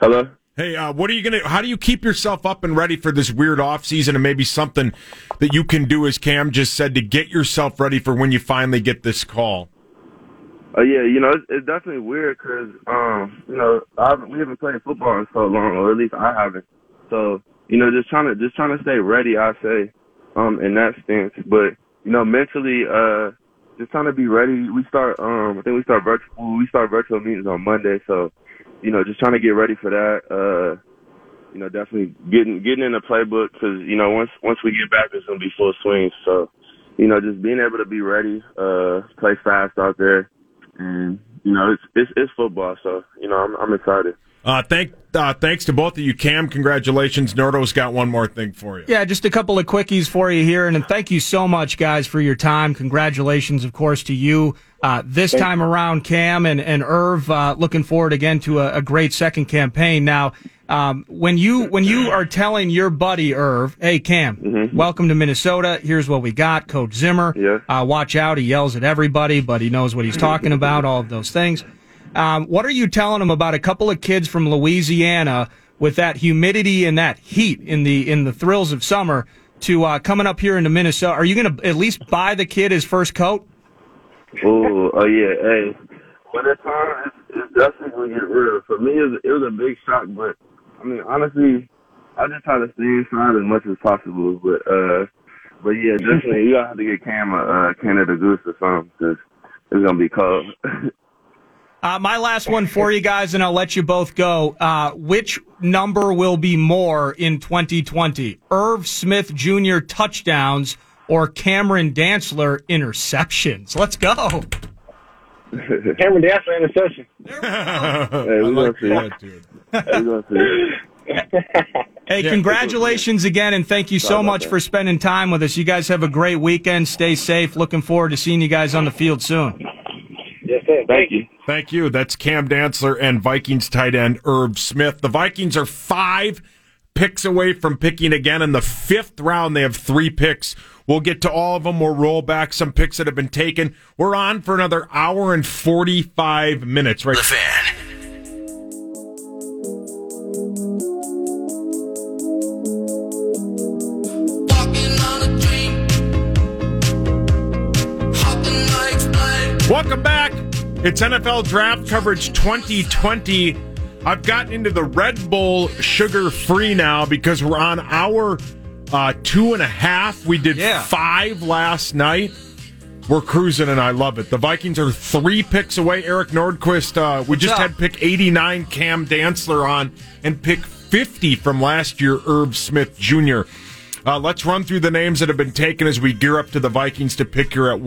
Hello. Hey, uh, what are you gonna? How do you keep yourself up and ready for this weird off season, and maybe something that you can do, as Cam just said, to get yourself ready for when you finally get this call? Uh, yeah, you know, it's, it's definitely weird because, um, you know, I haven't, we haven't played football in so long, or at least I haven't. So, you know, just trying to just trying to stay ready. I say, um, in that stance, but you know, mentally, uh, just trying to be ready. We start, um, I think we start virtual. We start virtual meetings on Monday, so you know, just trying to get ready for that. Uh, you know, definitely getting getting in the playbook because you know once once we get back, it's gonna be full swing. So, you know, just being able to be ready, uh, play fast out there, and you know, it's it's it's football. So, you know, I'm I'm excited. Uh, thank, uh, thanks to both of you, Cam. Congratulations. Nordo's got one more thing for you. Yeah, just a couple of quickies for you here. And thank you so much, guys, for your time. Congratulations, of course, to you. Uh, this Thank time around, Cam and, and Irv, uh, looking forward again to a, a great second campaign. Now, um, when you, when you are telling your buddy Irv, hey, Cam, welcome to Minnesota. Here's what we got. Coach Zimmer. Yeah. Uh, watch out. He yells at everybody, but he knows what he's talking about, all of those things. Um, what are you telling them about a couple of kids from Louisiana with that humidity and that heat in the in the thrills of summer to uh, coming up here into Minnesota? Are you going to at least buy the kid his first coat? Oh, oh yeah. Hey, when it's time, it's, it's definitely gonna get real. For me, it was, it was a big shock, but I mean, honestly, I just try to stay inside as much as possible. But uh, but yeah, definitely, you gotta have to get Cam a uh, Canada Goose or something because it's gonna be cold. Uh, my last one for you guys, and I'll let you both go. Uh, which number will be more in 2020? Irv Smith Jr. touchdowns or Cameron Dantzler interceptions? Let's go. Cameron Dantzler interception. hey, we gonna see. Hey, we gonna see. Hey, congratulations again, and thank you so much that. for spending time with us. You guys have a great weekend. Stay safe. Looking forward to seeing you guys on the field soon. Yes, sir. Thank you. Thank you. That's Cam Dantzler and Vikings tight end Irv Smith. The Vikings are five picks away from picking again in the fifth round. They have three picks. We'll get to all of them. We'll roll back some picks that have been taken. We're on for another hour and 45 minutes, right? The fan. Welcome back. It's NFL Draft Coverage 2020. I've gotten into the Red Bull sugar free now because we're on our uh, two and a half. We did five last night. We're cruising and I love it. The Vikings are three picks away. Eric Nordquist, uh, we just up? had pick 89 Cam Dantzler on and pick 50 from last year, Irv Smith Jr. Uh, let's run through the names that have been taken as we gear up to the Vikings to pick here at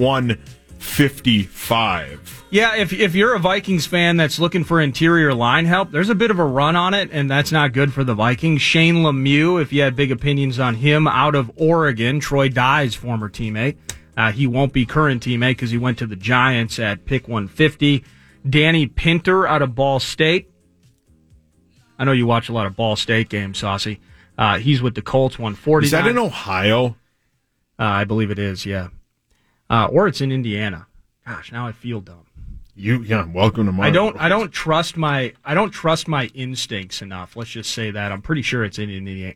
155. Yeah, if if you're a Vikings fan that's looking for interior line help, there's a bit of a run on it, and that's not good for the Vikings. Shane Lemieux, if you had big opinions on him, out of Oregon, Troy Dye's former teammate. Uh, he won't be current teammate because he went to the Giants at pick 150. Danny Pinter out of Ball State. I know you watch a lot of Ball State games, Saucy. Uh, he's with the Colts 140. Is that in Ohio? Uh, I believe it is, yeah. Uh, or it's in Indiana. Gosh, now I feel dumb. You yeah, welcome to my I don't I don't trust my I don't trust my instincts enough. Let's just say that. I'm pretty sure it's in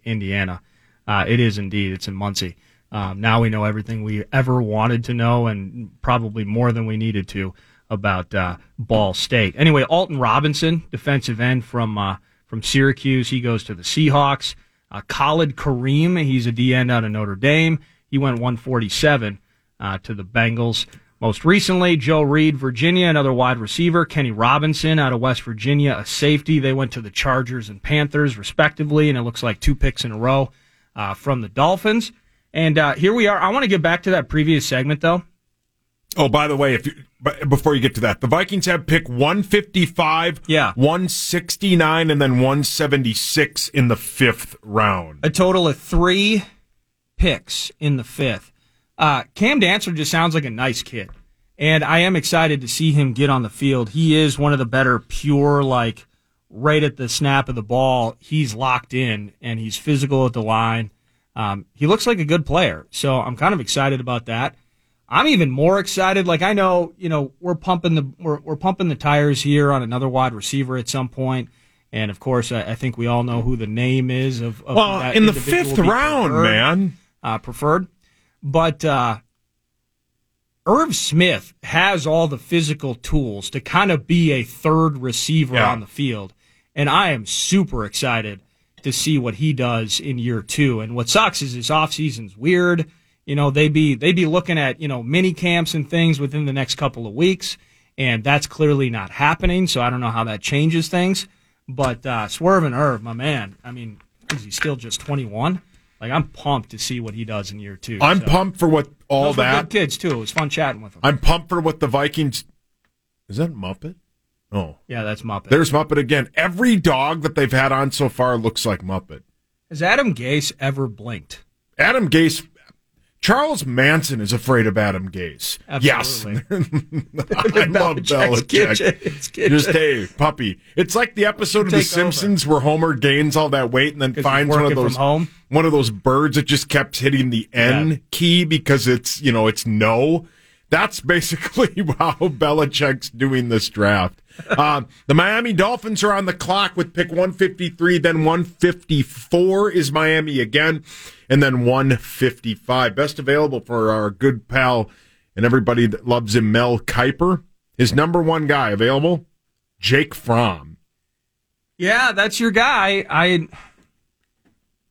Indiana. Uh, it is indeed. It's in Muncie. Um, now we know everything we ever wanted to know, and probably more than we needed to about uh, Ball State. Anyway, Alton Robinson, defensive end from uh, from Syracuse, he goes to the Seahawks. Uh, Khalid Kareem, he's a D end out of Notre Dame. He went 147 uh, to the Bengals. Most recently, Joe Reed, Virginia, another wide receiver. Kenny Robinson out of West Virginia, a safety. They went to the Chargers and Panthers, respectively, and it looks like two picks in a row uh, from the Dolphins. And uh, here we are. I want to get back to that previous segment, though. Oh, by the way, if you, before you get to that, the Vikings have pick 155, Yeah. 169, and then 176 in the fifth round. a total of three picks in the fifth. Uh, Cam Dantzler just sounds like a nice kid, and I am excited to see him get on the field. He is one of the better pure, like right at the snap of the ball. He's locked in and he's physical at the line. Um, he looks like a good player, so I'm kind of excited about that. I'm even more excited. Like I know, you know, we're pumping the we're, we're pumping the tires here on another wide receiver at some point, and of course, I, I think we all know who the name is of. of Well, that in the fifth round, preferred, man. uh, preferred. But uh, Irv Smith has all the physical tools to kind of be a third receiver Yeah. on the field, and I am super excited to see what he does in year two. And what sucks is his off season's weird. You know, they be they be looking at you know mini camps and things within the next couple of weeks, and that's clearly not happening. So I don't know how that changes things. But uh, Swerve and Irv, my man, I mean, is he still just 21? Like I'm pumped to see what he does in year two. I'm So- pumped for what all Those that. kids too. It was fun chatting with them. I'm pumped for what the Vikings. Is that Muppet? Oh, Yeah, that's Muppet. there's Muppet again. Every dog that they've had on so far looks like Muppet. Has Adam Gase ever blinked? Adam Gase. Charles Manson is afraid of Adam Gase. Absolutely. Yes. I love Belichick's Belichick. kitchen. It's kitchen. Just hey, puppy. It's like the episode of The over. Simpsons where Homer gains all that weight and then finds one of those one of those birds that just kept hitting the N Yeah. key because it's you know it's no. That's basically how Belichick's doing this draft. Um, the Miami Dolphins are on the clock with pick 153, then 154 is Miami again, and then 155. Best available for our good pal and everybody that loves him, Mel Kiper. His number one guy available, Jake Fromm. Yeah, that's your guy. I,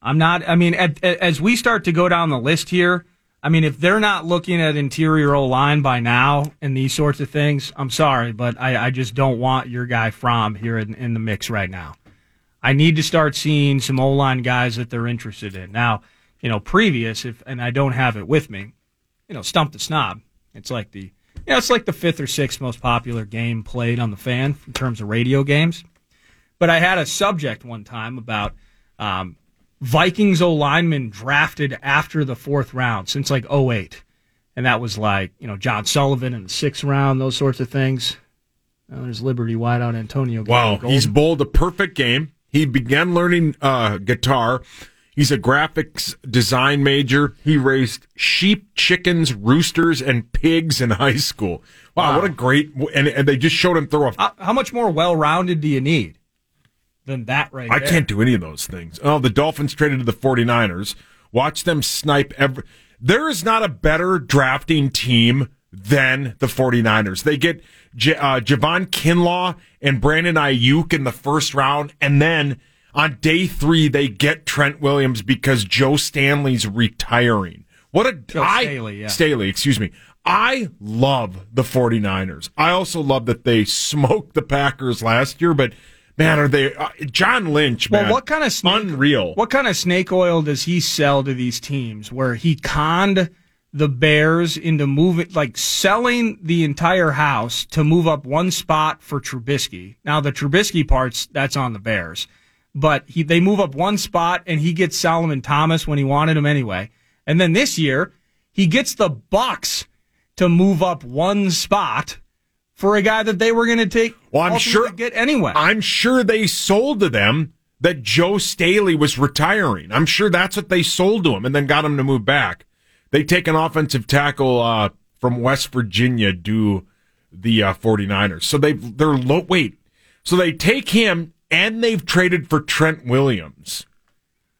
I'm not. I mean, as we start to go down the list here, I mean, if they're not looking at interior O line by now and these sorts of things, I'm sorry, but I, I just don't want your guy from here in, in the mix right now. I need to start seeing some O line guys that they're interested in. Now, you know, previous, if and I don't have it with me, you know, stump the snob. It's like the, you know, it's like the fifth or sixth most popular game played on the fan in terms of radio games. But I had a subject one time about um, Vikings O linemen drafted after the fourth round since like 08. And that was like, you know, John Sullivan in the sixth round, those sorts of things. Now there's Liberty wideout Antonio. Wow, he's bowled a perfect game. He began learning uh, guitar. He's a graphics design major. He raised sheep, chickens, roosters, and pigs in high school. Wow, Wow. what a great! And, and they just showed him throw a. How, how much more well rounded do you need than that right I there? can't do any of those things. Oh, the Dolphins traded to the 49ers. Watch them snipe every. There is not a better drafting team than the 49ers. They get J- uh, Javon Kinlaw and Brandon Aiyuk in the first round, and then on day three they get Trent Williams because Joe Stanley's retiring. What a Joe I- Staley, yeah. Staley, excuse me. I love the 49ers. I also love that they smoked the Packers last year, but man, are they uh, John Lynch, man. Well, what kind of snake, unreal? What kind of snake oil does he sell to these teams where he conned the Bears into moving, like selling the entire house to move up one spot for Trubisky? Now, the Trubisky parts, that's on the Bears. But he, they move up one spot and he gets Solomon Thomas when he wanted him anyway. And then this year, he gets the Bucks to move up one spot for a guy that they were going to take. Well, I'm sure get anyway. I'm sure they sold to them that Joe Staley was retiring. I'm sure that's what they sold to him, and then got him to move back. They take an offensive tackle uh, from West Virginia, do the uh, 49ers. So they they're low. Wait, so they take him, and they've traded for Trent Williams.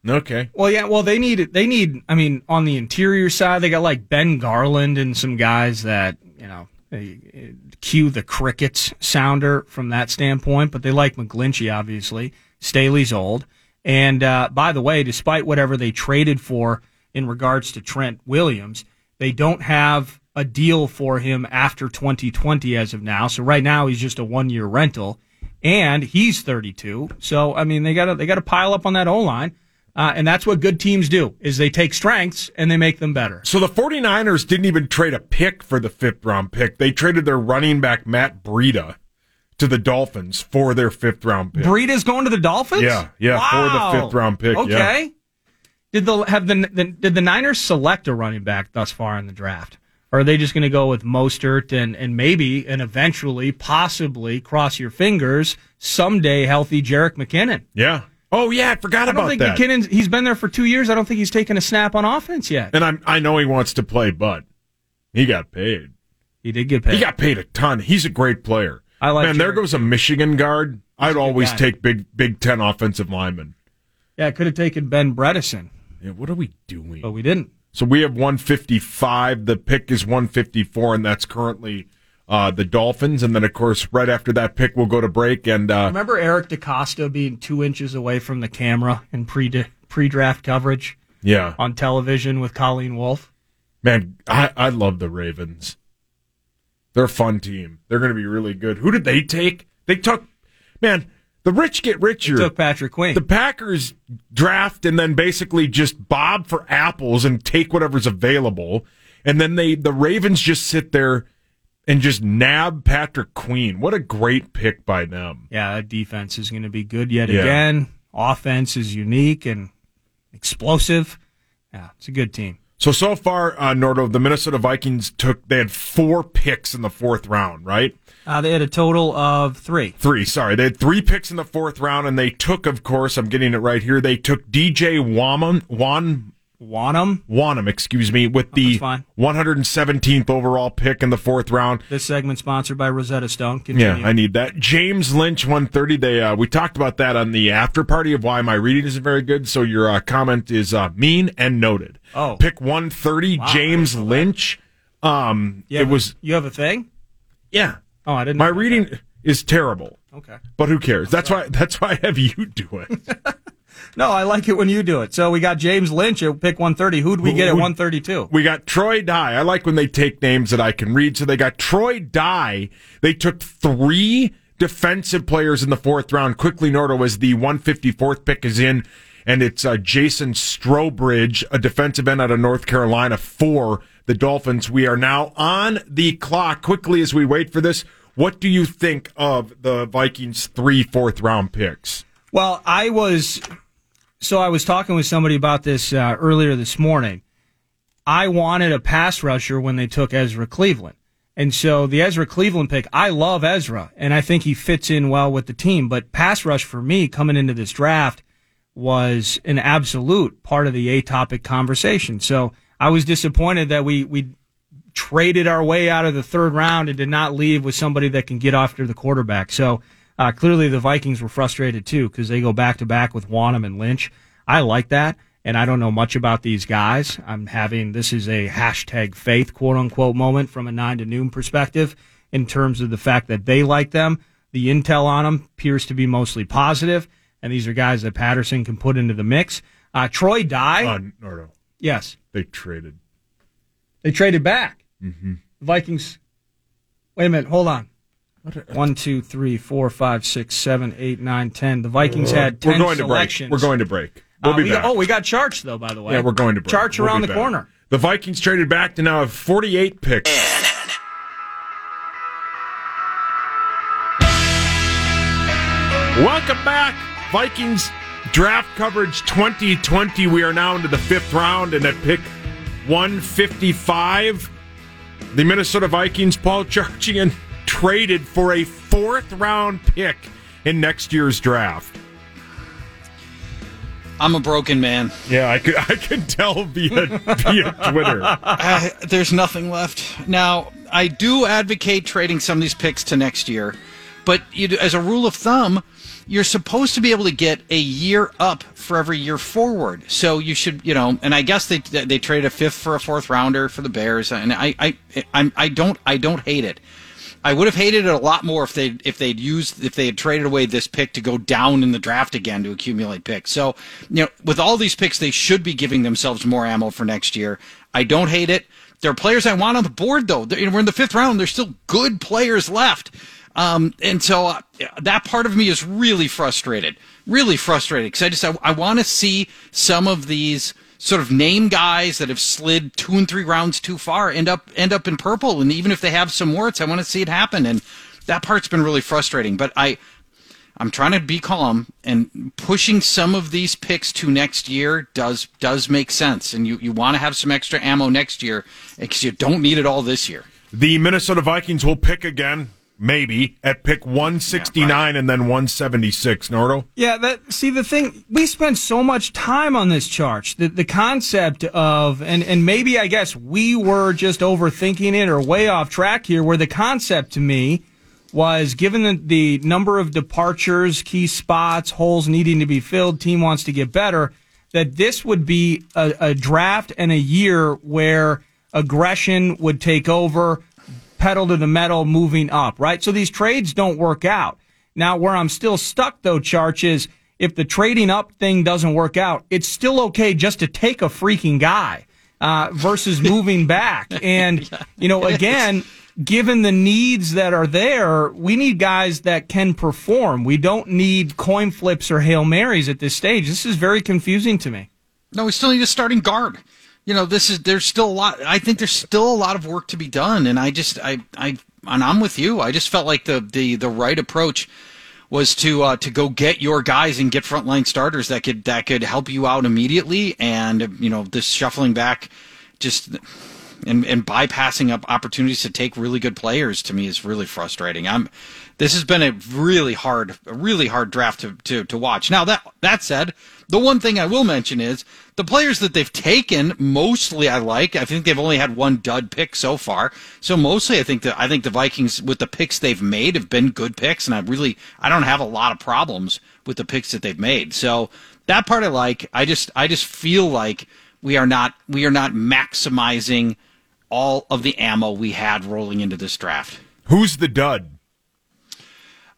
Okay. Well, yeah. Well, they need they need. I mean, on the interior side, they got like Ben Garland and some guys that you know cue the crickets sounder from that standpoint. But they like McGlinchey, obviously. Staley's old, and uh, by the way, despite whatever they traded for in regards to Trent Williams, they don't have a deal for him after 2020 as of now. So right now he's just a one year rental, and he's 32. So I mean, they got to they got to pile up on that O line. Uh, and that's what good teams do is they take strengths and they make them better. So the 49ers didn't even trade a pick for the fifth round pick. They traded their running back Matt Breida to the Dolphins for their fifth round pick. Breida's going to the Dolphins? Yeah, yeah, for the fifth round pick. Okay. yeah. Did the have the, the did the Niners select a running back thus far in the draft? Or are they just going to go with Mostert and, and maybe and eventually, possibly, cross your fingers, someday healthy Jerick McKinnon? Yeah. Oh yeah, I forgot I about that. I don't think that. McKinnon's he's been there for two years. I don't think he's taken a snap on offense yet. And I'm, I know he wants to play, but he got paid. He did get paid. He got paid a ton. He's a great player. I like Man, there goes a Michigan guard. I'd always guy. take big Big Ten offensive linemen. Yeah, it could have taken Ben Bredeson, Yeah, what are we doing? but we didn't. So we have 155. The pick is 154, and that's currently uh, the Dolphins. And then, of course, right after that pick, we'll go to break. And uh, Remember Eric DeCosta being two inches away from the camera in pre pre draft coverage yeah, on television with Colleen Wolfe? man, I, I love the Ravens. They're a fun team. They're going to be really good. Who did they take? They took, man, the rich get richer. Took Patrick Queen. the Packers draft and then basically just bob for apples and take whatever's available. And then they the Ravens just sit there and just nab Patrick Queen. What a great pick by them. yeah, that defense is going to be good yet Yeah. again. Offense is unique and explosive. Yeah, it's a good team. So so far, uh, Nordo, the Minnesota Vikings took they had four picks in the fourth round, right? Uh, they had a total of three. Three, sorry. They had three picks in the fourth round, and they took, of course, I'm getting it right here. They took DJ Waman, Wan, Wonnum. Wonnum, excuse me, with the Oh, fine. 117th overall pick in the fourth round. This segment sponsored by Rosetta Stone. Continue. Yeah, I need that. James Lynch, 130. They uh, we talked about that on the after party of why my reading isn't very good. So your uh, comment is uh, mean and noted. Oh. pick 130, Wow, James Lynch. Um, it was you have a thing? yeah. Oh, I didn't. My reading is terrible, Okay. but who cares? That's why. That's why I have you do it. No, I like it when you do it. So we got James Lynch at pick 130. Who'd we get at 132? We got Troy Dye. I like when they take names that I can read. So they got Troy Dye. They took three defensive players in the fourth round. Quickly, Nordo as the 154th pick is in, and it's uh, Jason Strowbridge, a defensive end out of North Carolina for the Dolphins. We are now on the clock. Quickly as we wait for this, what do you think of the Vikings' three fourth round picks? Well, I was so I was talking with somebody about this uh, earlier this morning. I wanted a pass rusher when they took Ezra Cleveland. And so the Ezra Cleveland pick, I love Ezra and I think he fits in well with the team, but pass rush for me coming into this draft was an absolute part of the atopic conversation. So I was disappointed that we we traded our way out of the third round and did not leave with somebody that can get after the quarterback. So uh, clearly the Vikings were frustrated too because they go back to back with Wonnum and Lynch. I like that. And I don't know much about these guys. I'm having this is a hashtag faith quote unquote moment from a nine to noon perspective in terms of the fact that they like them. The intel on them appears to be mostly positive, and these are guys that Patterson can put into the mix. Uh, Troy Dye, Uh, Nordo, yes, they traded. they traded back. Mm-hmm. Vikings. Wait a minute. Hold on. One, two, three, four, five, six, seven, eight, nine, ten. The Vikings had ten We're going selections. to break. We're going to break. We'll Uh, be we back. oh, we got Charts though. By the way, Yeah, we're going to break. Charts We'll around the back. corner. The Vikings traded back to now have 48 picks. Welcome back, Vikings draft coverage 2020. We are now into the fifth round, and at pick 155, the Minnesota Vikings, Paul Charchian, traded for a fourth round pick in next year's draft. I'm a broken man. Yeah, I could I can tell via via Twitter. Uh, there's nothing left. Now, I do advocate trading some of these picks to next year, but you as a rule of thumb, you're supposed to be able to get a year up for every year forward. So you should, you know, and I guess they they traded a fifth for a fourth rounder for the Bears, and I I I'm, I don't I don't hate it. I would have hated it a lot more if they if they'd used if they had traded away this pick to go down in the draft again to accumulate picks. So you know, with all these picks, they should be giving themselves more ammo for next year. I don't hate it. There are players I want on the board though. We're in the fifth round. There's still good players left. Um, and so uh, that part of me is really frustrated, really frustrated because I just I, I want to see some of these sort of name guys that have slid two and three rounds too far end up end up in purple, and even if they have some warts, I want to see it happen. And that part's been really frustrating. But I I'm trying to be calm and pushing some of these picks to next year does does make sense. And you, you want to have some extra ammo next year because you don't need it all this year. The Minnesota Vikings will pick again, maybe, at pick 169 and then 176. Nordo? Yeah, that see the thing we spent so much time on this chart. The the concept of and and maybe I guess we were just overthinking it or way off track here where the concept to me was given the, the number of departures, key spots, holes needing to be filled, team wants to get better, that this would be a, a draft and a year where aggression would take over, pedal to the metal, moving up, right? So these trades don't work out. Now, where I'm still stuck though, Charch, is if the trading up thing doesn't work out, it's still okay just to take a freaking guy uh, versus moving back. And, you know, again, given the needs that are there, we need guys that can perform. We don't need coin flips or Hail Marys at this stage. This is very confusing to me. No, we still need a starting guard. You know, this is there's still a lot. I think there's still a lot of work to be done, and I just I I and I'm with you. I just felt like the the the right approach was to uh, to go get your guys and get frontline starters that could that could help you out immediately, and you know this shuffling back just and and bypassing up opportunities to take really good players to me is really frustrating. I'm this has been a really hard a really hard draft to, to, to watch. Now that that said, the one thing I will mention is the players that they've taken mostly I like. I think they've only had one dud pick so far. So mostly I think that I think the Vikings with the picks they've made have been good picks and I really I don't have a lot of problems with the picks that they've made. So that part I like. I just I just feel like we are not we are not maximizing all of the ammo we had rolling into this draft. Who's the dud?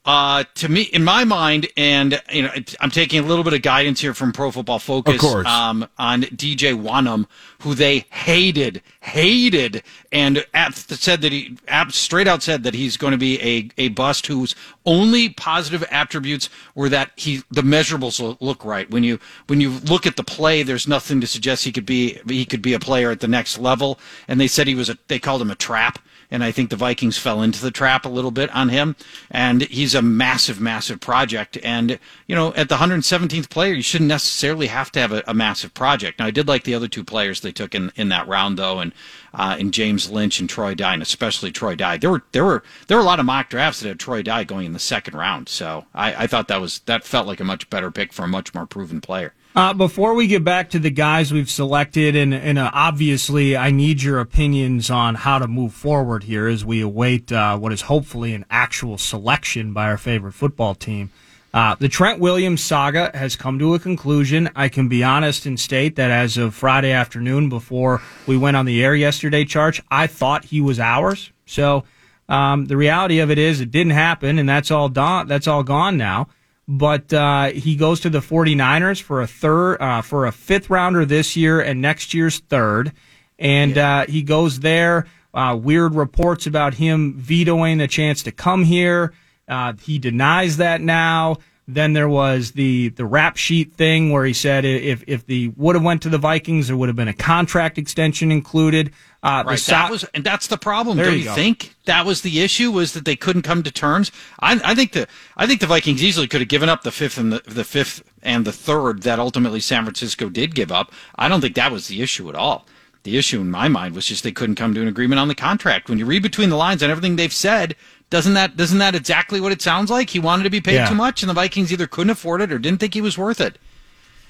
Uh, to me, in my mind, and you know, I'm taking a little bit of guidance here from Pro Football Focus, um, on DJ Wonnum, who they hated, hated, and said that he straight out said that he's going to be a, a bust whose only positive attributes were that he the measurables look right. When you when you look at the play, there's nothing to suggest he could be he could be a player at the next level. And they said he was a they called him a trap and I think the Vikings fell into the trap a little bit on him. And he's a massive, massive project. And you know, at the 117th player, you shouldn't necessarily have to have a, a massive project. Now, I did like the other two players they took in, in that round, though, and uh, in James Lynch and Troy Dye, and especially Troy Dye. There were there were there were a lot of mock drafts that had Troy Dye going in the second round. So I, I thought that was that felt like a much better pick for a much more proven player. Uh, before we get back to the guys we've selected, and, and uh, obviously, I need your opinions on how to move forward here as we await uh, what is hopefully an actual selection by our favorite football team. Uh, the Trent Williams saga has come to a conclusion. I can be honest and state that as of Friday afternoon, before we went on the air yesterday, Charge, I thought he was ours. So um, the reality of it is, it didn't happen, and that's all. That's all gone now but uh, he goes to the 49ers for a third uh, for a fifth rounder this year and next year's third. And uh, he goes there. Uh, weird reports about him vetoing a chance to come here. Uh, he denies that now then there was the the rap sheet thing where he said if if the would have went to the Vikings there would have been a contract extension included uh, Right, Sou- that was, and that's the problem. There Don't you you, think that was the issue? Was that they couldn't come to terms? I, I think the I think the Vikings easily could have given up the fifth and the, the fifth and the third that ultimately San Francisco did give up. I don't think that was the issue at all. The issue in my mind was just they couldn't come to an agreement on the contract. When you read between the lines and everything they've said, doesn't that doesn't that exactly what it sounds like? He wanted to be paid Yeah. too much, and the Vikings either couldn't afford it or didn't think he was worth it.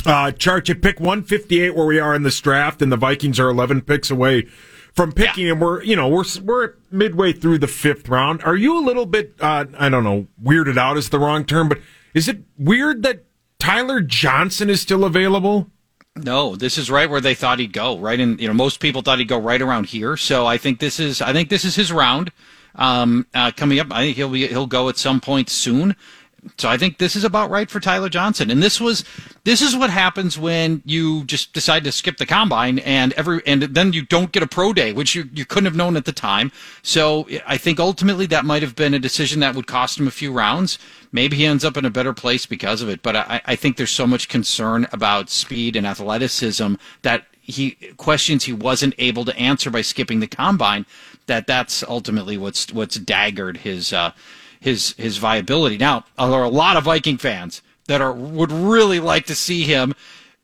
Uh, Chart, you pick 158 where we are in this draft, and the Vikings are 11 picks away from picking, and we're you know we're we're midway through the fifth round. Are you a little bit uh, I don't know weirded out is the wrong term, but is it weird that Tyler Johnson is still available? No, this is right where they thought he'd go. Right and you know, most people thought he'd go right around here. So I think this is, I think this is his round um, uh, coming up. I think he'll be, he'll go at some point soon. So I think this is about right for Tyler Johnson. And this was this is what happens when you just decide to skip the combine and every and then you don't get a pro day, which you, you couldn't have known at the time. So I think ultimately that might have been a decision that would cost him a few rounds. Maybe he ends up in a better place because of it. But I, I think there's so much concern about speed and athleticism that he questions he wasn't able to answer by skipping the combine. That that's ultimately what's what's daggered his uh, his his viability. Now there are a lot of Viking fans that are would really like to see him.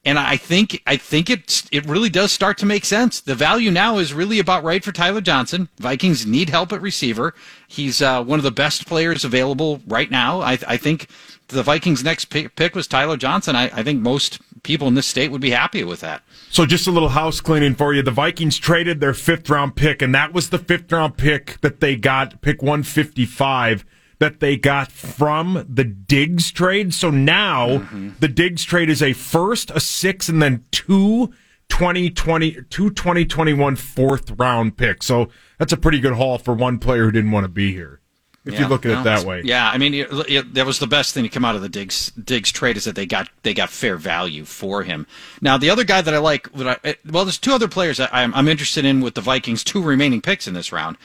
And I think I think it it really does start to make sense. The value now is really about right for Tyler Johnson. Vikings need help at receiver. He's uh, one of the best players available right now. I, I think the Vikings' next pick, was Tyler Johnson. I, I think most people in this state would be happy with that. So just a little house cleaning for you. The Vikings traded their fifth round pick, and that was the fifth round pick that they got, pick 155, that they got from the Diggs trade. So now mm-hmm. the Diggs trade is a first, a six, and then two 2020, two 2021 fourth round pick. So that's a pretty good haul for one player who didn't want to be here. If you look at no, it that way. Yeah, I mean, it, it, that was the best thing to come out of the Diggs Diggs trade is that they got they got fair value for him. Now, the other guy that I like, that I, eh, well, there's two other players that I'm, I'm interested in with the Vikings' two remaining picks in this round.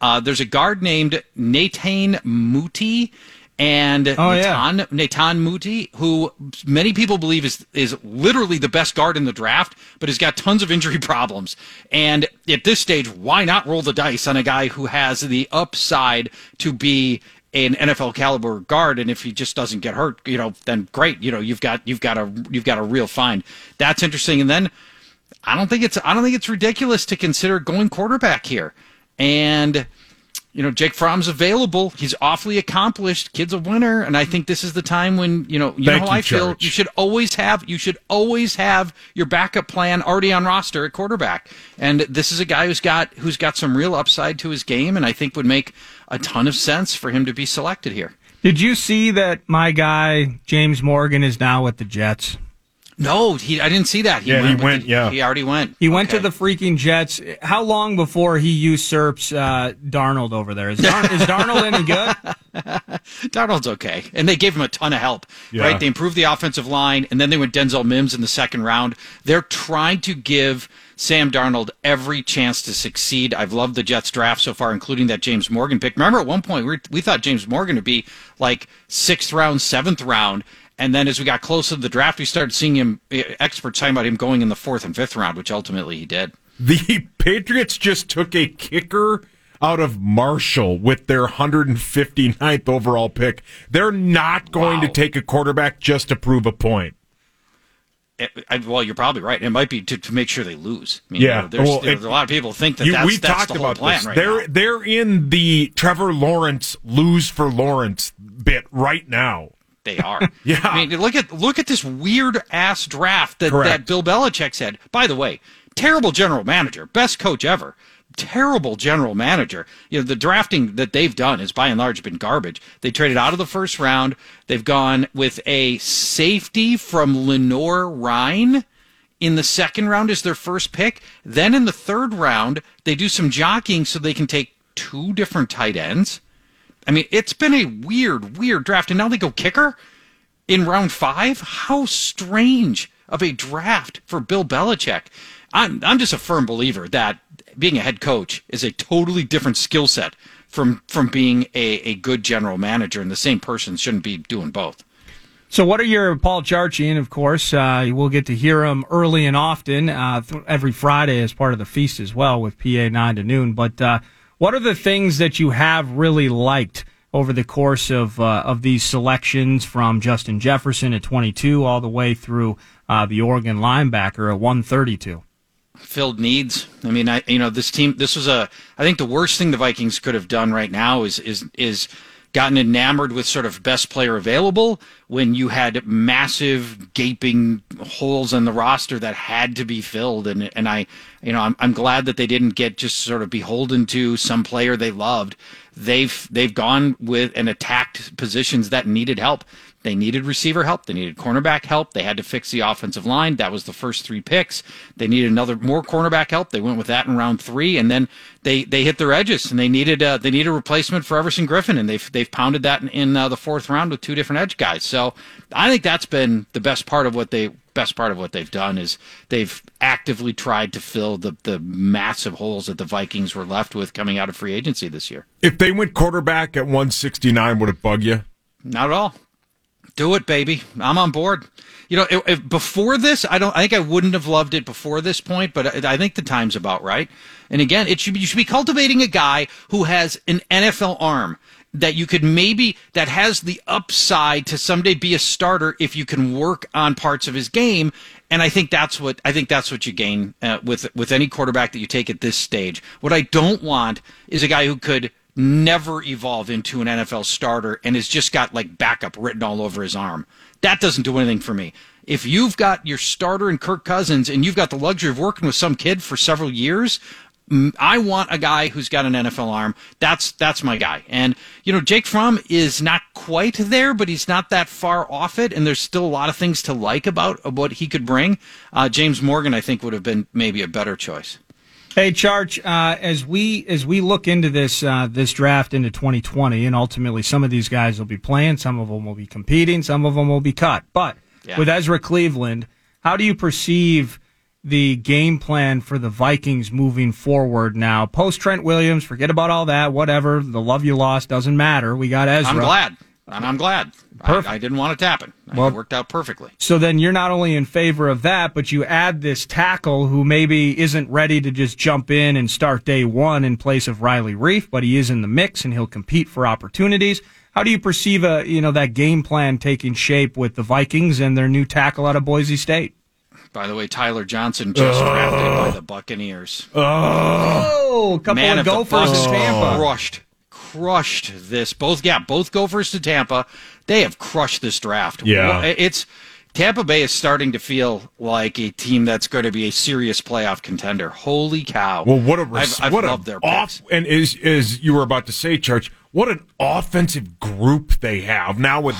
Uh, there's a guard named Nathan Muti and Oh, yeah. Nathan, Nathan Muti, who many people believe is is literally the best guard in the draft, but has got tons of injury problems. And at this stage, why not roll the dice on a guy who has the upside to be an NFL caliber guard? And if he just doesn't get hurt, you know, then great. You know, you've got you've got a you've got a real find. That's interesting. And then I don't think it's I don't think it's ridiculous to consider going quarterback here. And you know, Jake Fromm's available. He's awfully accomplished. Kid's a winner, and I think this is the time when you know you Thank know how you, I feel. Church. You should always have you should always have your backup plan already on roster at quarterback. And this is a guy who's got who's got some real upside to his game, and I think would make a ton of sense for him to be selected here. Did you see that my guy James Morgan is now with the Jets? No, he I didn't see that. Yeah, he went, the- yeah. he already went. He went to the freaking Jets. How long before he usurps uh, Darnold over there? Is, Dar- is Darnold any good? Darnold's okay, and they gave him a ton of help. Yeah. Right? They improved the offensive line, and then they went Denzel Mims in the second round. They're trying to give Sam Darnold every chance to succeed. I've loved the Jets draft so far, including that James Morgan pick. Remember, at one point we, were, we thought James Morgan would be like sixth round, seventh round. And then as we got closer to the draft, we started seeing him, eh, experts talking about him going in the fourth and fifth round, which ultimately he did. The Patriots just took a kicker out of Marshall with their 159th overall pick. They're not going to take a quarterback just to prove a point. Eh, I, well, you're probably right. It might be to, to make sure they lose. I mean, Yeah, you know, there's, well, there's it- a lot of people think that You- that's, we that's talked the whole about plan this. right they're now. they're in the Trevor Lawrence lose for Lawrence bit right now. They are. Yeah. I mean, look at look at this weird ass draft that, Correct. that Bill Belichick said. By the way, terrible general manager, best coach ever. Terrible general manager. You know, the drafting that they've done has by and large been garbage. They traded out of the first round. They've gone with a safety from Lenoir-Rhyne in the second round as their first pick. Then in the third round, they do some jockeying so they can take two different tight ends. I mean, it's been a weird, weird draft, and now they go kicker in round five. How strange of a draft for Bill Belichick. I'm I'm just a firm believer that being a head coach is a totally different skill set from from being a, a good general manager, and the same person shouldn't be doing both. So, what are your Paul Charchian? Of course, uh, we'll get to hear him early and often uh, th- every Friday as part of the feast as well with PA nine to noon. But uh, what are the things that you have really liked over the course of uh, of these selections from Justin Jefferson at 22 all the way through uh, the Oregon linebacker at 132? filled needs. I mean, I you know this team. This was a. I think the worst thing the Vikings could have done right now is is is gotten enamored with sort of best player available when you had massive gaping holes in the roster that had to be filled. And and I you know I'm I'm glad that they didn't get just sort of beholden to some player they loved. They've they've gone with and attacked positions that needed help. They needed receiver help. They needed cornerback help. They had to fix the offensive line. That was the first three picks. They needed another more cornerback help. They went with that in round three, and then they they hit their edges and they needed uh, they needed a replacement for Everson Griffen, and they've they've pounded that in, in uh, the fourth round with two different edge guys. So I think that's been the best part of what they best part of what they've done is they've actively tried to fill the the massive holes that the Vikings were left with coming out of free agency this year. If they went quarterback at 169, would it bug you? Not at all. Do it, baby. I'm on board. You know, if, if before this, I don't. I think I wouldn't have loved it before this point, but I, I think the time's about right. And again, it should be, you should be cultivating a guy who has an NFL arm that you could maybe that has the upside to someday be a starter if you can work on parts of his game. And I think that's what I think that's what you gain uh, with with any quarterback that you take at this stage. What I don't want is a guy who could never evolve into an NFL starter and has just got like backup written all over his arm. That doesn't do anything for me. If you've got your starter and Kirk Cousins and you've got the luxury of working with some kid for several years, I want a guy who's got an NFL arm. That's that's my guy. And you know, Jake Fromm is not quite there, but he's not that far off it. And there's still a lot of things to like about what he could bring. Uh, James Morgan, I think, would have been maybe a better choice. Hey, Charge. Uh, as we as we look into this uh, this draft into 2020, and ultimately some of these guys will be playing, some of them will be competing, some of them will be cut. But Yeah. with Ezra Cleveland, how do you perceive the game plan for the Vikings moving forward now? Post Trent Williams, forget about all that. Whatever, the love you lost doesn't matter. We got Ezra. I'm glad. And I'm glad. I, I didn't want it to happen. Well- it worked out perfectly. So then you're not only in favor of that, but you add this tackle who maybe isn't ready to just jump in and start day one in place of Riley Reiff, but he is in the mix and he'll compete for opportunities. How do you perceive a you know that game plan taking shape with the Vikings and their new tackle out of Boise State? By the way, Tyler Johnson just drafted by the Buccaneers. Oh, a couple Man, of if the gophers Bucs in Tampa. crushed, crushed this. Both, yeah, both Gophers to Tampa. They have crushed this draft. Yeah. It's Tampa Bay is starting to feel like a team that's going to be a serious playoff contender. Holy cow! Well, what a res- I've, I've what loved their off and is as you were about to say, Church. What an offensive group they have now with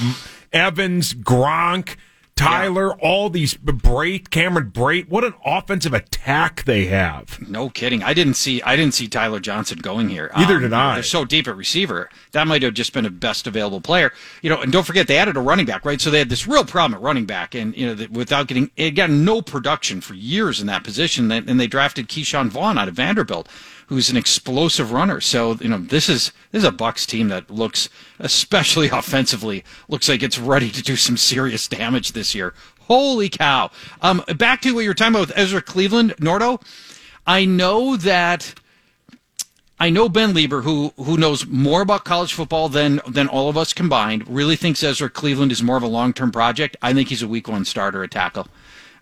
Evans, Gronk, Tyler, all these Brate, Cameron Brate. What an offensive attack they have. No kidding. I didn't see I didn't see Tyler Johnson going here. Um, Neither did I. They're so deep at receiver. That might have just been a best available player. You know, and don't forget they added a running back, right? So they had this real problem at running back, and you know, without getting it got no production for years in that position. And they drafted Ke'Shawn Vaughn out of Vanderbilt, who's an explosive runner. So you know, this is this is a Bucs team that looks, especially offensively, looks like it's ready to do some serious damage this year. Holy cow! Um, back to what you were talking about with Ezra Cleveland, Nordo. I know that I know Ben Leber, who who knows more about college football than than all of us combined, really thinks Ezra Cleveland is more of a long term project. I think he's a week one starter at tackle.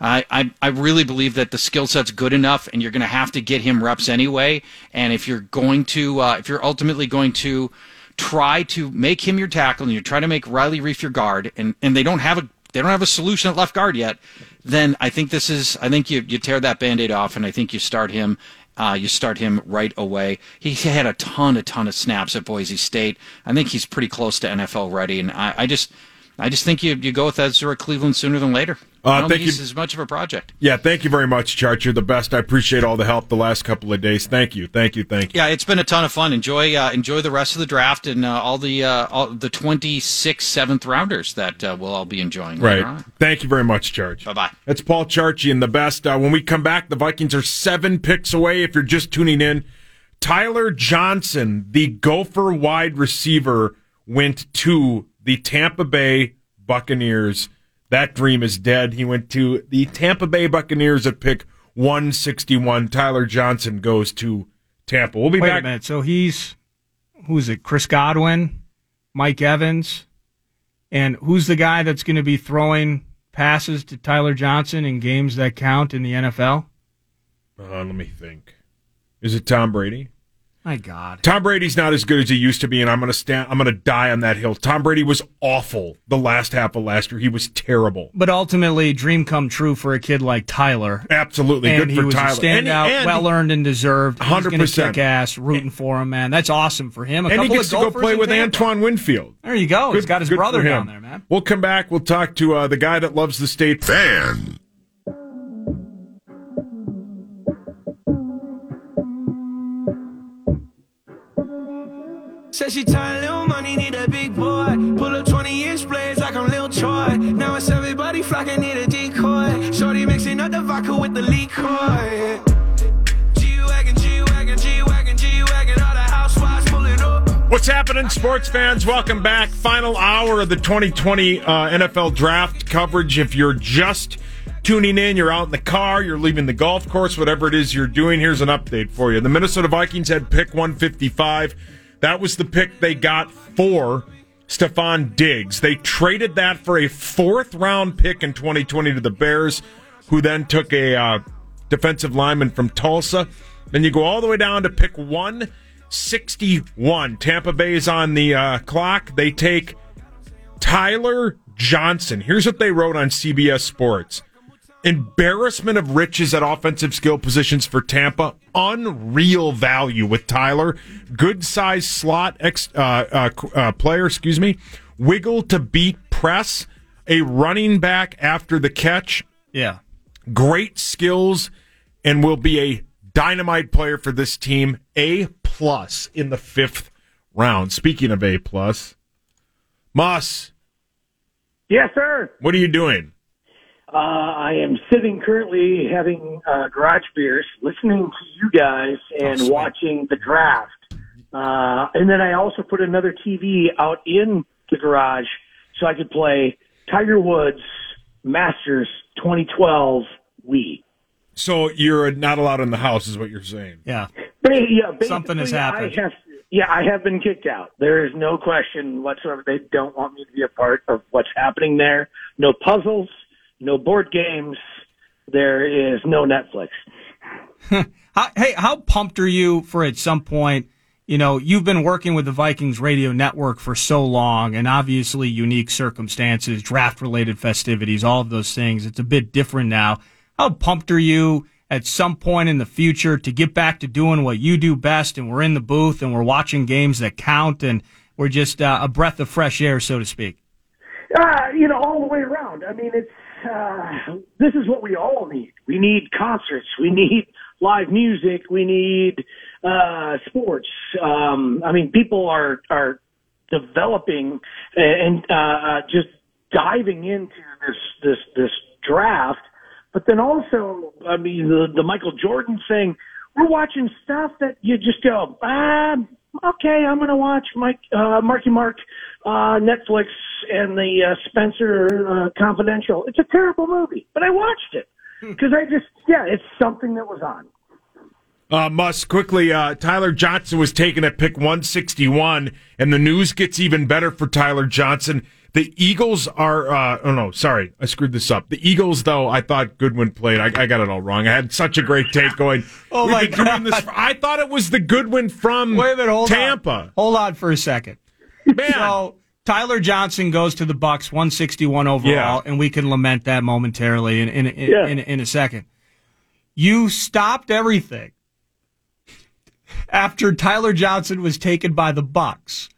I, I I really believe that the skill set's good enough, and you're going to have to get him reps anyway. And if you're going to, uh, if you're ultimately going to try to make him your tackle, and you're trying to make Riley Reiff your guard, and and they don't have a they don't have a solution at left guard yet, then I think this is I think you you tear that band-aid off, and I think you start him. Uh, you start him right away. He had a ton, a ton of snaps at Boise State. I think he's pretty close to NFL ready, and I, I just, I just think you you go with Ezra Cleveland sooner than later. Uh, I don't think he's you. as much of a project. Yeah, thank you very much, Chart. You're the best. I appreciate all the help the last couple of days. Thank you, thank you, thank you. Yeah, it's been a ton of fun. Enjoy uh, enjoy the rest of the draft and uh, all the uh, all the 26 seventh rounders that uh, we'll all be enjoying. Right. later on. Thank you very much, Charge. Bye bye. That's Paul Charchian the best. Uh, when we come back, the Vikings are seven picks away. If you're just tuning in, Tyler Johnson, the Gopher wide receiver, went to the Tampa Bay Buccaneers. That dream is dead. He went to the Tampa Bay Buccaneers at pick 161. Tyler Johnson goes to Tampa. We'll be Wait back. a minute. So he's who's it? Chris Godwin, Mike Evans, and who's the guy that's going to be throwing passes to Tyler Johnson in games that count in the NFL? Uh, let me think. Is it Tom Brady? My God. Tom Brady's not as good as he used to be, and I'm going to stand. I'm going to die on that hill. Tom Brady was awful the last half of last year. He was terrible. But ultimately, dream come true for a kid like Tyler. Absolutely and good he for was Tyler. a standout, And- and- well earned and deserved. He's gonna 100%. kick ass, rooting for him, man. That's awesome for him. A and he gets of to go play with Tampa. Antoine Winfield. There you go. He's got his brother for him. down there, man. We'll come back. We'll talk to uh, the guy that loves the state fan. Said she tired, little money, need a big boy. Pull up 20 inch blades like I'm Lil Troy. Now it's everybody flocking, need a decoy. Shorty mixing up the vodka with the liquor. What's happening, sports fans? Welcome back. Final hour of the 2020 uh, NFL draft coverage. If you're just tuning in, you're out in the car, you're leaving the golf course, whatever it is you're doing, here's an update for you. The Minnesota Vikings had pick 155. That was the pick they got for Stefon Diggs. They traded that for a fourth round pick in 2020 to the Bears, who then took a uh, defensive lineman from Tulsa. Then you go all the way down to pick 161. Tampa Bay is on the uh, clock. They take Tyler Johnson. Here's what they wrote on CBS Sports. Embarrassment of riches at offensive skill positions for Tampa. Unreal value with Tyler. Good size slot ex, uh, uh, uh, player, excuse me. Wiggle to beat press. A running back after the catch. Yeah. Great skills and will be a dynamite player for this team. A plus in the fifth round. Speaking of A plus, Moss, Yes, sir. what are you doing? Uh, I am sitting currently having uh, garage beers, listening to you guys and watching the draft. Uh, and then I also put another TV out in the garage so I could play Tiger Woods Masters 2012 Wii. So you're not allowed in the house, is what you're saying? Yeah. Ba- yeah, Something has happened. I have, yeah, I have been kicked out. There is no question whatsoever. They don't want me to be a part of what's happening there. No puzzles, no board games. There is no Netflix. Hey, how pumped are you for at some point? You know, you've been working with the Vikings radio network for so long, and obviously unique circumstances, draft related festivities, all of those things. It's a bit different now. How pumped are you at some point in the future to get back to doing what you do best? And we're in the booth and we're watching games that count, and we're just uh, a breath of fresh air, so to speak. Uh, you know, all the way around. I mean, it's this is what we all need. We need concerts. We need live music. We need uh, sports. Um, I mean, people are are developing and uh, uh, just diving into this this this draft. But then also, I mean, the, the Michael Jordan thing. We're watching stuff that you just go, ah, okay, I'm going to watch Mike, uh, Marky Mark, uh, Netflix and the uh, Spenser uh, Confidential. It's a terrible movie, but I watched it because I just, yeah, it's something that was on. Uh, Musk, quickly, uh, Tyler Johnson was taken at pick 161, and the news gets even better for Tyler Johnson. The Eagles are, uh, oh no, sorry, I screwed this up. The Eagles, though, I thought Goodwin played. I, I got it all wrong. I had such a great take going. Oh, We've my been doing this. For, I thought it was the Goodwin from Wait a minute, hold Tampa. on. Hold on for a second. Man. So Tyler Johnson goes to the Bucs, 161 overall, Yeah. and we can lament that momentarily in in in, Yeah. in, in a second. You stopped everything after Tyler Johnson was taken by the Bucs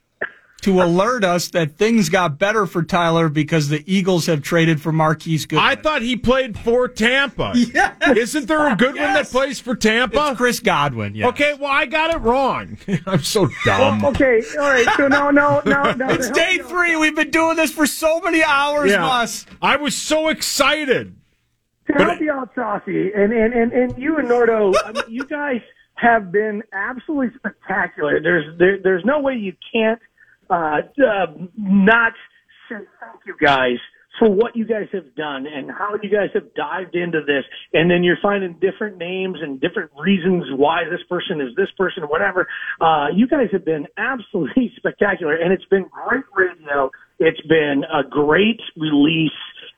to alert us that things got better for Tyler because the Eagles have traded for Marquise Goodwin. I thought he played for Tampa. Yes. Isn't there a Goodwin Yes. that plays for Tampa? It's Chris Godwin. Yeah. Okay, well, I got it wrong. I'm so dumb. Well, okay, all right. So no, no, no, no. It's day three. We've been doing this for so many hours, Yeah. Moss. I was so excited. to help you out, Saucy, and, and, and, and you and Nordo, I mean, you guys have been absolutely spectacular. There's there, there's no way you can't uh, uh, not say thank you guys for what you guys have done and how you guys have dived into this. And then you're finding different names and different reasons why this person is this person, whatever. Uh, you guys have been absolutely spectacular, and it's been great radio. It's been a great release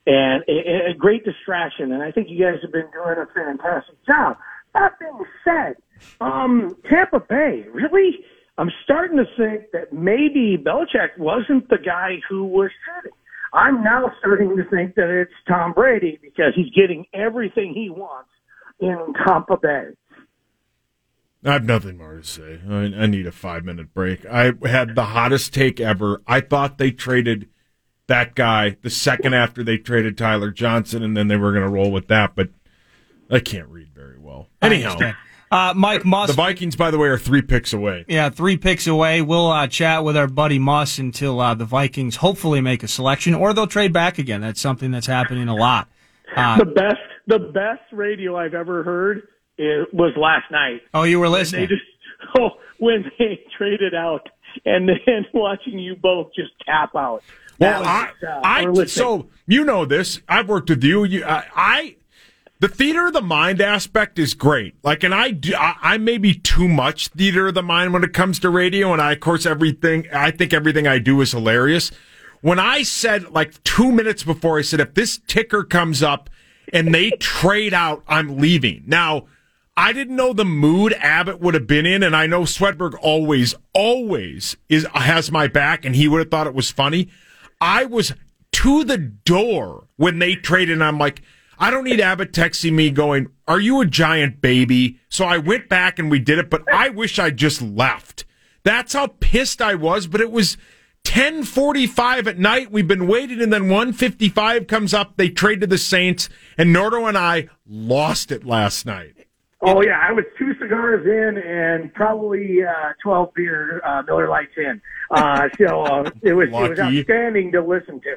and a, a great distraction. And I think you guys have been doing a fantastic job. That being said, Um, Tampa Bay, really? I'm starting to think that maybe Belichick wasn't the guy who was traded. I'm now starting to think that it's Tom Brady because he's getting everything he wants in Tampa Bay. I have nothing more to say. I, I need a five minute break. I had the hottest take ever. I thought they traded that guy the second after they traded Tyler Johnson, and then they were going to roll with that, but I can't read very well. Anyhow, understand. Uh, Mike Moss. the Vikings, by the way, are three picks away. Yeah, three picks away. We'll uh, chat with our buddy Moss until uh, the Vikings hopefully make a selection, or they'll trade back again. That's something that's happening a lot. Uh, the best, the best radio I've ever heard is, was last night. oh, you were They listening. just, oh, when they traded out, and then watching you both just tap out. Well, That I, I so you know this. I've worked with you. You, I, I, the theater of the mind aspect is great. Like, and I do. I, I may be too much theater of the mind when it comes to radio, and I, of course, everything. I think everything I do is hilarious. When I said like two minutes before, I said if this ticker comes up and they trade out, I'm leaving. Now. I didn't know the mood Abbott would have been in, and I know Swedberg always, always is has my back, and he would have thought it was funny. I was to the door when they traded, and I'm like, I don't need Abbott texting me going, "Are you a giant baby?" So I went back and we did it, but I wish I just left. That's how pissed I was. But it was 10:45 at night. We've been waiting, and then 155 comes up. They trade to the Saints, and Nordo and I lost it last night. Oh yeah, I was two cigars in and probably uh, twelve beer uh, Miller Lites in. Uh, so uh, it was it was outstanding to listen to.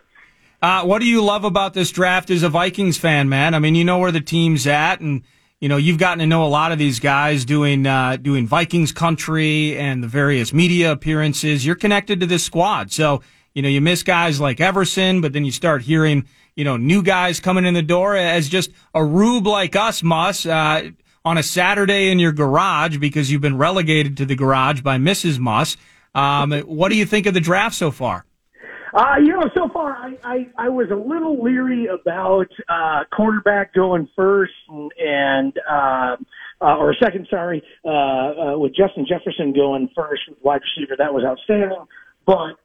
Uh, what do you love about this draft as a Vikings fan, man? I mean, you know where the team's at, and you know you've gotten to know a lot of these guys doing uh, doing Vikings country and the various media appearances. You're connected to this squad, so you know you miss guys like Everson, but then you start hearing you know new guys coming in the door as just a rube like us, Muss. Uh, on a Saturday in your garage because you've been relegated to the garage by Mrs. Muss. Um, what do you think of the draft so far? Uh, you know, so far I, I, I was a little leery about uh, quarterback going first and, and uh, uh, or second, sorry, uh, uh, with Justin Jefferson going first with wide receiver. That was outstanding. But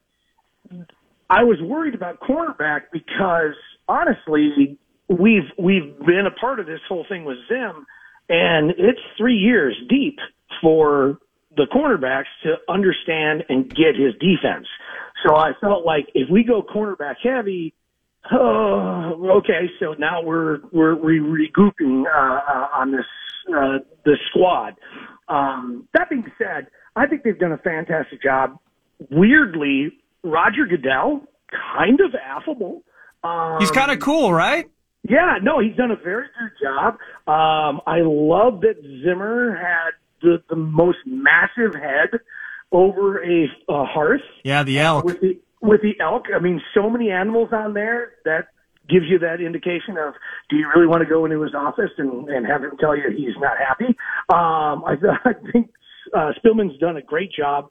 I was worried about cornerback because honestly, we've we've been a part of this whole thing with Zim, and it's three years deep for the cornerbacks to understand and get his defense. So I felt like if we go cornerback heavy, oh, okay, so now we're we're re- regrouping uh, uh, on this uh, this squad. Um, that being said, I think they've done a fantastic job. Weirdly, Roger Goodell, kind of affable. Um, He's kind of cool, right? yeah, no, he's done a very good job. Um, I love that Zimmer had the, the most massive head over a, a hearth Yeah, the elk. with the with the elk. I mean, so many animals on there that gives you that indication of do you really want to go into his office and, and have him tell you he's not happy? Um, I, I think uh, Spielman's done a great job.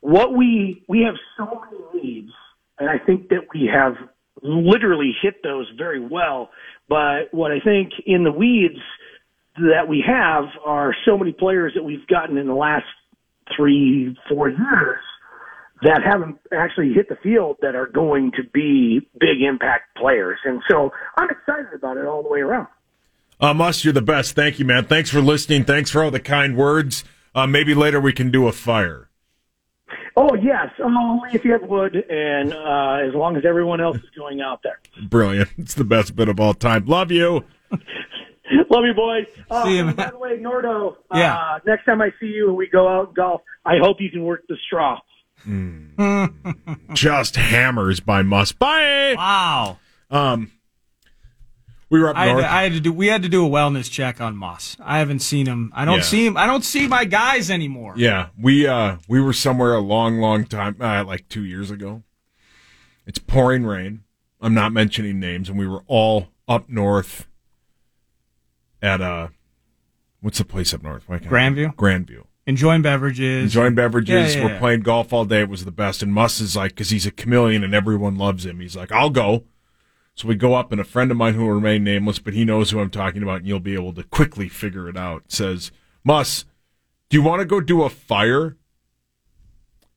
What we we have so many needs, and I think that we have literally hit those very well. But what I think in the weeds that we have are so many players that we've gotten in the last three, four years that haven't actually hit the field that are going to be big impact players. And so I'm excited about it all the way around. Uh, you're the best. Thank you, man. Thanks for listening. Thanks for all the kind words. Uh, maybe later we can do a fire. Oh yes, only if you have wood, and uh, as long as everyone else is going out there. Brilliant. It's the best bit of all time. Love you. Love you, boys. Uh, See you, and by the way, Nordo. Yeah. Uh, next time I see you and we go out and golf, I hope you can work the straw. Just hammers by Muss. Bye. Wow. Um, we were up I had, north. to, I had to do. We had to do a wellness check on Moss. I haven't seen him. I don't Yeah. see him. I don't see my guys anymore. Yeah, we uh we were somewhere a long, long time, uh, like two years ago. It's pouring rain. I'm not mentioning names, and we were all up north at uh, what's the place up north? Why can't I- Grandview? Grandview. Enjoying beverages. Enjoying beverages. Yeah, yeah, we're yeah. playing golf all day. It was the best. And Muss is like, because he's a chameleon and everyone loves him. He's like, I'll go. So we go up, and a friend of mine who will remain nameless, but he knows who I'm talking about, and you'll be able to quickly figure it out. Says, Muss, Do you want to go do a fire?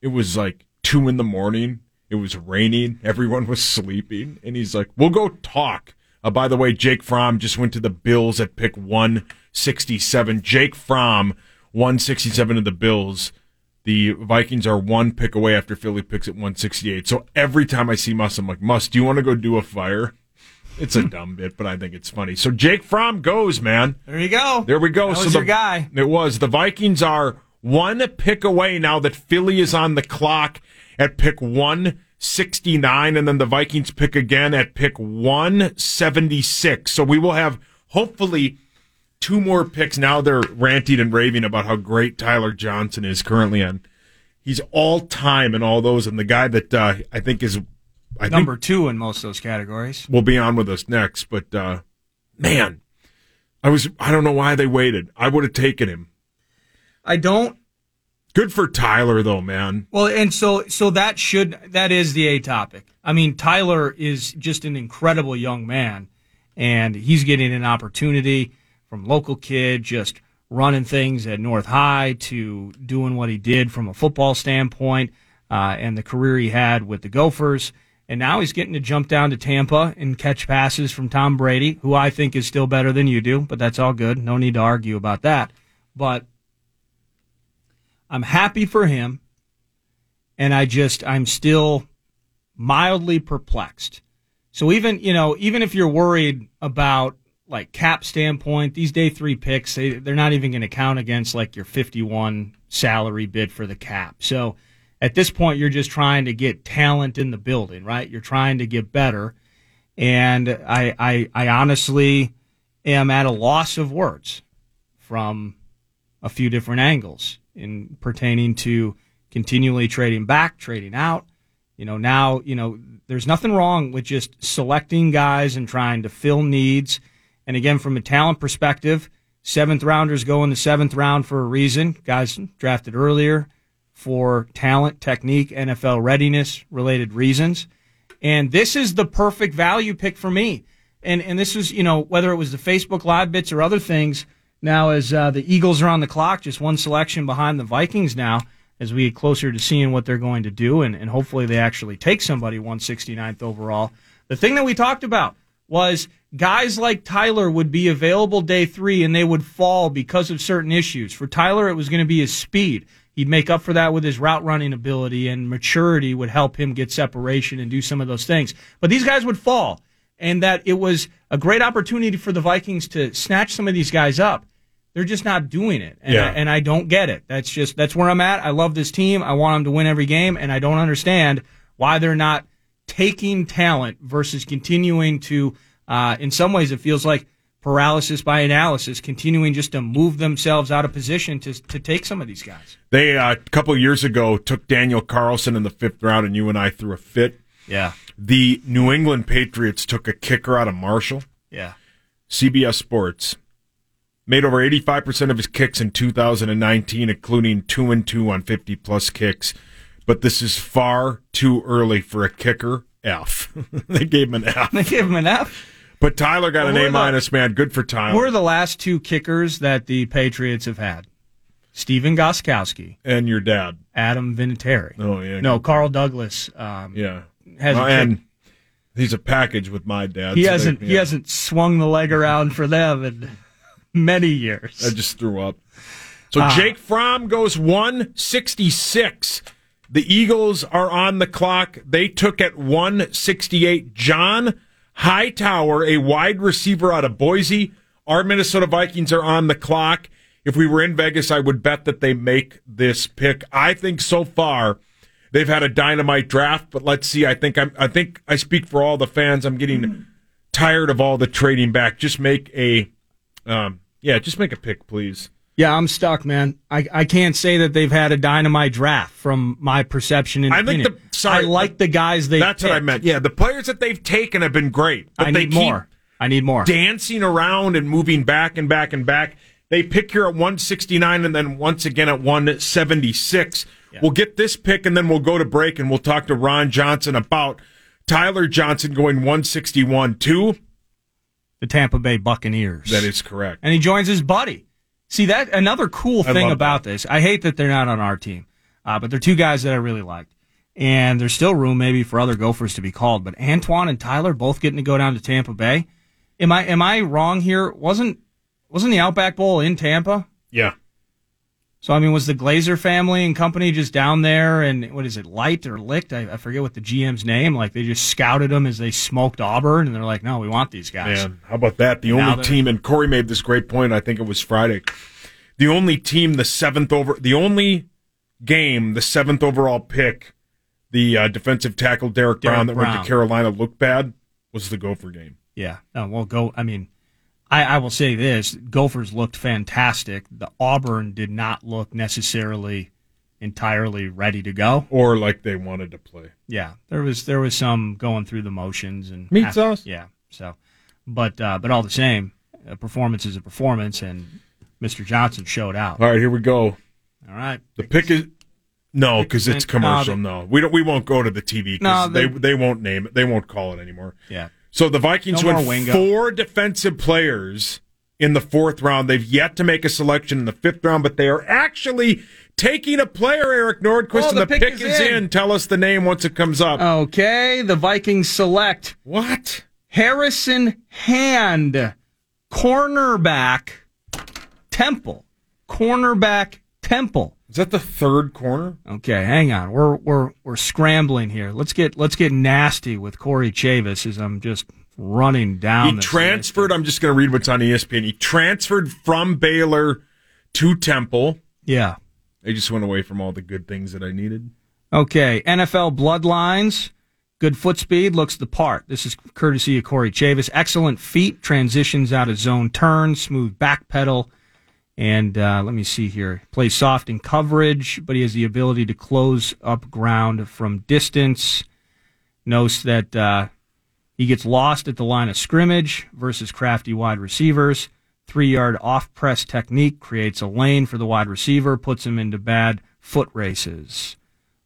It was like two in the morning. It was raining. Everyone was sleeping. And he's like, we'll go talk. Uh, by the way, Jake Fromm just went to the Bills at pick 167. Jake Fromm, 167 of the Bills. The Vikings are one pick away after Philly picks at 168. So every time I see Muss, I'm like, Muss, do you want to go do a fire? It's a dumb bit, but I think it's funny. So Jake Fromm goes, man. There you go. There we go. That so was the, your guy. It was. The Vikings are one pick away now that Philly is on the clock at pick 169, and then the Vikings pick again at pick 176. So we will have hopefully two more picks. Now they're ranting and raving about how great Tyler Johnson is currently on. He's all time in all those, and the guy that uh, I think is I Number think two in most of those categories. will be on with us next. But uh, man, I was I don't know why they waited. I would have taken him. I don't. Good for Tyler though, man. Well, and so so that should that is the A topic. I mean, Tyler is just an incredible young man, and he's getting an opportunity from local kid, just running things at North High to doing what he did from a football standpoint, uh, and the career he had with the Gophers. And now he's getting to jump down to Tampa and catch passes from Tom Brady, who I think is still better than you do, but that's all good. No need to argue about that. But I'm happy for him, and I just I'm still mildly perplexed. So even you know even if you're worried about like cap standpoint, these day three picks they they're not even going to count against like your 51 salary bid for the cap. So at this point, you're just trying to get talent in the building, right? You're trying to get better, and I I, I honestly am at a loss of words from a few different angles in pertaining to continually trading back, trading out. You know, now, you know, there's nothing wrong with just selecting guys and trying to fill needs. And again, from a talent perspective, seventh rounders go in the seventh round for a reason. Guys drafted earlier for talent, technique, NFL readiness related reasons. And this is the perfect value pick for me. And, and this was, you know, whether it was the Facebook live bits or other things, now, as uh, the Eagles are on the clock, just one selection behind the Vikings now, as we get closer to seeing what they're going to do, and, and hopefully they actually take somebody 169th overall. The thing that we talked about was guys like Tyler would be available day three and they would fall because of certain issues. For Tyler, it was going to be his speed. He'd make up for that with his route running ability, and maturity would help him get separation and do some of those things. But these guys would fall and that it was a great opportunity for the Vikings to snatch some of these guys up. They're just not doing it, and, Yeah. I, and I don't get it. That's just that's where I'm at. I love this team. I want them to win every game, and I don't understand why they're not taking talent versus continuing to. Uh, in some ways, it feels like paralysis by analysis, continuing just to move themselves out of position to to take some of these guys. They uh, a couple of years ago took Daniel Carlson in the fifth round, and you and I threw a fit. Yeah. The New England Patriots took a kicker out of Marshall. Yeah. CBS Sports made over 85% of his kicks in 2019, including two and two on 50 plus kicks. But this is far too early for a kicker. F. they gave him an F. They gave him an F. But Tyler got Well, an A minus, man. Good for Tyler. We're the last two kickers that the Patriots have had. Stephen Gostkowski and your dad, Adam Vinatieri. Oh yeah, No, Carl Douglas. Um, yeah, has Well, and he's a package with my dad. he so hasn't he yeah. hasn't swung the leg around for them in many years. I just threw up. So Ah. Jake Fromm goes 166. The Eagles are on the clock. They took at 168 John Hightower, a wide receiver out of Boise. Our Minnesota Vikings are on the clock. If we were in Vegas, I would bet that they make this pick. I think so far they've had a dynamite draft, but let's see. I think I'm, I think I speak for all the fans. I'm getting tired of all the trading back. Just make a, um, yeah, just make a pick, please. Yeah, I'm stuck, man. I, I can't say that they've had a dynamite draft from my perception. And I think opinion. the sorry, I like the guys they. That's what I meant. Yeah, the players that they've taken have been great, but I they need keep more. I need more. dancing around and moving back and back and back. They pick here at 169 and then once again at 176. We'll get this pick and then we'll go to break and we'll talk to Ron Johnson about Tyler Johnson going 161 too. The Tampa Bay Buccaneers. That is correct. and he joins his buddy See that another cool thing about this. I hate that they're not on our team, uh, but they're two guys that I really liked, and there's still room maybe for other Gophers to be called. But Antoine and Tyler both getting to go down to Tampa Bay. Am I am I wrong here? Wasn't wasn't the Outback Bowl in Tampa? Yeah. So I mean, was the Glazer family and company just down there and what is it, light or licked? I, I forget what the GM's name. Like they just scouted them as they smoked Auburn, and they're like, no, we want these guys. Man, how about that? The Now only team, and Corey made this great point. I think it was Friday. The only team, the seventh over, the only game, the seventh overall pick, the uh, defensive tackle Derrick, Derrick Brown that went to Carolina looked bad was the Gopher game. Yeah. No, well, go. I mean, I, I will say this: Gophers looked fantastic. The Auburn did not look necessarily entirely ready to go, or like they wanted to play. Yeah, there was there was some going through the motions and Meat sauce? Yeah. So, but uh, but all the same, a performance is a performance, and Mr. Johnson showed out. All right, here we go. All right. The pick is no, because it's commercial. No, we don't. We won't go to the TV No, because they, they- they won't name it. They won't call it anymore. Yeah. So the Vikings No went four defensive players in the fourth round. They've yet to make a selection in the fifth round, but they are actually taking a player, Eric Nordquist, Oh, and the the pick pick, is is in. in. Tell us the name once it comes up. Okay, the Vikings select what? Harrison Hand, cornerback, Temple, cornerback, Temple. Is that the third corner? Okay, hang on. We're we're we're scrambling here. Let's get let's get nasty with Corey Chavous as I'm just running down. He transferred. I'm just going to read what's on ESPN. He transferred from Baylor to Temple. Yeah. I just went away from all the good things that I needed. Okay, NFL bloodlines. Good foot speed, looks the part. This is courtesy of Corey Chavous. Excellent feet, transitions out of zone turn, smooth back pedal, and uh, let me see here. Plays soft in coverage, but he has the ability to close up ground from distance. Notes that uh, he gets lost at the line of scrimmage versus crafty wide receivers. Three yard off press technique creates a lane for the wide receiver, puts him into bad foot races.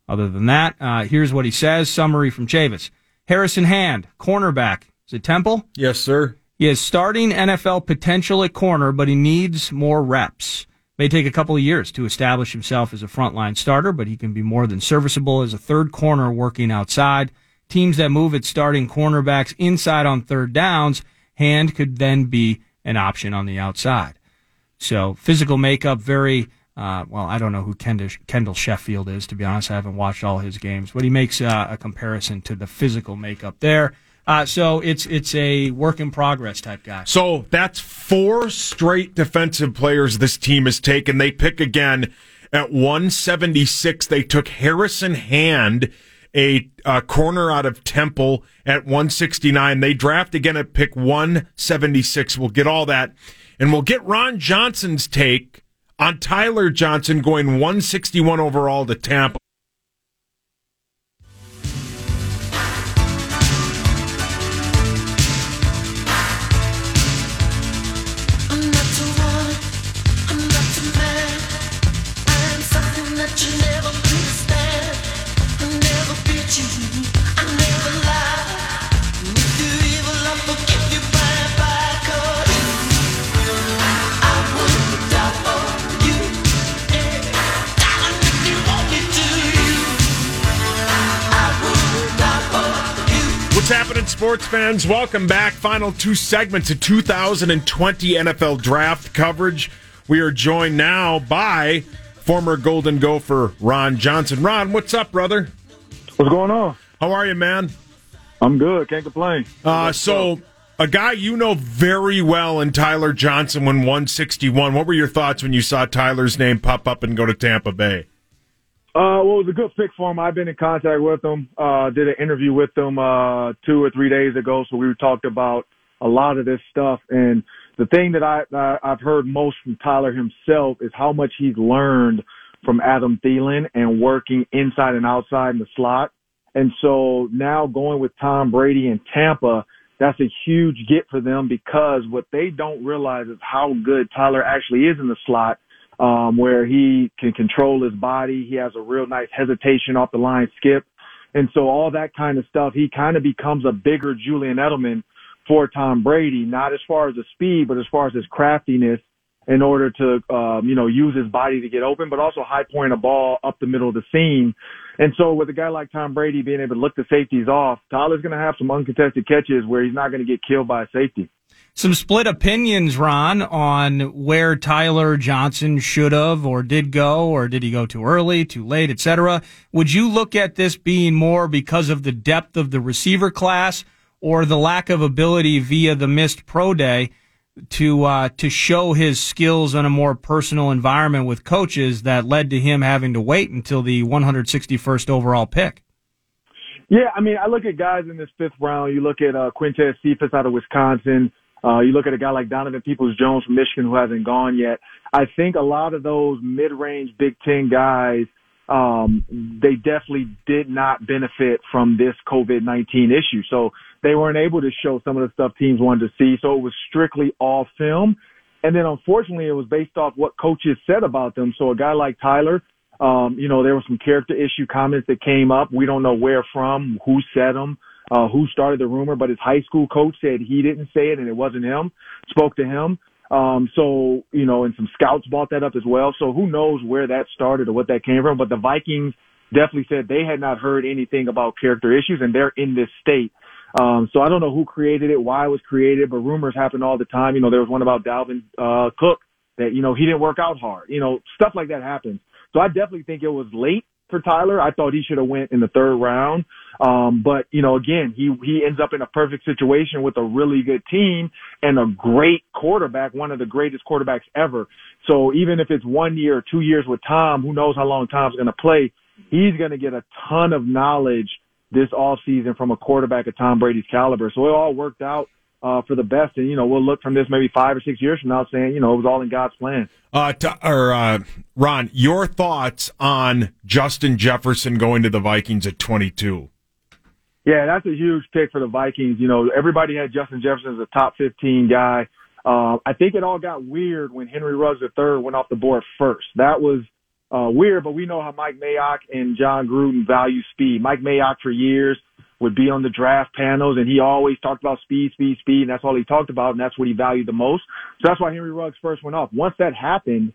Other than that, uh, here's what he says. Summary from Chavous. Harrison Hand, cornerback. Is it Temple? Yes, sir. He has starting NFL potential at corner, but he needs more reps. May take a couple of years to establish himself as a frontline starter, but he can be more than serviceable as a third corner working outside. Teams that move at starting cornerbacks inside on third downs, Hand could then be an option on the outside. So physical makeup, very uh, well. I don't know who Kendall, Kendall Sheffield is, to be honest. I haven't watched all his games, but he makes uh, a comparison to the physical makeup there. Uh, so it's it's a work in progress type guy. So that's four straight defensive players this team has taken. They pick again at 176. They took Harrison Hand, a uh, corner out of Temple, at 169. They draft again at pick 176. We'll get all that. And we'll get Ron Johnson's take on Tyler Johnson going 161 overall to Tampa. Sports fans? Welcome back. Final two segments of 2020 NFL draft coverage. We are joined now by former Golden Gopher Ron Johnson. Ron, what's up, brother? What's going on? How are you, man? I'm good. Can't complain. Uh, so, a guy you know very well in Tyler Johnson when 161. What were your thoughts when you saw Tyler's name pop up and go to Tampa Bay? Uh, well, it was a good pick for him. I've been in contact with him. Uh, did an interview with him uh, two or three days ago, so we talked about a lot of this stuff. And the thing that I, I I've heard most from Tyler himself is how much he's learned from Adam Thielen and working inside and outside in the slot. And so now going with Tom Brady in Tampa, that's a huge get for them because what they don't realize is how good Tyler actually is in the slot um, where he can control his body. He has a real nice hesitation off the line skip. And so all that kind of stuff, he kind of becomes a bigger Julian Edelman for Tom Brady, not as far as the speed, but as far as his craftiness in order to, um, you know, use his body to get open, but also high point a ball up the middle of the seam. And so with a guy like Tom Brady being able to look the safeties off, Tyler's going to have some uncontested catches where he's not going to get killed by a safety. Some split opinions, Ron, on where Tyler Johnson should have or did go, or did he go too early, too late, etc. Would you look at this being more because of the depth of the receiver class or the lack of ability via the missed pro day to uh, to show his skills in a more personal environment with coaches that led to him having to wait until the 161st overall pick? Yeah, I mean, I look at guys in this fifth round. You look at uh, Quintez Cephus out of Wisconsin. Uh, you look at a guy like Donovan Peoples Jones from Michigan who hasn't gone yet. I think a lot of those mid-range Big Ten guys, um, they definitely did not benefit from this COVID-19 issue. So they weren't able to show some of the stuff teams wanted to see. So it was strictly all film. And then unfortunately it was based off what coaches said about them. So a guy like Tyler, um, you know, there were some character issue comments that came up. We don't know where from, who said them uh, who started the rumor, but his high school coach said he didn't say it and it wasn't him, spoke to him. Um, so, you know, and some scouts bought that up as well. So who knows where that started or what that came from, but the Vikings definitely said they had not heard anything about character issues and they're in this state. Um, so I don't know who created it, why it was created, but rumors happen all the time. You know, there was one about Dalvin, uh, Cook that, you know, he didn't work out hard. You know, stuff like that happens. So I definitely think it was late for Tyler. I thought he should have went in the third round. Um, but you know, again, he he ends up in a perfect situation with a really good team and a great quarterback, one of the greatest quarterbacks ever. So even if it's one year or two years with Tom, who knows how long Tom's going to play? He's going to get a ton of knowledge this off season from a quarterback of Tom Brady's caliber. So it all worked out uh, for the best. And, you know, we'll look from this maybe five or six years from now saying, you know, it was all in God's plan. Uh, to, or, uh, Ron, your thoughts on Justin Jefferson going to the Vikings at 22? Yeah, that's a huge pick for the Vikings. You know, everybody had Justin Jefferson as a top 15 guy. Uh, I think it all got weird when Henry Ruggs III went off the board first. That was uh, weird, but we know how Mike Mayock and Jon Gruden value speed. Mike Mayock for years would be on the draft panels and he always talked about speed, speed, speed, and that's all he talked about, and that's what he valued the most. So that's why Henry Ruggs first went off. Once that happened,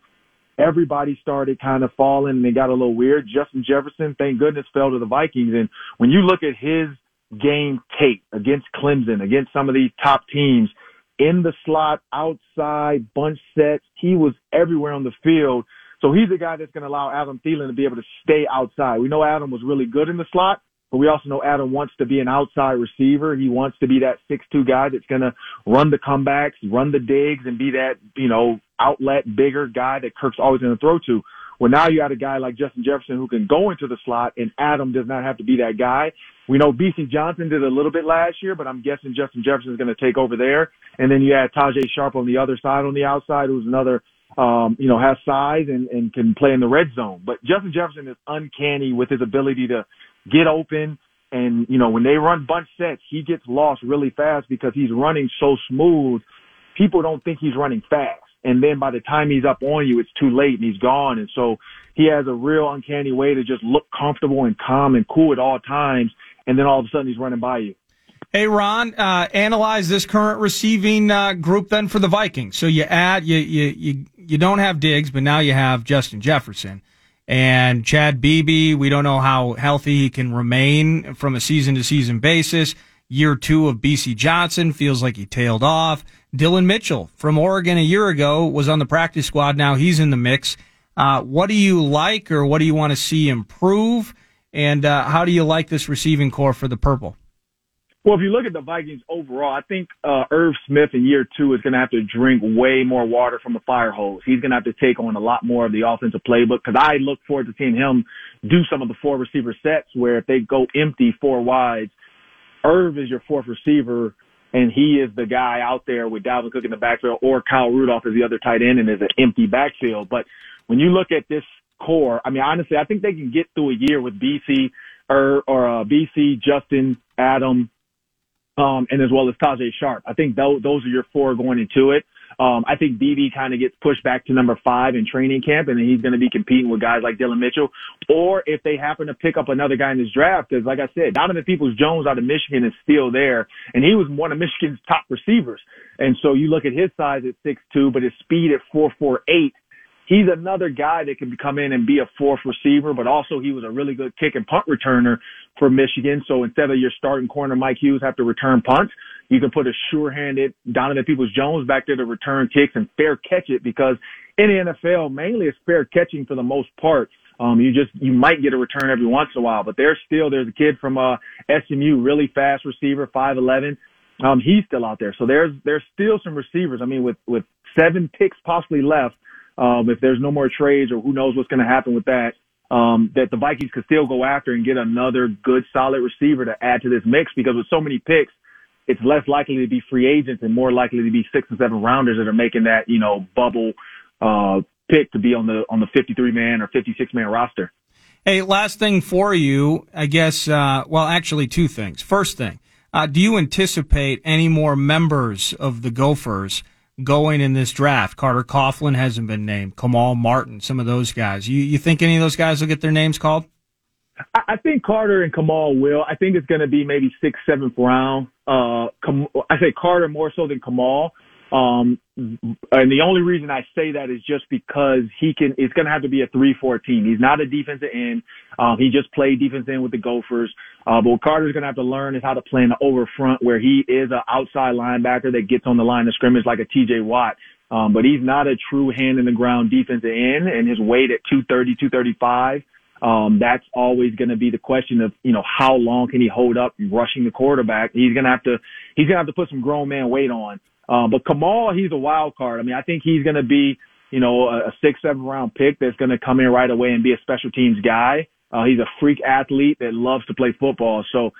everybody started kind of falling and they got a little weird. Justin Jefferson, thank goodness, fell to the Vikings. And when you look at his game tape against Clemson, against some of these top teams, in the slot, outside, bunch sets, he was everywhere on the field. So he's a guy that's going to allow Adam Thielen to be able to stay outside. We know Adam was really good in the slot, but we also know Adam wants to be an outside receiver. He wants to be that six-two guy that's going to run the comebacks, run the digs, and be that, you know, outlet, bigger guy that Kirk's always going to throw to. Well, now you got a guy like Justin Jefferson who can go into the slot, and Adam does not have to be that guy. We know Bisi Johnson did a little bit last year, but I'm guessing Justin Jefferson is going to take over there. And then you add Tajae Sharpe on the other side, on the outside, who's another, um, you know, has size and, and can play in the red zone. But Justin Jefferson is uncanny with his ability to get open. And, you know, when they run bunch sets, he gets lost really fast because he's running so smooth. People don't think he's running fast. And then by the time he's up on you, it's too late and he's gone. And so he has a real uncanny way to just look comfortable and calm and cool at all times. And then all of a sudden he's running by you. Hey Ron, uh, analyze this current receiving uh, group then for the Vikings. So you add you you you you don't have Diggs, but now you have Justin Jefferson and Chad Beebe. We don't know how healthy he can remain from a season to season basis. Year two of Bisi Johnson feels like he tailed off. Dillon Mitchell from Oregon a year ago was on the practice squad. Now he's in the mix. Uh, what do you like or what do you want to see improve? And uh, how do you like this receiving corps for the purple? Well, if you look at the Vikings overall, I think uh, Irv Smith in year two is going to have to drink way more water from the fire hose. He's going to have to take on a lot more of the offensive playbook because I look forward to seeing him do some of the four receiver sets where if they go empty four wides, Irv is your fourth receiver and he is the guy out there with Dalvin Cook in the backfield or Kyle Rudolph is the other tight end and is an empty backfield. But when you look at this corps, I mean, honestly, I think they can get through a year with Bisi or, or uh, Bisi, Justin, Adam, um, and as well as Tajae Sharpe. I think those, those are your four going into it. Um, I think Beebe kind of gets pushed back to number five in training camp, and then he's going to be competing with guys like Dillon Mitchell. Or if they happen to pick up another guy in this draft, because like I said, Donovan Peoples Jones out of Michigan is still there, and he was one of Michigan's top receivers. And so you look at his size at six two, but his speed at four four eight. He's another guy that can come in and be a fourth receiver, but also he was a really good kick and punt returner for Michigan. So instead of your starting corner Mike Hughes have to return punts, you can put a sure-handed Donovan Peoples-Jones back there to return kicks and fair catch it because in the NFL, mainly it's fair catching for the most part. Um, you just, you might get a return every once in a while, but there's still, there's a kid from, uh, SMU, really fast receiver, 5'11. Um, he's still out there. So there's, there's still some receivers. I mean, with, with seven picks possibly left, um, if there's no more trades or who knows what's going to happen with that, um, that the Vikings could still go after and get another good solid receiver to add to this mix because with so many picks, it's less likely to be free agents and more likely to be six and seven rounders that are making that, you know, bubble, uh, pick to be on the, on the 53 man or 56 man roster. Hey, last thing for you, I guess, uh, well, actually two things. First thing, uh, do you anticipate any more members of the Gophers going in this draft? Carter Coughlin hasn't been named. Kamal Martin, some of those guys. You, you think any of those guys will get their names called? I I think Carter and Kamal will. I think it's going to be maybe sixth, seventh round. Uh, Kam- I say Carter more so than Kamal. Um, and the only reason I say that is just because he can, it's going to have to be a 3-4 team. He's not a defensive end. Um, he just played defense end with the Gophers. Uh, but what Carter's going to have to learn is how to play in the over front where he is an outside linebacker that gets on the line of scrimmage like a TJ Watt. Um, but he's not a true hand in the ground defensive end and his weight at 230, 235. Um, that's always going to be the question of, you know, how long can he hold up rushing the quarterback? He's going to have to, he's going to have to put some grown man weight on. Um, but Kamal, he's a wild card. I mean, I think he's going to be, you know, a, a six, seven round pick that's going to come in right away and be a special teams guy. Uh, he's a freak athlete that loves to play football. So,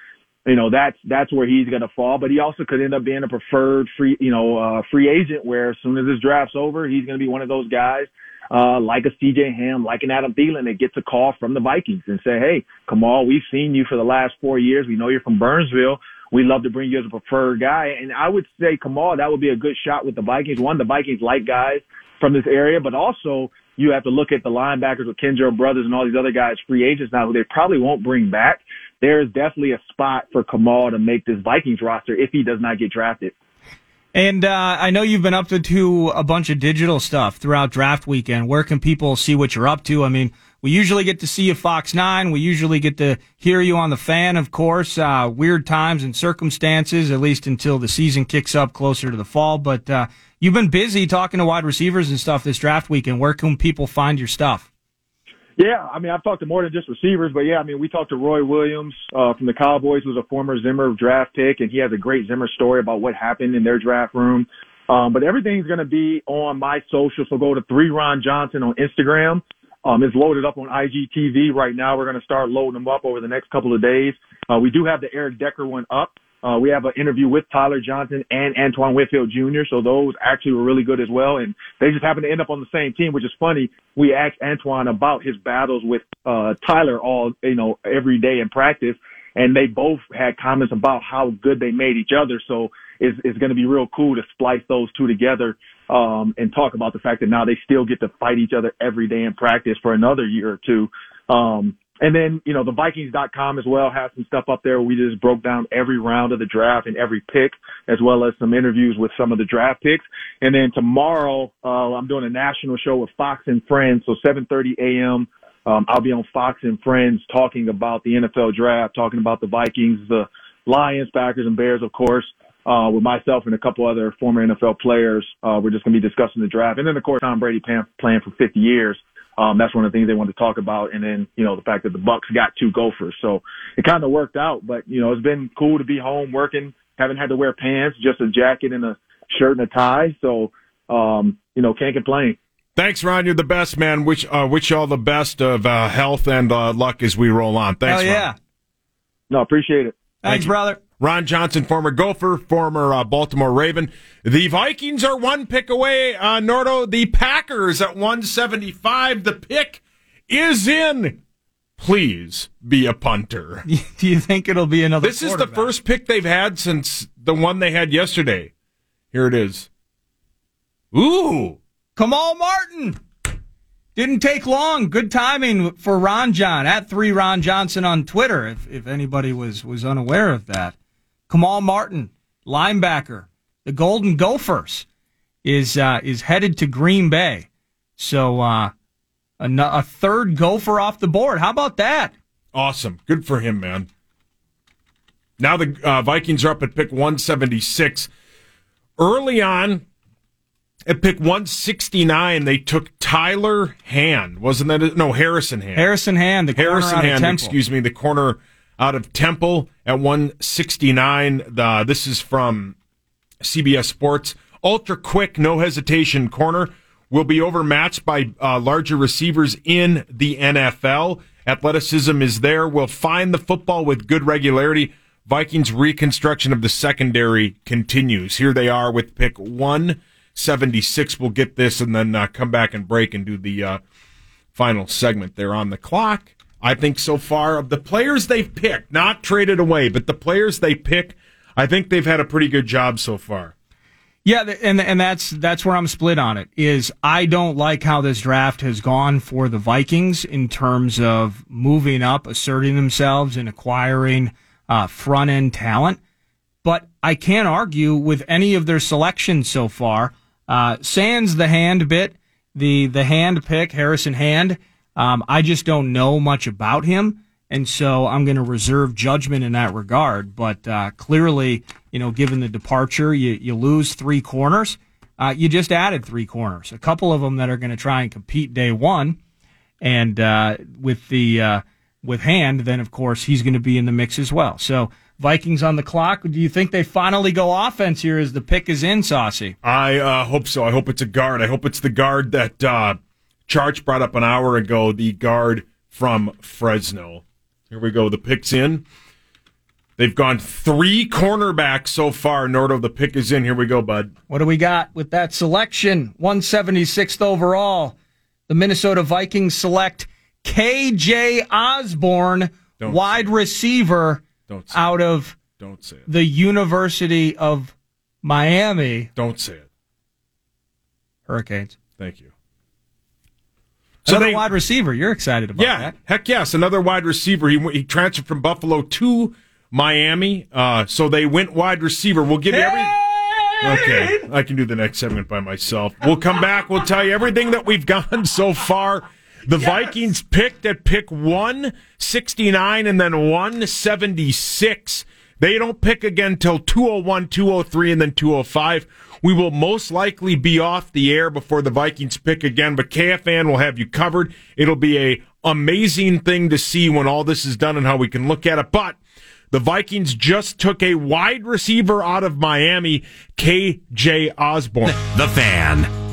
you know, that's, that's where he's going to fall, but he also could end up being a preferred free, you know, uh, free agent where as soon as this draft's over, he's going to be one of those guys, uh, like a CJ Ham, like an Adam Thielen that gets a call from the Vikings and say, Hey, Kamal, we've seen you for the last four years. We know you're from Burnsville. We love to bring you as a preferred guy. And I would say Kamal, that would be a good shot with the Vikings. One, the Vikings like guys from this area, but also you have to look at the linebackers with Kenjo Brothers and all these other guys, free agents now who they probably won't bring back. There is definitely a spot for Kamal to make this Vikings roster if he does not get drafted. And uh, I know you've been up to, to a bunch of digital stuff throughout draft weekend. Where can people see what you're up to? I mean, we usually get to see you Fox 9. We usually get to hear you on the fan, of course. Uh, weird times and circumstances, at least until the season kicks up closer to the fall. But uh, you've been busy talking to wide receivers and stuff this draft weekend. Where can people find your stuff? Yeah, I mean, I've talked to more than just receivers, but yeah, I mean, we talked to Roy Williams uh, from the Cowboys, who's a former Zimmer draft pick, and he has a great Zimmer story about what happened in their draft room. Um, but everything's going to be on my social, so go to three Ron Johnson on Instagram. Um, it's loaded up on IGTV right now. We're going to start loading them up over the next couple of days. Uh, we do have the Eric Decker one up. Uh, we have an interview with Tyler Johnson and Antoine Winfield Jr. So those actually were really good as well. And they just happen to end up on the same team, which is funny. We asked Antoine about his battles with, uh, Tyler all, you know, every day in practice. And they both had comments about how good they made each other. So it's, it's going to be real cool to splice those two together, um, and talk about the fact that now they still get to fight each other every day in practice for another year or two. Um, and then, you know, the Vikings.com as well has some stuff up there. We just broke down every round of the draft and every pick, as well as some interviews with some of the draft picks. And then tomorrow, uh, I'm doing a national show with Fox and Friends. So 7.30 a.m. Um, I'll be on Fox and Friends talking about the NFL draft, talking about the Vikings, the Lions, Packers, and Bears, of course. Uh, with myself and a couple other former NFL players, uh, we're just going to be discussing the draft. And then, of course, Tom Brady plan, playing for 50 years. Um, that's one of the things they wanted to talk about. And then, you know, the fact that the Bucs got two Gophers. So it kind of worked out, but you know, it's been cool to be home working. Haven't had to wear pants, just a jacket and a shirt and a tie. So, um, you know, can't complain. Thanks, Ron. You're the best, man. Wish uh, wish you all the best of uh, health and uh, luck as we roll on. Thanks, Hell yeah. Ron. No, appreciate it. Thanks, you. brother. Ron Johnson, former Gopher, former uh, Baltimore Raven. The Vikings are one pick away. Uh, Nordo, the Packers at 175. The pick is in. Please be a punter. Do you think it'll be another? This is the first pick they've had since the one they had yesterday. Here it is. Ooh. Kamal Martin. Didn't take long. Good timing for Ron John at three Ron Johnson on Twitter. If if anybody was was unaware of that, Kamal Martin, linebacker, the Golden Gophers, is uh, is headed to Green Bay. So uh, a, a third Gopher off the board. How about that? Awesome. Good for him, man. Now the uh, Vikings are up at pick 176. Early on, at pick 169, they took Tyler Hand. Wasn't that it? No, Harrison Hand. Harrison Hand, the corner Harrison Hand, excuse me, the corner out of Temple at 169. The, this is from CBS Sports. Ultra quick, no hesitation corner will be overmatched by uh, larger receivers in the NFL. Athleticism is there. Will find the football with good regularity. Vikings reconstruction of the secondary continues. Here they are with pick 176. We'll get this and then uh, come back and break and do the uh, final segment there on the clock. I think so far of the players they've picked, not traded away, but the players they pick, I think they've had a pretty good job so far. Yeah, and and that's that's where I'm split on it. Is I don't like how this draft has gone for the Vikings in terms of moving up, asserting themselves, and acquiring uh, front end talent. But I can't argue with any of their selections so far. Uh, sans the hand bit, the the hand pick, Harrison Hand. Um, I just don't know much about him. And so I'm going to reserve judgment in that regard. But uh, clearly, you know, given the departure, you, you lose three corners. Uh, you just added three corners, a couple of them that are going to try and compete day one. And uh, with the uh, with Hand, then of course he's going to be in the mix as well. So Vikings on the clock. Do you think they finally go offense here as the pick is in, Saucy? I uh, hope so. I hope it's a guard. I hope it's the guard that uh, Charge brought up an hour ago, the guard from Fresno. Here we go. The pick's in. They've gone three cornerbacks so far. Nordo, the pick is in. Here we go, bud. What do we got with that selection? 176th overall. The Minnesota Vikings select KJ Osborn, Don't wide receiver out of Don't say it. the University of Miami Don't say it. Hurricanes. Thank you. Another they- wide receiver. You're excited about yeah, that. heck yes. Another wide receiver. He, he transferred from Buffalo to Miami. Uh, so they went wide receiver. We'll give you every. Okay, I can do the next segment by myself. We'll come back. We'll tell you everything that we've gone so far. The Vikings picked at pick 169 and then 176. They don't pick again till 201, 203, and then 205. We will most likely be off the air before the Vikings pick again, but KFN will have you covered. It'll be a amazing thing to see when all this is done and how we can look at it. But the Vikings just took a wide receiver out of Miami, KJ Osborn. The Fan.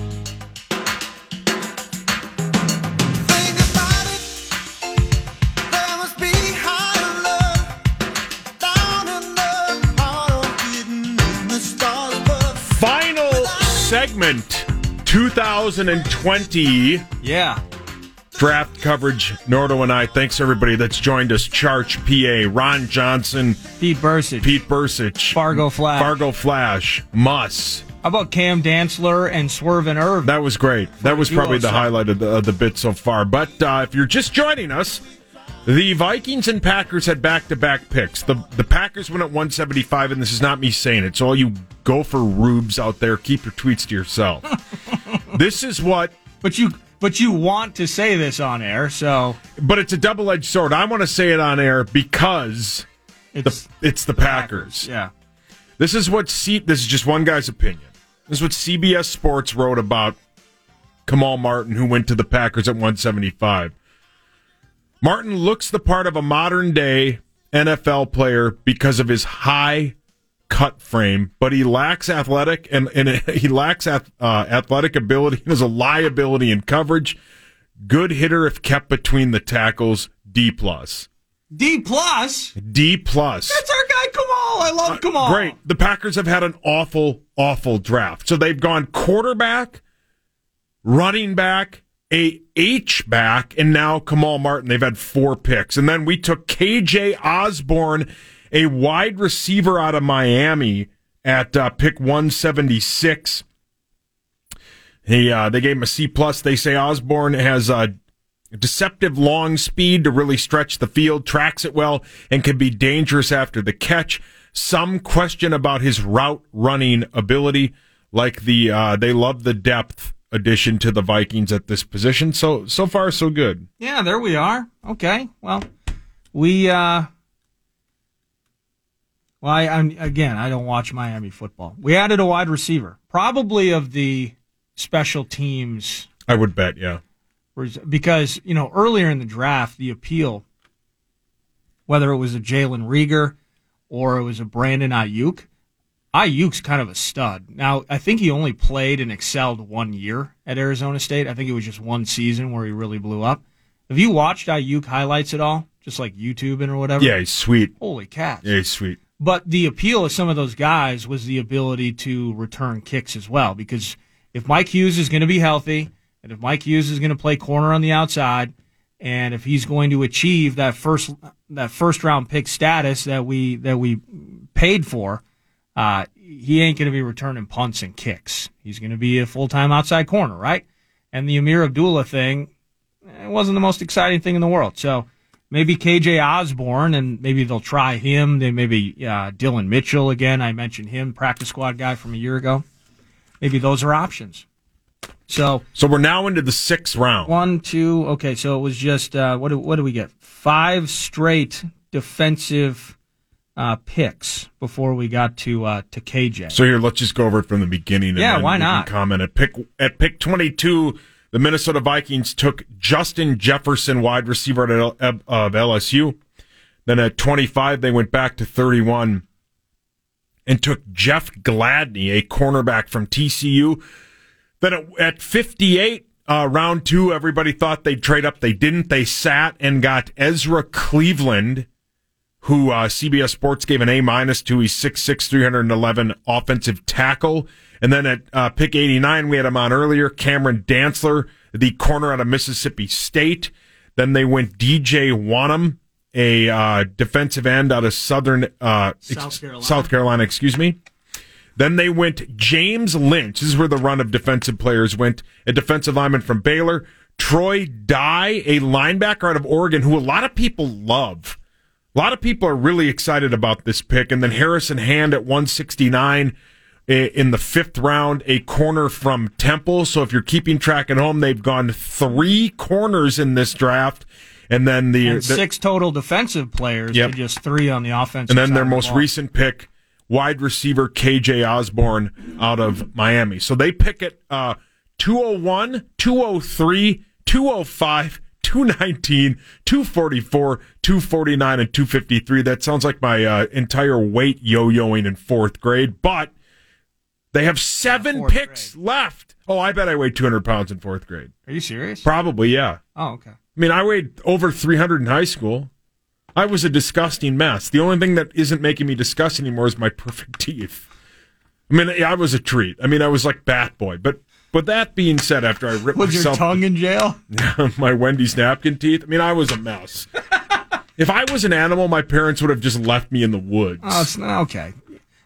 Segment 2020. Yeah. Draft coverage, Nordo and I. Thanks everybody that's joined us. Charch PA, Ron Johnson, Pete Bercich, Pete Bercich, Fargo Flash, Fargo Flash, Muss. How about Cam Dantzler and Swervin Irv? That was great. That was probably the highlight of the, of the bit so far. But uh, if you're just joining us, the Vikings and Packers had back to back picks. The the Packers went at 175, and this is not me saying it. It's all you gopher rubes out there. Keep your tweets to yourself. this is what. But you but you want to say this on air, so But it's a double edged sword. I want to say it on air because it's the, it's the Packers. yeah. This is what C. This is just one guy's opinion. This is what CBS Sports wrote about Kamal Martin, who went to the Packers at 175. Martin looks the part of a modern day NFL player because of his high cut frame, but he lacks athletic and, and he lacks uh, athletic ability and is a liability in coverage. Good hitter if kept between the tackles. D plus. D plus. D plus. That's our guy Kamal. I love Kamal. Great. The Packers have had an awful, awful draft. So they've gone quarterback, running back, a H back, and now Kamal Martin. They've had four picks. And then we took KJ Osborn, a wide receiver out of Miami, at uh, pick 176. He, uh, they gave him a C plus. They say Osborn has uh, deceptive long speed to really stretch the field, tracks it well, and can be dangerous after the catch. some question about his route running ability. Like the uh, they love the depth addition to the Vikings at this position. So so far so good. Yeah, there we are. Okay. Well, we uh well, I, I'm again, I don't watch Miami football. We added a wide receiver, probably of the special teams I would bet, yeah. because you know earlier in the draft, the appeal, whether it was a Jalen Reagor or it was a Brandon Aiyuk, Aiyuk's kind of a stud. Now, I think he only played and excelled one year at Arizona State. I think it was just one season where he really blew up. Have you watched Ayuk highlights at all? Just like YouTube and or whatever? Yeah, he's sweet. Holy cats. Yeah, he's sweet. But the appeal of some of those guys was the ability to return kicks as well. Because if Mike Hughes is going to be healthy, and if Mike Hughes is going to play corner on the outside, and if he's going to achieve that first that first round pick status that we that we paid for, uh, he ain't going to be returning punts and kicks. He's going to be a full time outside corner, right? And the Ameer Abdullah thing it wasn't the most exciting thing in the world. So maybe KJ Osborn, and maybe they'll try him. Then maybe uh, Dillon Mitchell again. I mentioned him, practice squad guy from a year ago. Maybe those are options. So So we're now into the sixth round. one, two. Okay, so it was just uh, what? Do, what do we get? Five straight defensive uh, picks before we got to uh, to KJ. So here, let's just go over it from the beginning. And Yeah, why not? comment at pick at pick twenty two. The Minnesota Vikings took Justin Jefferson, wide receiver L- of LSU. Then at twenty five, they went back to thirty one and took Jeff Gladney, a cornerback from TCU. Then at, at 58, uh, round two, everybody thought they'd trade up. They didn't. They sat and got Ezra Cleveland, who uh, CBS Sports gave an A minus to. He's 6'6", 311 offensive tackle. And then at uh, pick 89, we had him on earlier, Cameron Dantzler, the corner out of Mississippi State. Then they went DJ Wonnum, a uh, defensive end out of Southern uh, South Carolina. South Carolina, excuse me. Then they went James Lynch. This is where the run of defensive players went. A defensive lineman from Baylor. Troy Dye, a linebacker out of Oregon, who a lot of people love. A lot of people are really excited about this pick. And then Harrison Hand at 169 in the fifth round, a corner from Temple. So if you're keeping track at home, they've gone three corners in this draft. And then the, and the six total defensive players Yep. just three on the offense. and then their of the most recent pick, wide receiver KJ Osborn out of Miami. So they pick it uh, 201, 203, 205, 219, 244, 249, and 253. That sounds like my uh, entire weight yo yoing in fourth grade, but they have seven picks left. Oh, I bet I weighed 200 pounds in fourth grade. Are you serious? Probably, yeah. Oh, okay. I mean, I weighed over 300 in high school. I was a disgusting mess. The only thing that isn't making me disgust anymore is my perfect teeth. I mean, I was a treat. I mean, I was like Bat Boy. But but that being said, after I ripped Was your tongue in jail? my Wendy's napkin teeth, I mean, I was a mess. if I was an animal, my parents would have just left me in the woods. Oh, it's not okay.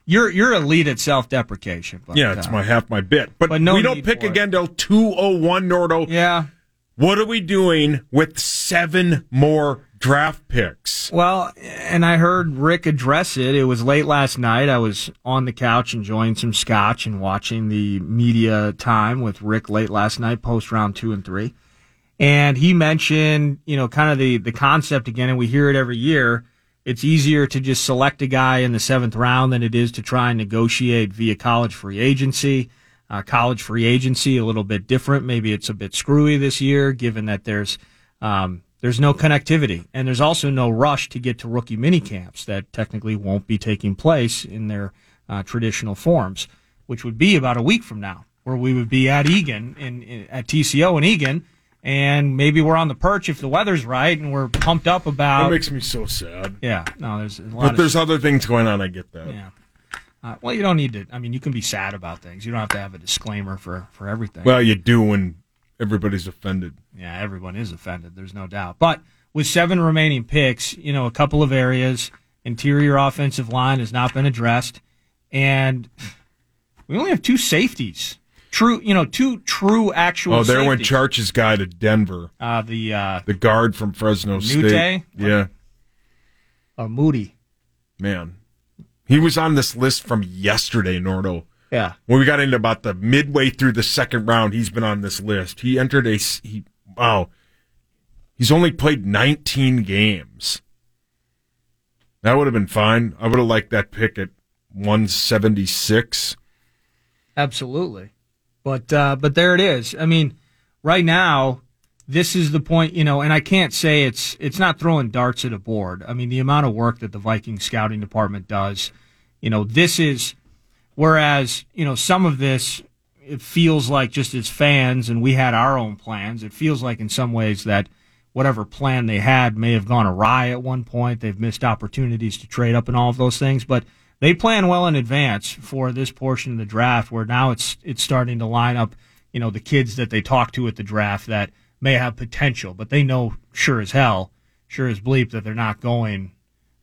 You're you're elite at self deprecation. yeah, it's uh, my half my bit. But, But no we don't pick again till 201 Nordo. Yeah. What are we doing with seven more draft picks? Well, and I heard Rick address it. It was late last night. I was on the couch enjoying some scotch and watching the media time with Rick late last night, post round two and three. And he mentioned, you know, kind of the, the concept again, and we hear it every year. It's easier to just select a guy in the seventh round than it is to try and negotiate via college free agency. Uh, college free agency a little bit different. Maybe it's a bit screwy this year, given that there's um, there's no connectivity and there's also no rush to get to rookie mini camps that technically won't be taking place in their uh, traditional forms, which would be about a week from now, where we would be at Eagan in, in at TCO in Eagan, and maybe we're on the perch if the weather's right and we're pumped up about. That makes me so sad. yeah, no, there's a lot But of there's other things going on. I get that. yeah. Uh, well, you don't need to. I mean, you can be sad about things. You don't have to have a disclaimer for for everything. Well, you do when everybody's offended. Yeah, everyone is offended. There's no doubt. But with seven remaining picks, you know, a couple of areas, interior offensive line has not been addressed, and we only have two safeties. True, you know, two true actual. Oh, there went safeties. Charch's guy to Denver. Uh, the uh, The guard from Fresno Nute? State. Yeah, uh, Muti. man. He was on this list from yesterday, Nordo. Yeah. When we got into about the midway through the second round, he's been on this list. He entered a he wow. He's only played 19 games. That would have been fine. I would have liked that pick at 176. Absolutely. But uh, but there it is. I mean, right now, this is the point, you know, and I can't say it's it's not throwing darts at a board. I mean, the amount of work that the Viking scouting department does, you know, this is whereas, you know, some of this it feels like just as fans and we had our own plans, it feels like in some ways that whatever plan they had may have gone awry at one point. They've missed opportunities to trade up and all of those things, but they plan well in advance for this portion of the draft where now it's it's starting to line up, you know, the kids that they talk to at the draft that may have potential, but they know sure as hell, sure as bleep that they're not going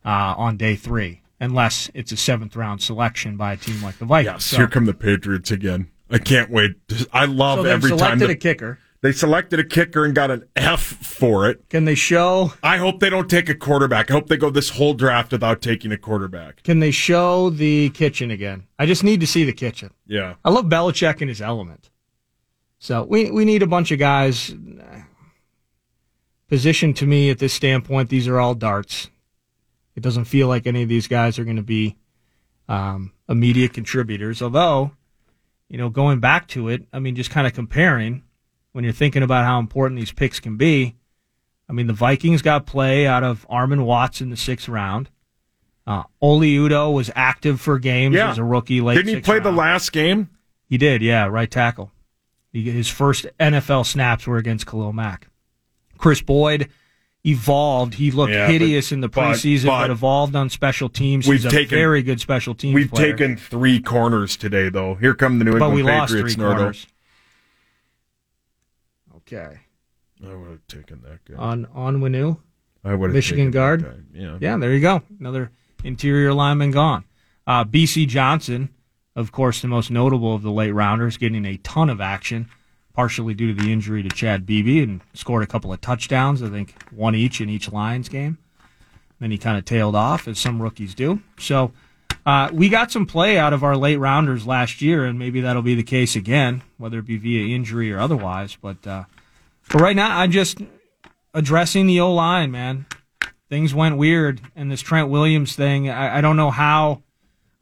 uh, on day three unless it's a seventh round selection by a team like the Vikings. Yes, So- here come the Patriots again. I can't wait. I love So every time selected a kicker. They selected a kicker and got an F for it. Can they show? I hope they don't take a quarterback. I hope they go this whole draft without taking a quarterback. Can they show the kitchen again? I just need to see the kitchen. Yeah. I love Belichick in his element. So we we need a bunch of guys positioned to me at this standpoint. These are all darts. It doesn't feel like any of these guys are going to be um, immediate contributors. Although, you know, going back to it, I mean, just kind of comparing when you're thinking about how important these picks can be. I mean, the Vikings got play out of Armon Watts in the sixth round. Uh, Oli Udoh was active for games Yeah. as a rookie late. Didn't he play the last game? He did, yeah, right tackle. He, his first NFL snaps were against Khalil Mack. Kris Boyd evolved. He looked Yeah, but- hideous in the preseason, but, but evolved on special teams. We've He's a taken- very good special teams We've player. taken three corners today, though. Here come the New England but we lost Patriots. three Nordo. corners. Okay. I would have taken that guy. On on Winu, I would have Michigan guard. yeah. yeah, there you go. Another interior lineman gone. Uh, Bisi Johnson, of course, the most notable of the late rounders, getting a ton of action, partially due to the injury to Chad Beebe, and scored a couple of touchdowns. I think one each in each Lions game. Then he kind of tailed off, as some rookies do. So uh, we got some play out of our late rounders last year, and maybe that'll be the case again, whether it be via injury or otherwise. But uh, but right now, I'm just addressing the O line, man. Things went weird, and this Trent Williams thing. I, I don't know how.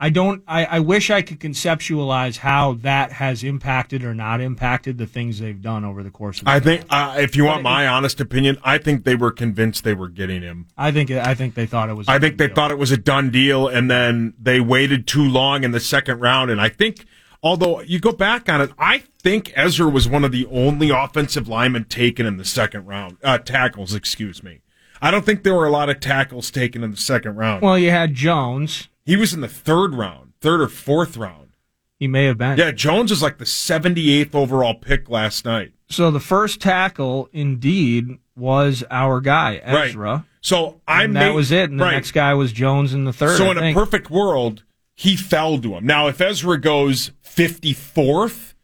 I don't. I, I wish I could conceptualize how that has impacted or not impacted the things they've done over the course of. The I think, uh, if you want my honest opinion, I think they were convinced they were getting him. I think. I think they thought it was. I think they thought it was a done deal, and then they waited too long in the second round. And I think, although you go back on it, I think Ezra was one of the only offensive linemen taken in the second round. Uh, tackles, excuse me. I don't think there were a lot of tackles taken in the second round. Well, you had Jones. He was in the third round, third or fourth round. He may have been. Yeah, Jones was like the 78th overall pick last night. So the first tackle, indeed, was our guy Ezra. Right. So I and that made- was it. And the right. next guy was Jones in the third. So I in a perfect world, he fell to him. Now, if Ezra goes 54th,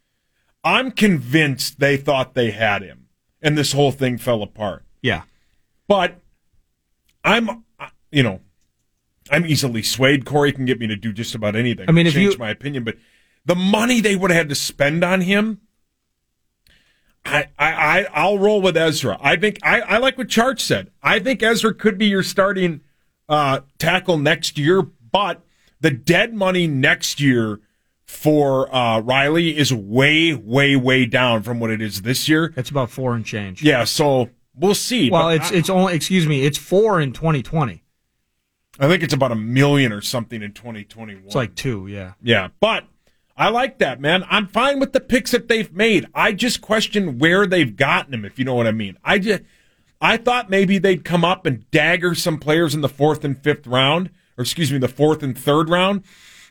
I'm convinced they thought they had him, and this whole thing fell apart. Yeah. But I'm, you know, I'm easily swayed. Corey can get me to do just about anything. I mean, if change you- my opinion, but the money they would have had to spend on him. I, I, I, I'll roll with Ezra. I think I, I like what Charge said. I think Ezra could be your starting uh, tackle next year, but the dead money next year for uh, Riley is way, way, way down from what it is this year. It's about four and change. Yeah, so we'll see. Well, it's I, it's only excuse me, it's four in 2020. I think it's about a million or something in 2021. It's like two, yeah. Yeah, but I like that, man. I'm fine with the picks that they've made. I just question where they've gotten them, if you know what I mean. I just, I thought maybe they'd come up and dagger some players in the fourth and fifth round, or excuse me, the fourth and third round.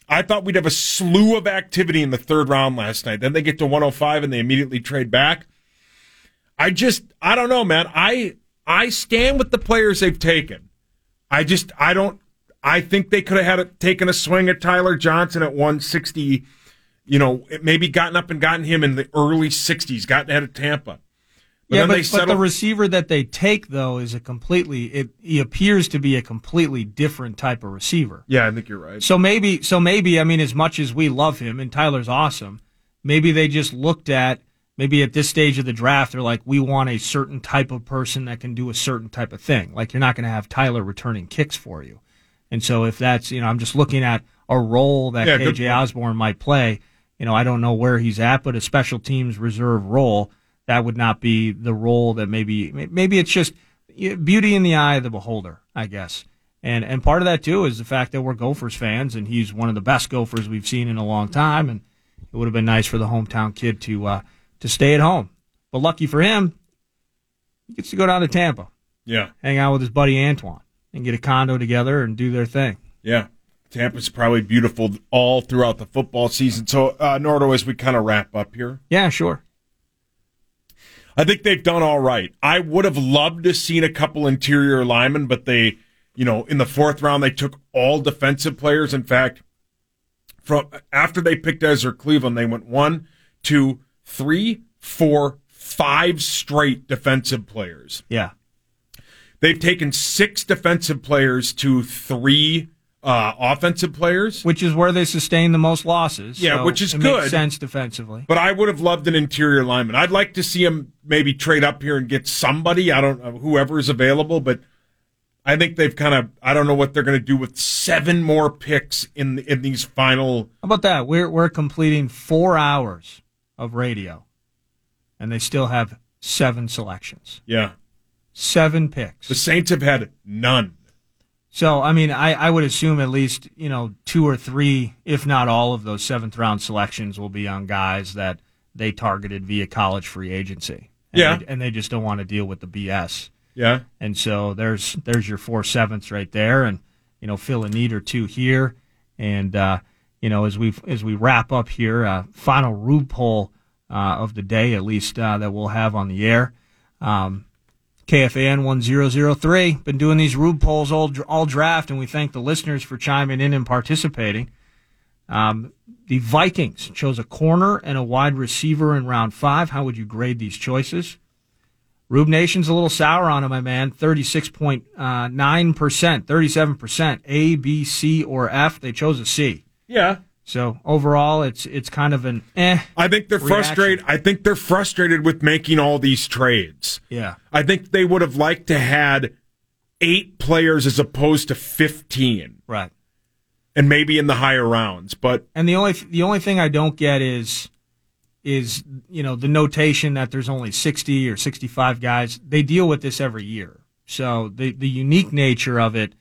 I thought we'd have a slew of activity in the third round last night. Then they get to 105 and they immediately trade back. I just, I don't know, man. I, I stand with the players they've taken. I just, I don't, I think they could have had a, taken a swing at Tyler Johnson at 160, you know, maybe gotten up and gotten him in the early 60s, gotten ahead of Tampa. yeah, then but, they but the receiver that they take though is a completely. It he appears to be a completely different type of receiver. yeah, I think you're right. So maybe, so maybe, I mean, as much as we love him and Tyler's awesome, maybe they just looked at, maybe at this stage of the draft, they're like, we want a certain type of person that can do a certain type of thing. Like you're not going to have Tyler returning kicks for you. And so if that's, you know, I'm just looking at a role that Yeah, KJ. Osborn might play. You know, I don't know where he's at, but a special teams reserve role, that would not be the role that maybe, maybe it's just beauty in the eye of the beholder, I guess. And and part of that too is the fact that we're Gophers fans, and he's one of the best Gophers we've seen in a long time. And it would have been nice for the hometown kid to uh, to stay at home. But lucky for him, he gets to go down to Tampa, Yeah, hang out with his buddy Antoine, and get a condo together and do their thing. yeah. Tampa's probably beautiful all throughout the football season. So, uh, Nordo, as we kind of wrap up here, Yeah, sure. I think they've done all right. I would have loved to seen a couple interior linemen, but they, you know, in the fourth round they took all defensive players. In fact, from after they picked Ezra Cleveland, they went one, two, three, four, five straight defensive players. Yeah. They've taken six defensive players to three uh, offensive players. Which is where they sustain the most losses. Yeah, so which is good. Makes sense defensively. But I would have loved an interior lineman. I'd like to see him maybe trade up here and get somebody. I don't know whoever is available, but I think they've kind of. I don't know what they're going to do with seven more picks in in these final. How about that? We're we're completing four hours of radio, and they still have seven selections, Yeah, seven picks. the Saints have had none. So, I mean, I, I would assume at least, you know, two or three, if not all of those seventh round selections will be on guys that they targeted via college free agency. And Yeah. They, and they just don't want to deal with the BS. Yeah, And so there's there's your four sevenths right there, and you know fill a need or two here, and uh, you know as we as we wrap up here, uh, final Rube poll uh, of the day, at least uh, that we'll have on the air. Um, KFAN one zero zero three. Been doing these Rube polls all all draft, and we thank the listeners for chiming in and participating. Um, the Vikings chose a corner and a wide receiver in round five. How would you grade these choices? Rube Nation's a little sour on him, my man. 36.9%, 37%. A, B, C, or F. They chose a C. yeah. So overall, it's it's kind of an eh. I think they're Reaction. frustrated. I think they're frustrated with making all these trades. Yeah. I think they would have liked to had eight players as opposed to fifteen, Right. and maybe in the higher rounds. But And the only the only thing I don't get is is you know the notation that there's only 60 or 65 guys. They deal with this every year. So the the unique nature of it,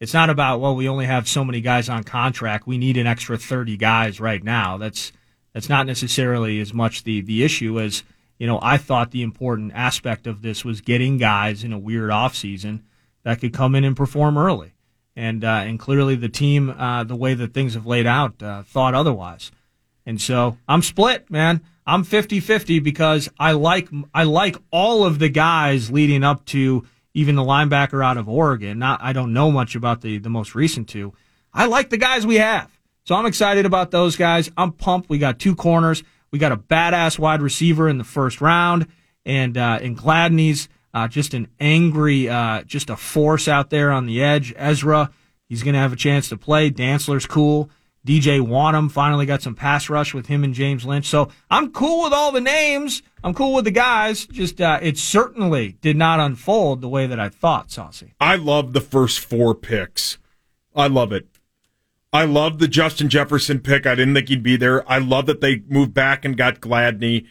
it's not about well we only have so many guys on contract. We need an extra 30 guys right now. That's that's not necessarily as much the the issue as you know. I thought the important aspect of this was getting guys in a weird off season that could come in and perform early. And uh, and clearly the team, uh, the way that things have laid out, uh, thought otherwise. And so I'm split, man. I'm 50-50 because I like I like all of the guys leading up to even the linebacker out of Oregon. Not I don't know much about the the most recent two. I like the guys we have. So I'm excited about those guys. I'm pumped. We got two corners. We got a badass wide receiver in the first round, and uh, and Gladney's uh, just an angry, uh, just a force out there on the edge. Ezra, he's going to have a chance to play. Dantzler's cool. DJ Wonnum finally got some pass rush with him and James Lynch. So I'm cool with all the names. I'm cool with the guys. Just uh, it certainly did not unfold the way that I thought, Saucy. I love the first four picks. I love it. I love the Justin Jefferson pick. I didn't think he'd be there. I love that they moved back and got Gladney.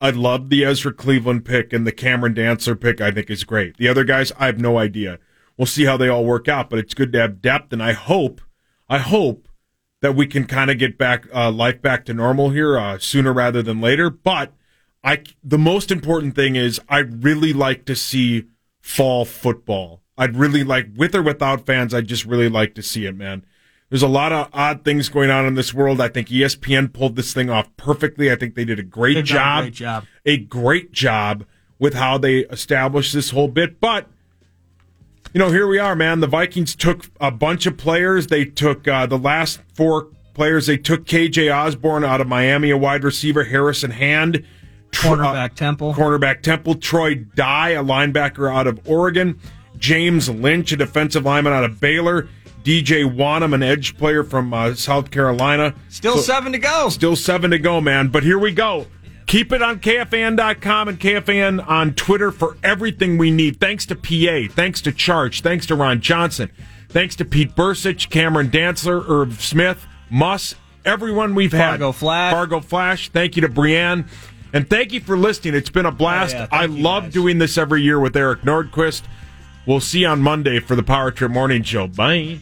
I love the Ezra Cleveland pick and the Cameron Dantzler pick. I think is great. The other guys, I have no idea. We'll see how they all work out, but it's good to have depth, and I hope, I hope that we can kind of get back uh, life back to normal here uh, sooner rather than later. But I, the most important thing is I really like to see fall football. I'd really like, with or without fans, I'd just really like to see it, man. There's a lot of odd things going on in this world. I think ESPN pulled this thing off perfectly. I think they did a great They've a great job. A great job with how they established this whole bit. But you know, here we are, man. The Vikings took a bunch of players. They took uh, the last four players. They took KJ Osborn out of Miami, a wide receiver, Harrison Hand. Cornerback Temple. Cornerback Temple. Troy Dye, a linebacker out of Oregon. James Lynch, a defensive lineman out of Baylor. DJ Wonnum, an edge player from uh, South Carolina. Still seven to go. Still seven to go, man. But here we go. Keep it on KFAN.com and KFAN on Twitter for everything we need. Thanks to PA. Thanks to Charge. Thanks to Ron Johnson. Thanks to Pete Bercich, Cameron Dantzler, Irv Smith, Muss, everyone we've had. Fargo Flash. Fargo Flash. Thank you to Brienne. And thank you for listening. It's been a blast. Oh, yeah. I love guys. doing this every year with Eric Nordquist. We'll see you on Monday for the Power Trip Morning Show. Bye.